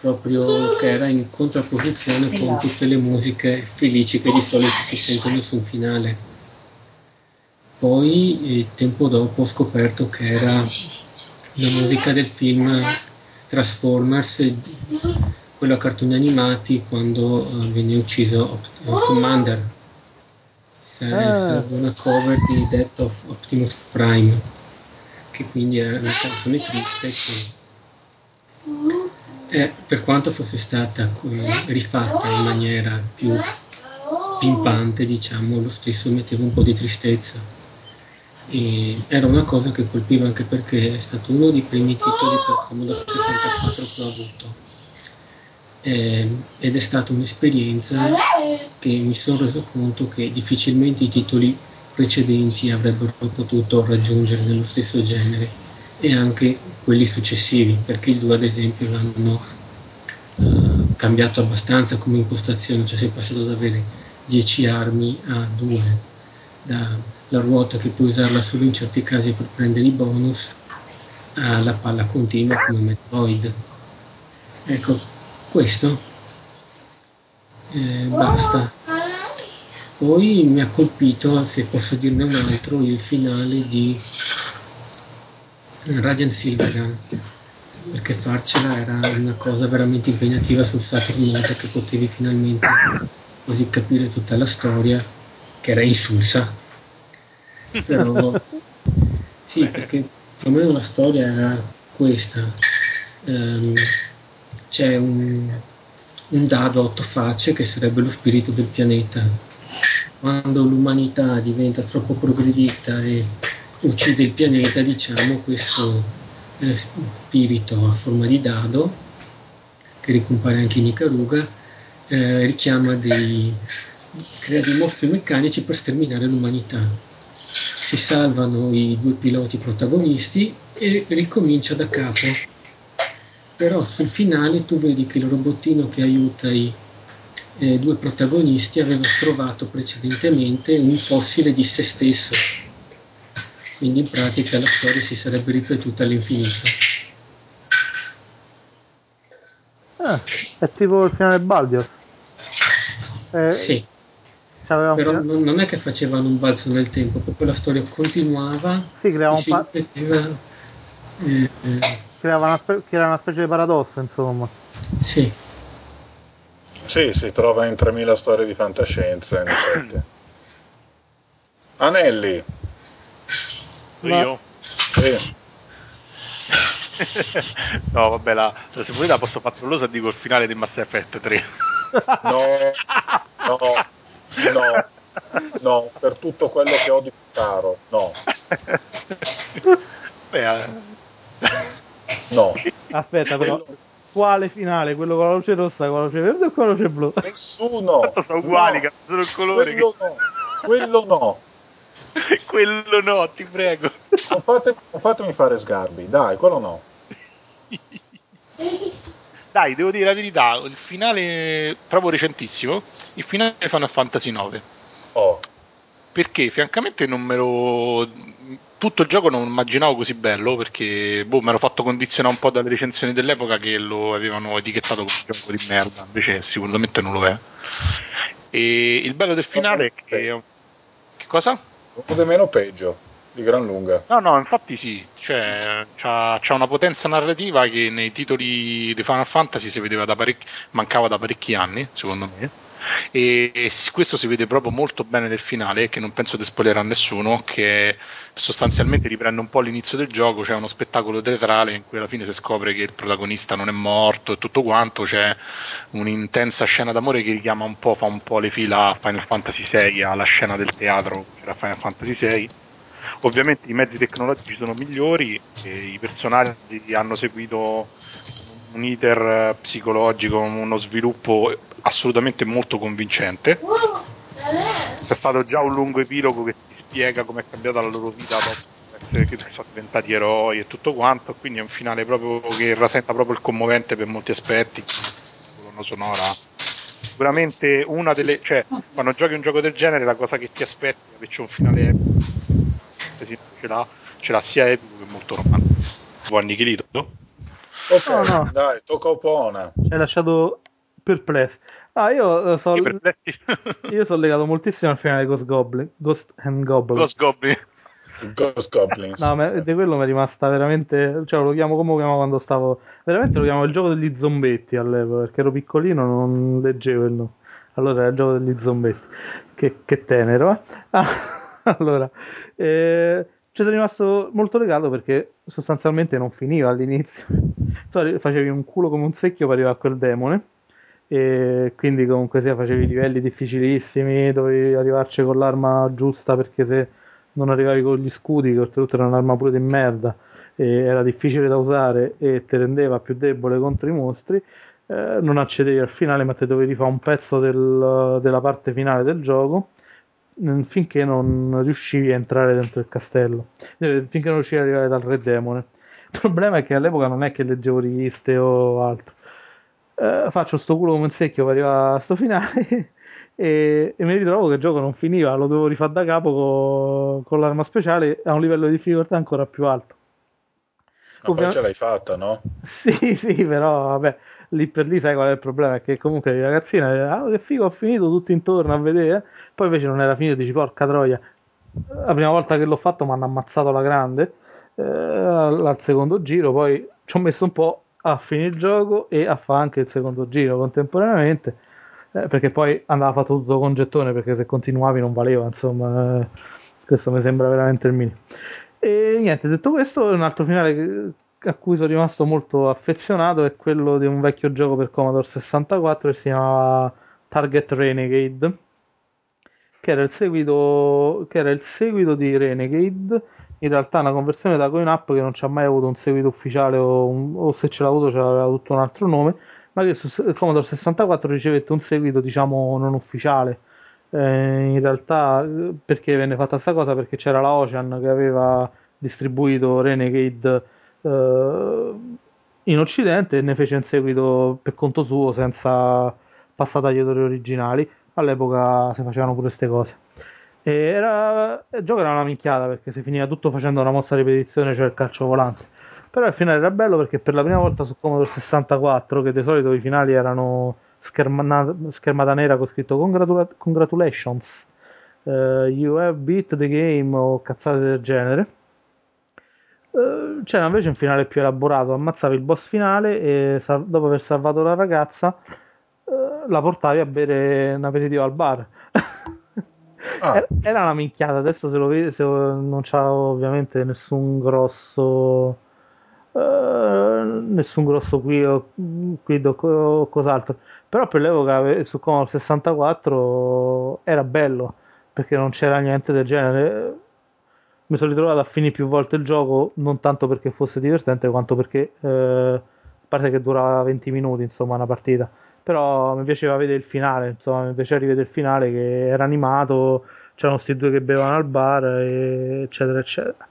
proprio che era in contrapposizione con tutte le musiche felici che di solito si sentono sul finale. Poi, eh, tempo dopo, ho scoperto che era la musica del film Transformers, quello a cartoni animati, quando uh, viene ucciso Opt- Commander. Serve una cover di Death of Optimus Prime, che quindi era una canzone triste che eh, per quanto fosse stata eh, rifatta in maniera più pimpante, diciamo, lo stesso metteva un po' di tristezza. E era una cosa che colpiva anche perché è stato uno dei primi titoli per Commodore 64 che ho avuto. Eh, ed è stata un'esperienza che mi sono reso conto che difficilmente i titoli precedenti avrebbero potuto raggiungere nello stesso genere e anche quelli successivi, perché il 2 ad esempio l'hanno uh, cambiato abbastanza come impostazione, cioè si è passato da avere 10 armi a 2, dalla ruota che puoi usarla solo in certi casi per prendere i bonus, alla palla continua come Metroid. Ecco, questo eh, basta. Poi mi ha colpito, se posso dirne un altro, il finale di Radiant Silvergun perché farcela era una cosa veramente impegnativa sul Saturn Mode che potevi finalmente così capire tutta la storia che era insulsa. Però sì perché più o meno la storia era questa. Um, c'è un, un dado a otto facce che sarebbe lo spirito del pianeta. Quando l'umanità diventa troppo progredita e uccide il pianeta, diciamo, questo eh, spirito a forma di dado, che ricompare anche in Ikaruga, eh, richiama dei, crea dei mostri meccanici per sterminare l'umanità. Si salvano i due piloti protagonisti e ricomincia da capo. Però sul finale tu vedi che il robottino che aiuta i eh, due protagonisti aveva trovato precedentemente un fossile di se stesso quindi in pratica la storia si sarebbe ripetuta all'infinito. Ah, è tipo il finale Baldios. Eh, sì. Però un... non, non, è che facevano un balzo nel tempo, proprio la storia continuava. Sì, creava un pa- ripeteva, eh, eh. Creava una, spe- creava una specie di paradosso, insomma. Sì. Sì, si trova in 3000 storie di fantascienza, in effetti. Anelli. Io? Sì. no, vabbè, la, la se la posso fare trollosa dico il finale di Master Effect 3. no, no, no, no, per tutto quello che ho di caro, no. Beh, eh. no. Aspetta, però. Quello... Quale finale? Quello con la luce rossa, con la luce verde o con la luce blu? Nessuno! Sono uguali, no. sono il colore. Quello no, quello no. quello no, ti prego. Non, fate, non fatemi fare sgarbi, dai, quello no. Dai, devo dire la verità, il finale proprio recentissimo, il finale di Final Fantasy 9. Oh, Perché francamente non me lo tutto il gioco non immaginavo così bello perché boh, mi ero fatto condizionare un po' dalle recensioni dell'epoca che lo avevano etichettato come un gioco di merda, invece sicuramente non lo è. E il bello del finale è che che cosa? Uno meno peggio, di gran lunga. No, no, infatti sì, cioè, c'ha, c'ha una potenza narrativa che nei titoli di Final Fantasy si vedeva da parecchi, mancava da parecchi anni, secondo me. E, e questo si vede proprio molto bene nel finale, che non penso di spoilerare a nessuno, che sostanzialmente riprende un po' l'inizio del gioco, c'è uno spettacolo teatrale in cui alla fine si scopre che il protagonista non è morto e tutto quanto, c'è un'intensa scena d'amore che richiama un po', fa un po' le fila a Final Fantasy VI, alla scena del teatro che c'era a Final Fantasy VI. Ovviamente i mezzi tecnologici sono migliori i personaggi hanno seguito un iter eh, psicologico, uno sviluppo assolutamente molto convincente. C'è stato già un lungo epilogo che ti spiega com'è cambiata la loro vita dopo che sono diventati eroi e tutto quanto, quindi è un finale proprio che rasenta proprio il commovente per molti aspetti, colonna sonora. Sicuramente una delle, cioè, quando giochi un gioco del genere la cosa che ti aspetti è che c'è un finale epico, ce l'ha, ce l'ha sia epico che molto romantico. Annichilito? Ok, No, no. dai, tocca a Pona. Ci hai lasciato perplesso. Ah, io eh, so, Sì, perplessi. io sono legato moltissimo al finale di Ghost Goblin. Ghost and Goblin. Ghost Goblin. Ghost Goblins. No, ma di quello mi è rimasta veramente. Cioè, lo chiamo come lo chiamavo quando stavo. Veramente lo chiamavo il gioco degli zombetti all'epoca, perché ero piccolino, non leggevo il nome. Allora era il gioco degli zombetti. Che, che tenero, eh? Ah, allora, eh, ci sono rimasto molto legato perché sostanzialmente non finiva all'inizio. Tu facevi un culo come un secchio per arrivare a quel demone. E quindi comunque sia facevi livelli difficilissimi, dovevi arrivarci con l'arma giusta perché se non arrivavi con gli scudi, che oltretutto era un'arma pure di merda, era difficile da usare e ti rendeva più debole contro i mostri, eh, non accedevi al finale ma te dovevi fare un pezzo del- della parte finale del gioco finché non riuscivi a entrare dentro il castello, eh, finché non riuscivi ad arrivare dal re demone. Il problema è che all'epoca non è che leggevo riviste o altro. Eh, faccio sto culo come un secchio per arrivare a sto finale e, e mi ritrovo che il gioco non finiva, lo dovevo rifare da capo co- con l'arma speciale a un livello di difficoltà ancora più alto. Ma poi Ovvia- ce l'hai fatta, no? Sì, sì, però vabbè, lì per lì sai qual è il problema? È che comunque i ragazzini, ah, che figo, ho finito tutto intorno a vedere, poi invece non era finito, dici porca troia. La prima volta che l'ho fatto mi hanno ammazzato la grande, eh, al secondo giro, poi ci ho messo un po' a finire il gioco e a fare anche il secondo giro contemporaneamente, eh, perché poi andava fatto tutto con gettone, perché se continuavi non valeva, insomma, eh, questo mi sembra veramente il minimo. E niente, detto questo, un altro finale a cui sono rimasto molto affezionato è quello di un vecchio gioco per Commodore 64 che si chiamava Target Renegade, che era il seguito, che era il seguito di Renegade. In realtà è una conversione da coin up che non ci ha mai avuto un seguito ufficiale o, un- o se ce l'ha avuto c'aveva tutto un altro nome, ma che su S- Commodore 64 ricevette un seguito diciamo non ufficiale. Eh, in realtà perché venne fatta questa cosa? Perché c'era la Ocean che aveva distribuito Renegade eh, in Occidente e ne fece un seguito per conto suo senza passare agli autori originali. All'epoca si facevano pure queste cose. E era, il gioco era una minchiata perché si finiva tutto facendo una mossa a ripetizione, cioè il calcio volante. Però il finale era bello perché per la prima volta su Commodore 64, che di solito i finali erano schermana- schermata nera con scritto "Congratula- Congratulations, eh, you have beat the game o cazzate del genere. Eh, c'era invece un finale più elaborato, ammazzavi il boss finale e sal- dopo aver salvato la ragazza eh, la portavi a bere un aperitivo al bar. Ah. Era- una minchiata, adesso se lo vedi, se non c'ha ovviamente nessun grosso eh, nessun grosso qui o, quid o co- o cos'altro. Però per l'epoca ave- su Commodore 64 era bello perché non c'era niente del genere. Mi sono ritrovato a finire più volte il gioco, non tanto perché fosse divertente, quanto perché eh, a parte che durava 20 minuti, insomma, una partita. Però mi piaceva vedere il finale, insomma, mi piaceva rivedere il finale che era animato, c'erano questi due che bevevano al bar, e- eccetera, eccetera.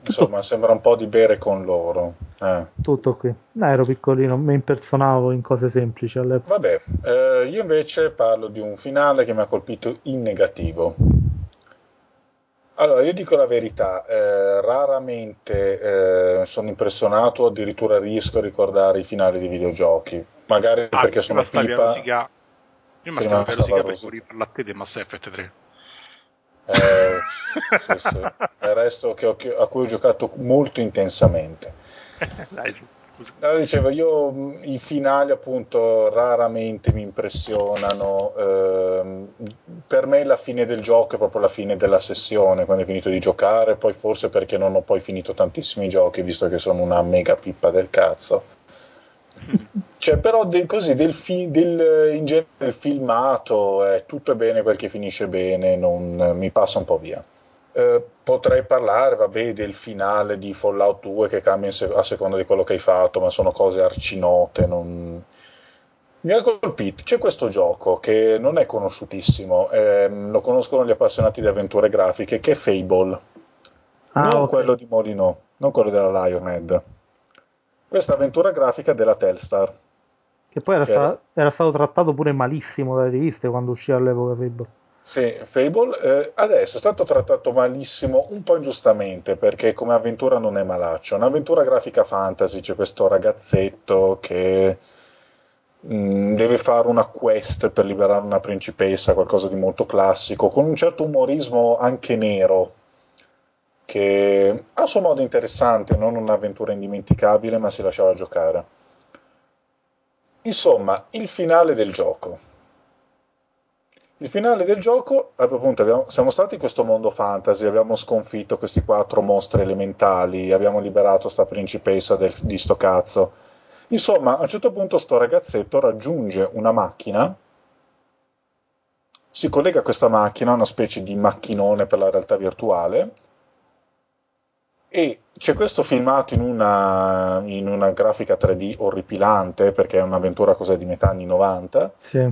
Insomma, sembra un po' di bere con loro. Eh. Tutto qui. No, ero piccolino, mi impersonavo in cose semplici all'epoca. Vabbè, eh, io invece parlo di un finale che mi ha colpito in negativo. Allora, io dico la verità, eh, raramente eh, sono impressionato, addirittura riesco a ricordare i finali di videogiochi. Magari Ah, perché sono pipa. rosica- Prima stavi a stava rosicare per rosica. riparla a te di Mass Effect 3. Eh, sì, sì. Il resto che ho- a cui ho giocato molto intensamente. Dai. Allora, dicevo, io i finali appunto raramente mi impressionano. ehm, per me la fine del gioco è proprio la fine della sessione, quando hai finito di giocare, poi forse perché non ho poi finito tantissimi giochi, visto che sono una mega pippa del cazzo. Cioè, però de- così del, fi- del- in genere del filmato è tutto è bene quel che finisce bene, non, mi passa un po' via. Eh, potrei parlare, vabbè, del finale di Fallout 2 che cambia se- a seconda di quello che hai fatto, ma sono cose arcinote. Non... Mi ha colpito. C'è questo gioco che non è conosciutissimo, ehm, lo conoscono gli appassionati di avventure grafiche, che è Fable. Ah, non ok. quello di Molino, non quello della Lionhead. Questa avventura grafica della Telstar. Che poi era, Che sta- era stato trattato pure malissimo dalle riviste quando uscì all'epoca Fable. Sì, Fable eh, adesso è stato trattato malissimo, un po' ingiustamente, perché come avventura non è malaccio. Un'avventura grafica fantasy, c'è questo ragazzetto che mh, deve fare una quest per liberare una principessa, qualcosa di molto classico, con un certo umorismo anche nero, che a suo modo interessante, non un'avventura indimenticabile, ma si lasciava giocare. Insomma, il finale del gioco. Il finale del gioco, appunto, abbiamo- siamo stati in questo mondo fantasy, abbiamo sconfitto questi quattro mostri elementali, abbiamo liberato sta principessa del- di sto cazzo. Insomma, a un certo punto sto ragazzetto raggiunge una macchina, si collega a questa macchina, una specie di macchinone per la realtà virtuale, e c'è questo filmato in una, in una grafica 3D orripilante, perché è un'avventura cos'è di metà anni 90, Sì.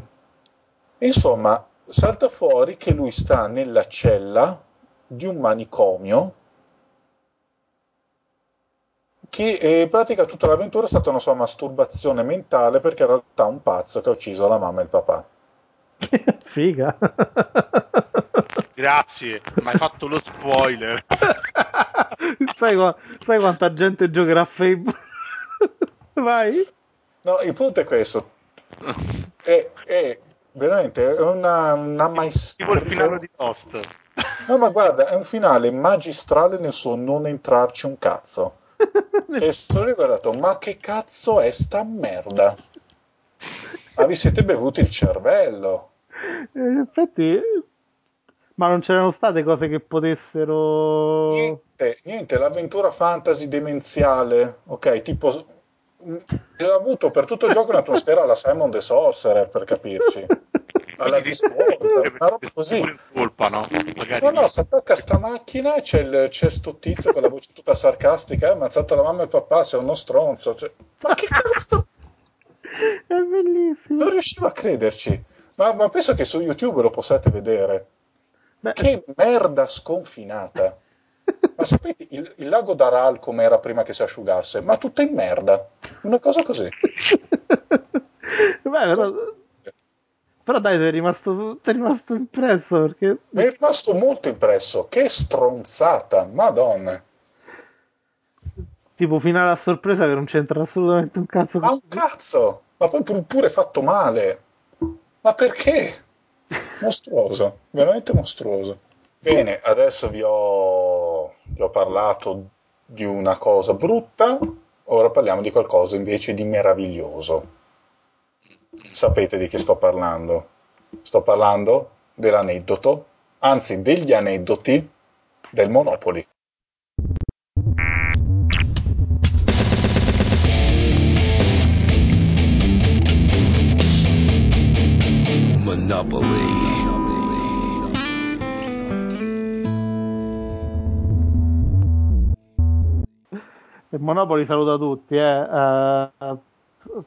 Insomma, salta fuori che lui sta nella cella di un manicomio che eh, in pratica tutta l'avventura è stata una sua masturbazione mentale perché in realtà è un pazzo che ha ucciso la mamma e il papà. Figa. Grazie, mi hai fatto lo spoiler. sai, sai quanta gente giocherà a Fable? Vai. No, il punto è questo. È, è veramente è una, una Tipo il finale maestria. di Lost. No, ma guarda, è un finale magistrale nel suo non entrarci un cazzo. Che sono riguardato, ma che cazzo è sta merda? Ma vi siete bevuti il cervello? Eh, In effetti, ma non c'erano state cose che potessero. Niente, niente, l'avventura fantasy demenziale, ok? Tipo, ha avuto per tutto il gioco un'atmosfera alla Simon the Sorcerer, per capirci. Alla Discord, una roba così. Colpa, no? Magari No, no, si attacca a sta macchina e c'è, il, c'è sto tizio con la voce tutta sarcastica, eh, ammazzato la mamma e il papà, sei uno stronzo. Cioè, ma che cazzo? È bellissimo. Non riuscivo a crederci. Ma, ma penso che su YouTube lo possiate vedere. Beh, Che merda sconfinata. Ma sapete il, il lago d'Aral come era prima che si asciugasse? Ma tutta in merda. Una cosa così. Beh, però, però dai, ti è rimasto, rimasto impresso perché Mi è rimasto molto impresso. Che stronzata, madonna. tipo finale a sorpresa che non c'entra assolutamente un cazzo Ma un cazzo! Ma poi pur- pure fatto male. Ma perché? Mostruoso, veramente mostruoso. Bene, adesso vi ho, vi ho parlato di una cosa brutta, ora parliamo di qualcosa invece di meraviglioso. Sapete di che sto parlando? Sto parlando dell'aneddoto, anzi degli aneddoti del Monopoli. Monopoli saluta tutti, eh.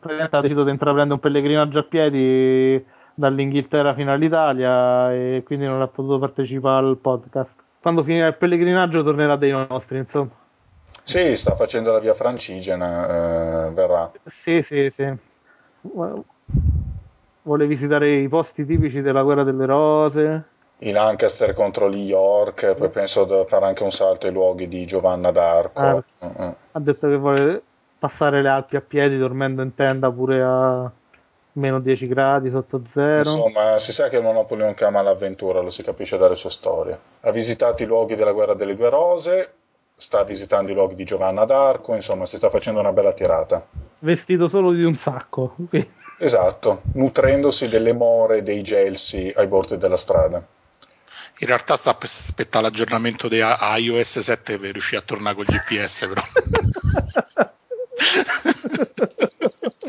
Praticamente ha deciso di intraprendere un pellegrinaggio a piedi dall'Inghilterra fino all'Italia e quindi non ha potuto partecipare al podcast. Quando finirà il pellegrinaggio tornerà dei nostri, insomma. Sì, sta facendo la via Francigena, eh, verrà. Sì, sì, sì. Vuole visitare i posti tipici della guerra delle rose. I Lancaster contro gli York, poi penso di fare anche un salto ai luoghi di Giovanna d'Arco. Ah. Mm-mm. Ha detto che vuole passare le Alpi a piedi dormendo in tenda pure a meno 10 gradi sotto zero. Insomma, si sa che il Monopoly non chiama l'avventura, lo si capisce dalle sue storie. Ha visitato i luoghi della guerra delle due rose, sta visitando i luoghi di Giovanna d'Arco, insomma, si sta facendo una bella tirata. Vestito solo di un sacco. quindi- Esatto, nutrendosi delle more dei gelsi ai bordi della strada. In realtà sta per aspettare l'aggiornamento di a- iOS 7 per riuscire a tornare col GPS, però.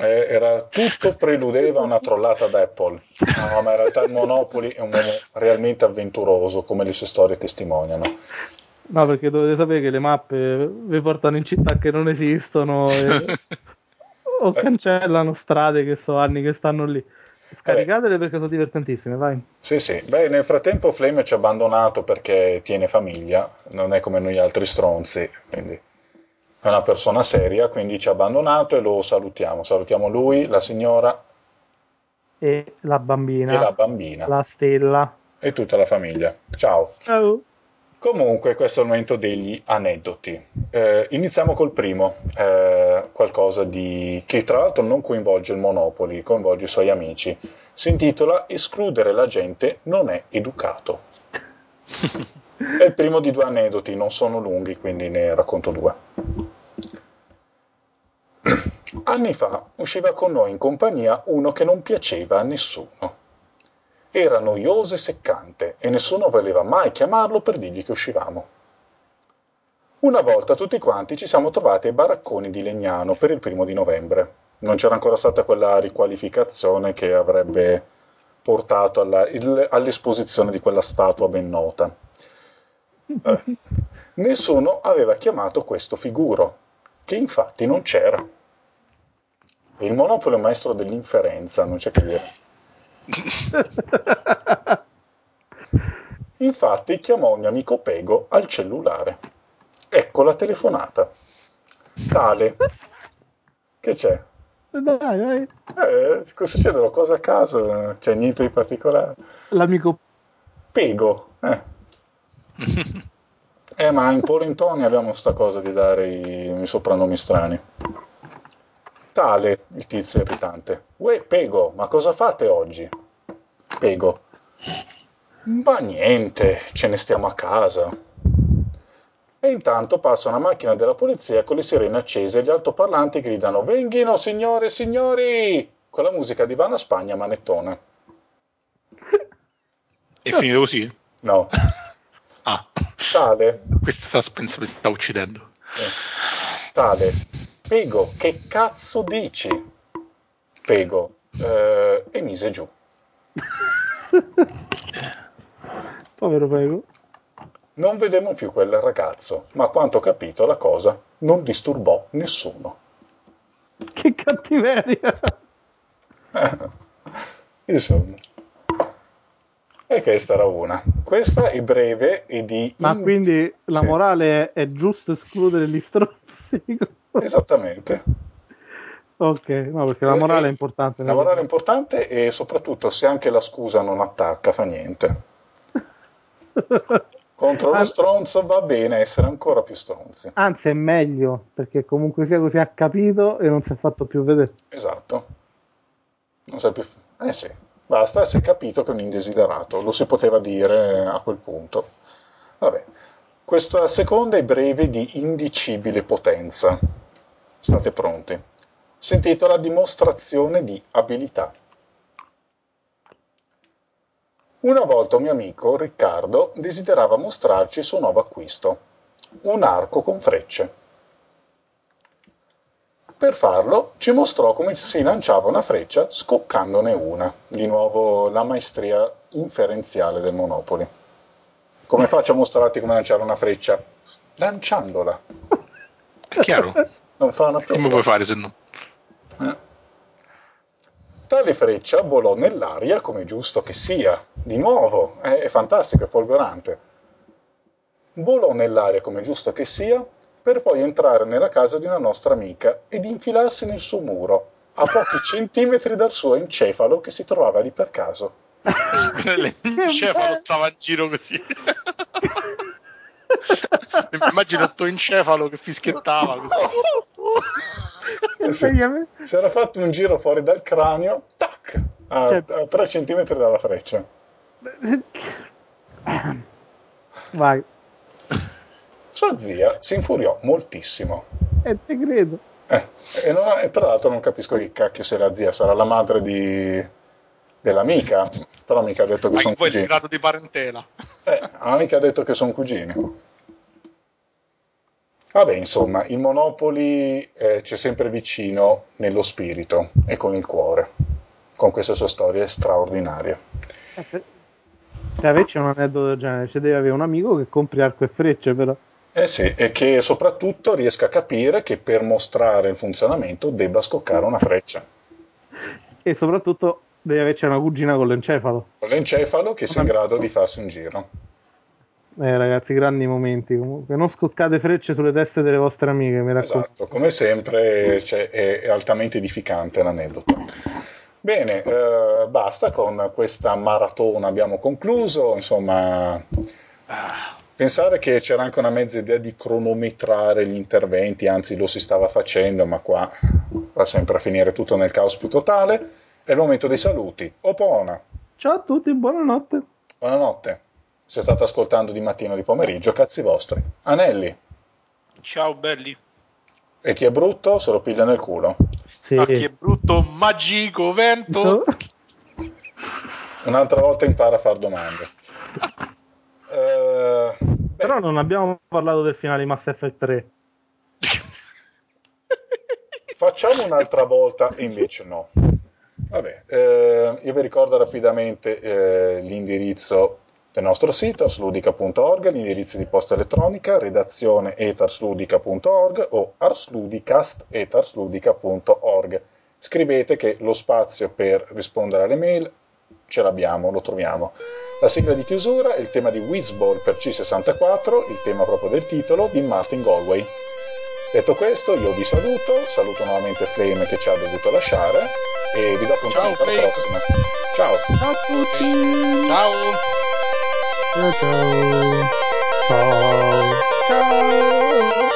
Eh, era, tutto preludeva una trollata d'Apple. No, ma in realtà il Monopoly è un uomo realmente avventuroso, come le sue storie testimoniano. No, perché dovete sapere che le mappe vi portano in città che non esistono e- o cancellano strade che so anni che stanno lì. Scaricatele perché sono divertentissime, vai. Sì, sì. Beh, nel frattempo Flame ci ha abbandonato perché tiene famiglia, non è come noi altri stronzi, quindi è una persona seria, quindi ci ha abbandonato e lo salutiamo. Salutiamo lui, la signora E la bambina, e la bambina la stella. e tutta la famiglia. Ciao. Ciao. Comunque, questo è il momento degli aneddoti. Eh, iniziamo col primo, eh, qualcosa di... che tra l'altro non coinvolge il Monopoli, coinvolge i suoi amici. Si intitola Escludere la gente non è educato. È il primo di due aneddoti, non sono lunghi, quindi ne racconto due. Anni fa usciva con noi in compagnia uno che non piaceva a nessuno. Era noioso e seccante e nessuno voleva mai chiamarlo per dirgli che uscivamo. Una volta tutti quanti ci siamo trovati ai baracconi di Legnano per il primo di novembre. Non c'era ancora stata quella riqualificazione che avrebbe portato alla- il- all'esposizione di quella statua ben nota. Eh, Nessuno aveva chiamato questo figuro, che infatti non c'era. Il Monopolo è maestro dell'inferenza, non c'è che dire. Infatti chiamò un amico Pego al cellulare. Ecco la telefonata. Tale. Che c'è? Dai, dai. Eh, cosa succedono? Cosa a caso? C'è niente di particolare. L'amico Pego. Eh. Eh, ma in Polentoni abbiamo sta cosa di dare i, i soprannomi strani. Tale, il tizio irritante. Uè, Pego, ma cosa fate oggi? Pego. Ma niente, ce ne stiamo a casa. E intanto passa una macchina della polizia con le sirene accese e gli altoparlanti gridano Venghino, signore e signori! Con la musica di Vanna Spagna manettona. È finito così? No. Ah, Tale, questo suspense mi sta uccidendo. tale. Pego, che cazzo dici? Pego. eh, e mise giù. povero Pego. Non vedemmo più quel ragazzo, ma a quanto ho capito la cosa non disturbò nessuno. Che cattiveria. Insomma. E questa era una. Questa è breve e di... Ma in- quindi la Sì. morale è, è giusto escludere gli stronzi? Esattamente. Ok, no, perché la E- morale e- è importante. La morale è importante e soprattutto se anche la scusa non attacca fa niente. Contro lo stronzo va bene essere ancora più stronzi. Anzi, è meglio perché comunque sia così ha capito e non si è fatto più vedere. Esatto. Non sai più... Eh sì, basta, si è capito che è un indesiderato, lo si poteva dire a quel punto. Vabbè. Questa seconda è breve di indicibile potenza. State pronti. Si intitola Dimostrazione di abilità. Una volta un mio amico, Riccardo, desiderava mostrarci il suo nuovo acquisto, un arco con frecce. Per farlo ci mostrò come si lanciava una freccia scoccandone una, di nuovo la maestria inferenziale del Monopoli. Come faccio a mostrarti come lanciare una freccia? Lanciandola. È chiaro? Non fa una Come puoi fare se no? Tale freccia volò nell'aria come giusto che sia. Di nuovo, è, è fantastico, è folgorante. Volò nell'aria come giusto che sia, per poi entrare nella casa di una nostra amica ed infilarsi nel suo muro, a pochi centimetri dal suo encefalo che si trovava lì per caso. L'encefalo stava in giro così. Immagino sto encefalo che fischiettava. Eh sì. Si era fatto un giro fuori dal cranio, tac, a, Cioè- a 3 centimetri dalla freccia. Vai, Sua zia si infuriò moltissimo. e te credo. Eh, e, non- e tra l'altro non capisco che cacchio sia la zia, sarà la madre di, dell'amica, però mica ha detto che Ma sono poi il cugini. grado di parentela. Eh, ha mica detto che sono cugini. Vabbè, insomma, il Monopoli eh, c'è sempre vicino nello spirito e con il cuore, con queste sue storie straordinarie. Eh, Per averci un aneddoto del genere, ci deve avere un amico che compri arco e frecce, però. Eh sì, e che soprattutto riesca a capire che per mostrare il funzionamento debba scoccare una freccia. E soprattutto deve averci una cugina con l'encefalo. Con l'encefalo che sia in grado di farsi un giro. Eh, ragazzi, grandi momenti comunque. Non scoccate frecce sulle teste delle vostre amiche, mi raccomando. Esatto, come sempre cioè, è, altamente edificante l'aneddoto. Bene, eh, basta con questa maratona, abbiamo concluso, insomma, pensare che c'era anche una mezza idea di cronometrare gli interventi, anzi lo si stava facendo, ma qua va sempre a finire tutto nel caos più totale. È il momento dei saluti. Opona, Ciao a tutti, buonanotte. buonanotte. Se state ascoltando di mattina o di pomeriggio, cazzi vostri. Anelli, Ciao belli. e chi è brutto se lo piglia nel culo. Sì. Ma chi è brutto, magico vento. Un'altra volta impara a fare domande. Eh, Però non abbiamo parlato del finale di Mass Effect 3. facciamo un'altra volta e invece no. Vabbè, eh, io vi ricordo rapidamente eh, l'indirizzo del nostro sito arsludica.org, l'indirizzo di posta elettronica redazione etarsludica.org o arsludica.etarsludica.org. Scrivete che lo spazio per rispondere alle mail ce l'abbiamo, lo troviamo. La sigla di chiusura è il tema di Wizball per C64, il tema proprio del titolo di Martin Galway. Detto questo, io vi saluto, saluto nuovamente Flame che ci ha dovuto lasciare e vi do appuntamento alla prossima. Ciao! Ciao a tutti. Ciao. Ciao ciao. Ciao.